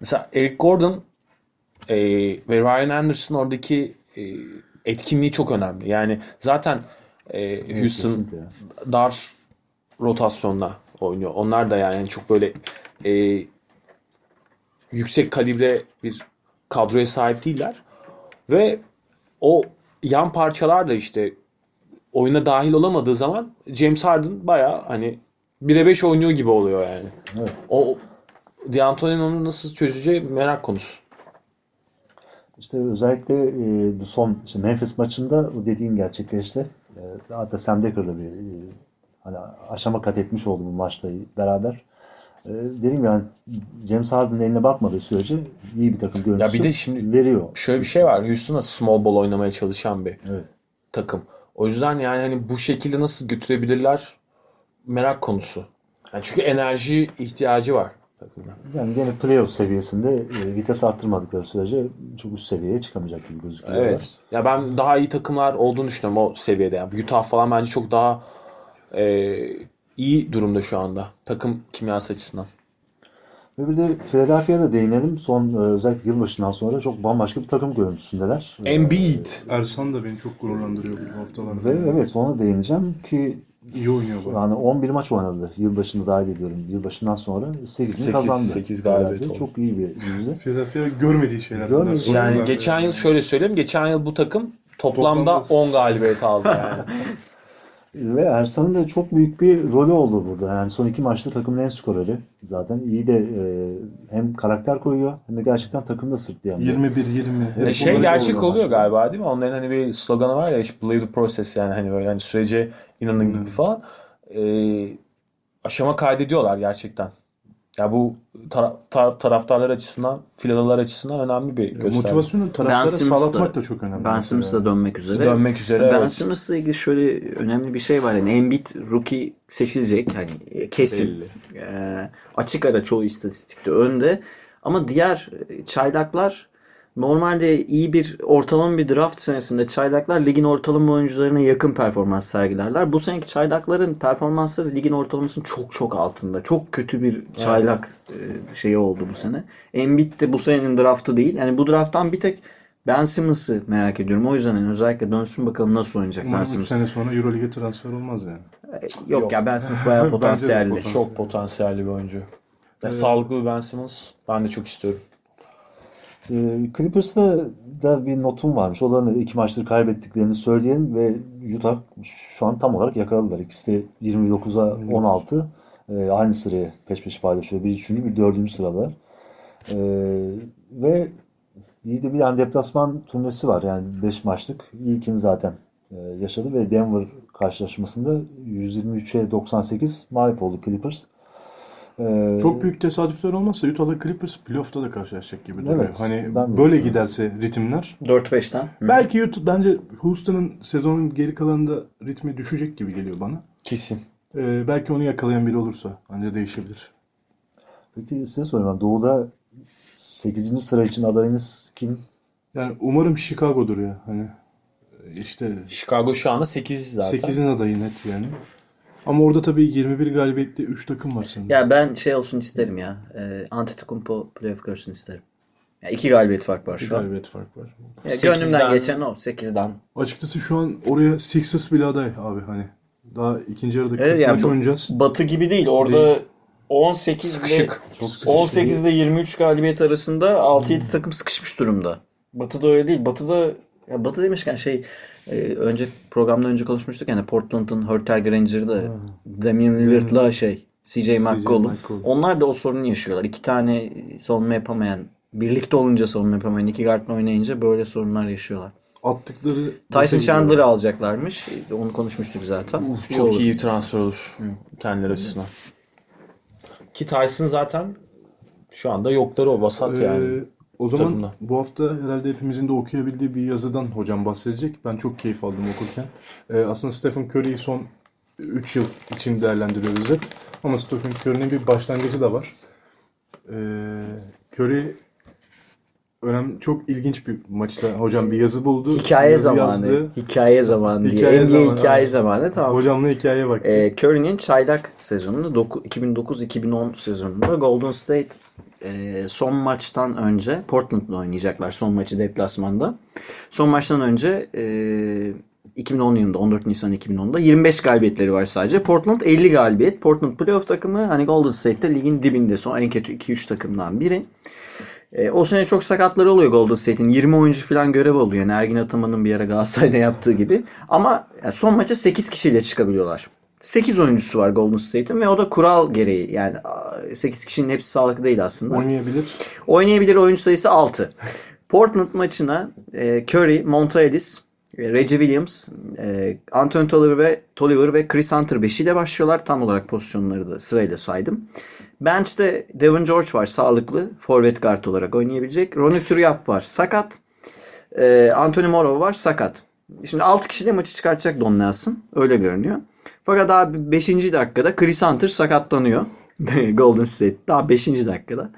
mesela Eric Gordon e, ve Ryan Anderson oradaki e, etkinliği çok önemli. Yani zaten e, Houston kesinlikle. dar rotasyonla oynuyor. Onlar da yani çok böyle e, yüksek kalibre bir kadroya sahip değiller. Ve o yan parçalar da işte oyuna dahil olamadığı zaman James Harden baya hani 1'e 5 oynuyor gibi oluyor yani. Evet. O D'Antoni'nin onu nasıl çözeceği merak konusu. İşte özellikle e, son işte Memphis maçında o dediğin gerçekleşti. Hatta Sam Decker'da bir e, hani aşama kat etmiş oldu bu maçla beraber. E, dediğim yani James Harden'ın eline bakmadığı sürece iyi bir takım görüntüsü Ya bir de şimdi- veriyor. Şöyle bir şey var. Houston'a small ball oynamaya çalışan bir Evet. takım. O yüzden yani hani bu şekilde nasıl götürebilirler merak konusu. Yani çünkü enerji ihtiyacı var takımda. Yani gene playoff seviyesinde e, vites arttırmadıkları sürece çok üst seviyeye çıkamayacak gibi gözüküyor. Evet. Ya ben daha iyi takımlar olduğunu düşünüyorum o seviyede. Yani Utah falan bence çok daha e, iyi durumda şu anda. Takım kimyası açısından. Ve bir de Philadelphia'da değinelim. Son e, özellikle yılbaşından sonra çok bambaşka bir takım görüntüsündeler. Embiid. Ersan da beni çok gururlandırıyor bu haftalarda. Ve evet ona değineceğim ki İyi oynuyor bu. Yani 11 maç oynadı. Yılbaşını dahil ediyorum. Yılbaşından sonra 8'ini Sekiz- kazandı. sekiz galibiyet Philadelphia oldu. Çok iyi bir yüzde. Philadelphia görmediği şeyler. Görmediği. Yani geçen yıl şöyle söyleyeyim. Geçen yıl bu takım toplamda Toplamda- 10 galibiyet aldı yani. Ve Ersan'ın da çok büyük bir rolü oldu burada. Yani son iki maçta takımın en skoreri. Zaten iyi de e, hem karakter koyuyor hem de gerçekten takımda sırtlayan. bir- 21-20. E Hep şey gerçek oluyor maçta. galiba değil mi? Onların hani bir sloganı var ya işte believe the process yani hani böyle hani sürece inanın gibi falan. Ee, aşama kaydediyorlar gerçekten. Ya bu tara- tar- taraftarlar açısından, filalar açısından önemli bir gösterge. Motivasyonu Ben taraftarı sağlatmak da çok önemli. Ben mesela. Simmons'la dönmek üzere. Dönmek üzere, Ben evet. Simmons'la ilgili şöyle önemli bir şey var. Yani Embiid rookie seçilecek. Hani e, kesin. Ee, açık ara çoğu istatistikte önde. Ama diğer e, çaylaklar Normalde iyi bir ortalama bir draft senesinde çaylaklar ligin ortalama oyuncularına yakın performans sergilerler. Bu seneki çaylakların performansları ligin ortalamasının çok çok altında. Çok kötü bir çaylak e, şeyi oldu bu sene. Embiid de bu senenin draftı değil. Yani bu drafttan bir tek Ben Simmons'ı merak ediyorum. O yüzden yani özellikle dönsün bakalım nasıl oynayacak Ben Umarım 3 Simmons. sene sonra Euroleague'e transfer olmaz yani. Yok, Yok. ya Ben Simmons bayağı potansiyelli. potansiyel. Çok potansiyelli bir oyuncu. Ya Sağlıklı bir Ben Simmons. Ben de çok istiyorum. Ee, Clippers'ta da bir notum varmış. Da iki maçtır kaybettiklerini söyleyelim ve Utah şu an tam olarak yakaladılar. İkisi de 29'a 16. Ee, aynı sırayı peş peşe paylaşıyor. Bir üçüncü, bir dördüncü sıralar. Ee, ve iyi de bir yani deplasman turnesi var. Yani 5 maçlık. İlkini zaten e, yaşadı ve Denver karşılaşmasında 123'e 98 mağlup oldu Clippers. Ee, Çok büyük tesadüfler olmazsa Utah'la Clippers playoff'ta da karşılaşacak gibi duruyor. Evet, hani ben de böyle düşünüyorum. giderse ritimler 4-5'ten. belki Utah bence Houston'ın sezonun geri kalanında ritmi düşecek gibi geliyor bana. Kesin. Ee, belki onu yakalayan biri olursa ancak değişebilir. Peki size sorayım. ben. Doğu'da 8. sıra için adayınız kim? Yani umarım Chicago'dur ya. Hani e, işte Chicago şu anda 8 zaten. 8'in adayı net yani. Ama orada tabii 21 galibiyetli 3 takım var sanırım. Ya ben şey olsun isterim ya. E, Antetokounmpo playoff görsün isterim. Ya iki galibiyet fark var şu an. galibiyet fark var. Ya Sekizden- gönlümden geçen o. 8'den. Açıkçası şu an oraya Sixers bile aday abi hani. Daha ikinci yarıda 40 Evet, yani maç bu- oynayacağız. Batı gibi değil. Orada Değil. 18 Sıkışık. Çok 18 ile 23 galibiyet arasında 6-7 takım sıkışmış durumda. Batı'da öyle değil. Batı'da ya Batı demişken şey e, önce programdan önce konuşmuştuk yani Portland'ın Hurtel Granger'da Damian Lillard'la şey CJ McCollum. Onlar da o sorunu yaşıyorlar. İki tane savunma yapamayan birlikte olunca savunma yapamayan iki guardla oynayınca böyle sorunlar yaşıyorlar. Attıkları Tyson Chandler'ı alacaklarmış. E, Onu konuşmuştuk zaten. İyi Çok olur. iyi transfer olur. Kendileri açısından. Ki Tyson zaten şu anda yokları o vasat yani. O zaman takımda. bu hafta herhalde hepimizin de okuyabildiği bir yazıdan hocam bahsedecek. Ben çok keyif aldım okurken. Ee, aslında Stephen Curry'i son 3 yıl için değerlendiriyoruz hep. Ama Stephen Curry'nin bir başlangıcı da var. Ee, Curry önemli, çok ilginç bir maçta hocam bir yazı buldu. Hikaye Yazı zamanı. yazdı. Hikaye zamanı diye. Hikaye NBA zamanı, hikaye aynen. zamanı. Tamam. Hocamla hikayeye bak. Ee, Curry'nin çaylak sezonunda doku- 2009-2010 sezonunda Golden State e, son maçtan önce Portland'la oynayacaklar son maçı deplasmanda. Son maçtan önce e, 2010 yılında 14 Nisan 2010'da 25 galibiyetleri var sadece. Portland 50 galibiyet. Portland playoff takımı hani Golden State'te ligin dibinde son en kötü 2-3 takımdan biri. E, o sene çok sakatları oluyor Golden State'in. 20 oyuncu falan görev oluyor. Yani Ergin Ataman'ın bir ara Galatasaray'da yaptığı gibi. Ama yani son maça 8 kişiyle çıkabiliyorlar. 8 oyuncusu var Golden State'in ve o da kural gereği. Yani 8 kişinin hepsi sağlıklı değil aslında. Oynayabilir. Oynayabilir oyuncu sayısı 6. Portland maçına e, Curry, Monta Ellis, e, Reggie Williams, e, Anthony Tolliver ve, Tolliver ve Chris Hunter beşiyle başlıyorlar. Tam olarak pozisyonları da sırayla saydım. Bench'te Devin George var sağlıklı. Forvet guard olarak oynayabilecek. Ronnie Turiaf var sakat. E, Anthony Morrow var sakat. Şimdi 6 kişiyle maçı çıkartacak Don Nelson. Öyle görünüyor. Fakat daha 5. dakikada Chris Hunter sakatlanıyor. Golden State. Daha 5. dakikada.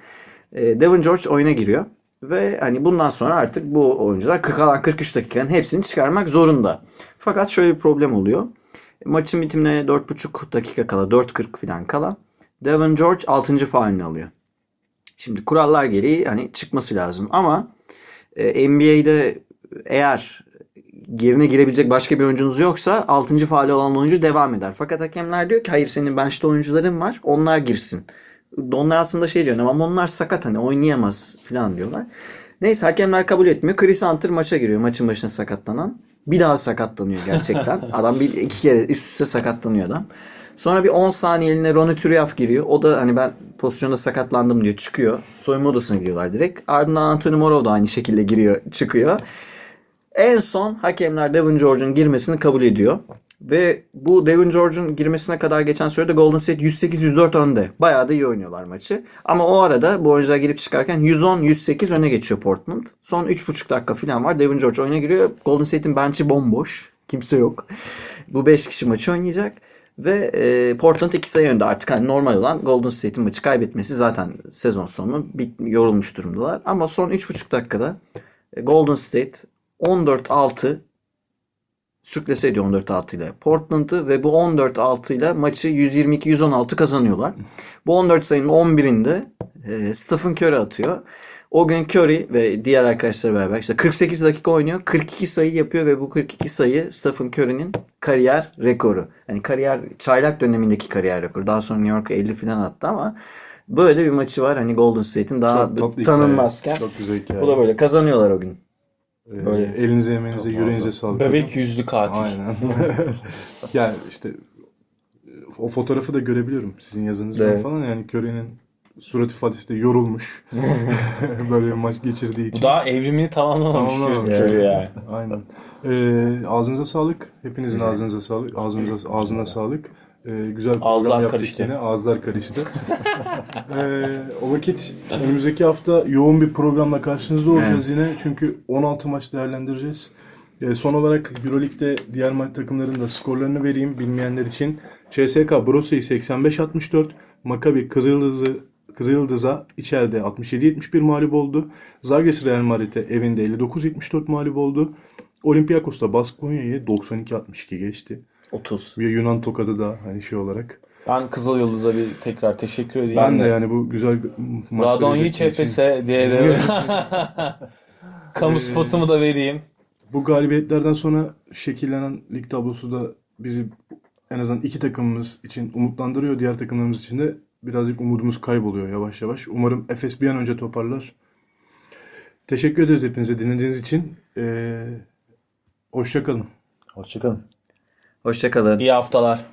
E, Devin George oyuna giriyor. Ve hani bundan sonra artık bu oyuncular 40 kalan 43 dakikanın hepsini çıkarmak zorunda. Fakat şöyle bir problem oluyor. Maçın bitimine 4,5 dakika kala 4.40 falan kala Devin George 6. faulünü alıyor. Şimdi kurallar gereği hani çıkması lazım ama e, NBA'de eğer yerine girebilecek başka bir oyuncunuz yoksa 6. faali olan oyuncu devam eder. Fakat hakemler diyor ki hayır senin bench'te oyuncuların var onlar girsin. Onlar aslında şey diyor ama onlar sakat hani oynayamaz falan diyorlar. Neyse hakemler kabul etmiyor. Chris Hunter maça giriyor maçın başına sakatlanan. Bir daha sakatlanıyor gerçekten. adam bir iki kere üst üste sakatlanıyor adam. Sonra bir 10 saniyeliğine Ronnie Turiaf giriyor. O da hani ben pozisyonda sakatlandım diyor. Çıkıyor. Soyunma odasına giriyorlar direkt. Ardından Anthony Morrow da aynı şekilde giriyor. Çıkıyor. En son hakemler Devin George'un girmesini kabul ediyor. Ve bu Devin George'un girmesine kadar geçen sürede Golden State 108-104 önde. Bayağı da iyi oynuyorlar maçı. Ama o arada bu oyuncular girip çıkarken 110-108 öne geçiyor Portland. Son 3,5 dakika falan var. Devin George oyuna giriyor. Golden State'in bench'i bomboş. Kimse yok. Bu 5 kişi maçı oynayacak. Ve e, Portland 2 sayı önde artık hani normal olan Golden State'in maçı kaybetmesi zaten sezon sonu bit, yorulmuş durumdalar. Ama son 3,5 dakikada E, Golden State 14-6 sürklese ediyor 14-6 ile Portland'ı ve bu 14-6 ile maçı 122-116 kazanıyorlar. Bu 14 sayının 11'inde e, Stephen Curry atıyor. O gün Curry ve diğer arkadaşlar beraber işte 48 dakika oynuyor. 42 sayı yapıyor ve bu 42 sayı Stephen Curry'nin kariyer rekoru. Yani kariyer çaylak dönemindeki kariyer rekoru. Daha sonra New York'a 50 falan attı ama böyle bir maçı var. Hani Golden State'in daha Çok tanınmazken. Çok güzel hikaye. Bu da böyle kazanıyorlar o gün. Ee, böyle. elinize emeğinize yüreğinize sağlık. Bebek yüzlü katil. Aynen. yani işte o fotoğrafı da görebiliyorum sizin yazınızdan Evet. falan. Yani Curry'nin surat ifadesi de yorulmuş. Böyle bir maç geçirdiği için. Bu daha evrimini tamamlamamış Tamamlamamış. Curry yani. Aynen. Ee, ağzınıza sağlık. Hepinizin ağzınıza sağlık. Ağzınıza ağzına sağlık. Ee, güzel bir program Ağızlar yaptık karıştı. yine. Ağızlar karıştı. ee, o vakit önümüzdeki hafta yoğun bir programla karşınızda olacağız yine. Çünkü 16 maç değerlendireceğiz. Ee, son olarak Euroleague'de diğer maç takımlarının da skorlarını vereyim bilmeyenler için. CSK Brose'yi 85-64, Maccabi Kızıldız'ı Kızıldız'a içeride 67-71 mağlup oldu. Zagres Real Madrid'e evinde 59-74 mağlup oldu. Olympiakos da Baskonya'yı 92-62 geçti. 30. Bir Yunan tokadı da hani şey olarak. Ben Kızıl Yıldız'a bir tekrar teşekkür edeyim. Ben de yani bu güzel maçları Radonjic izlediğim için- Efes'e diye de kamu spotumu da vereyim. Bu galibiyetlerden sonra şekillenen lig tablosu da bizi en azından iki takımımız için umutlandırıyor. Diğer takımlarımız için de birazcık umudumuz kayboluyor yavaş yavaş. Umarım Efes bir an önce toparlar. Teşekkür ederiz hepinize dinlediğiniz için. Ee, hoşçakalın. Hoşçakalın. Hoşçakalın. İyi haftalar.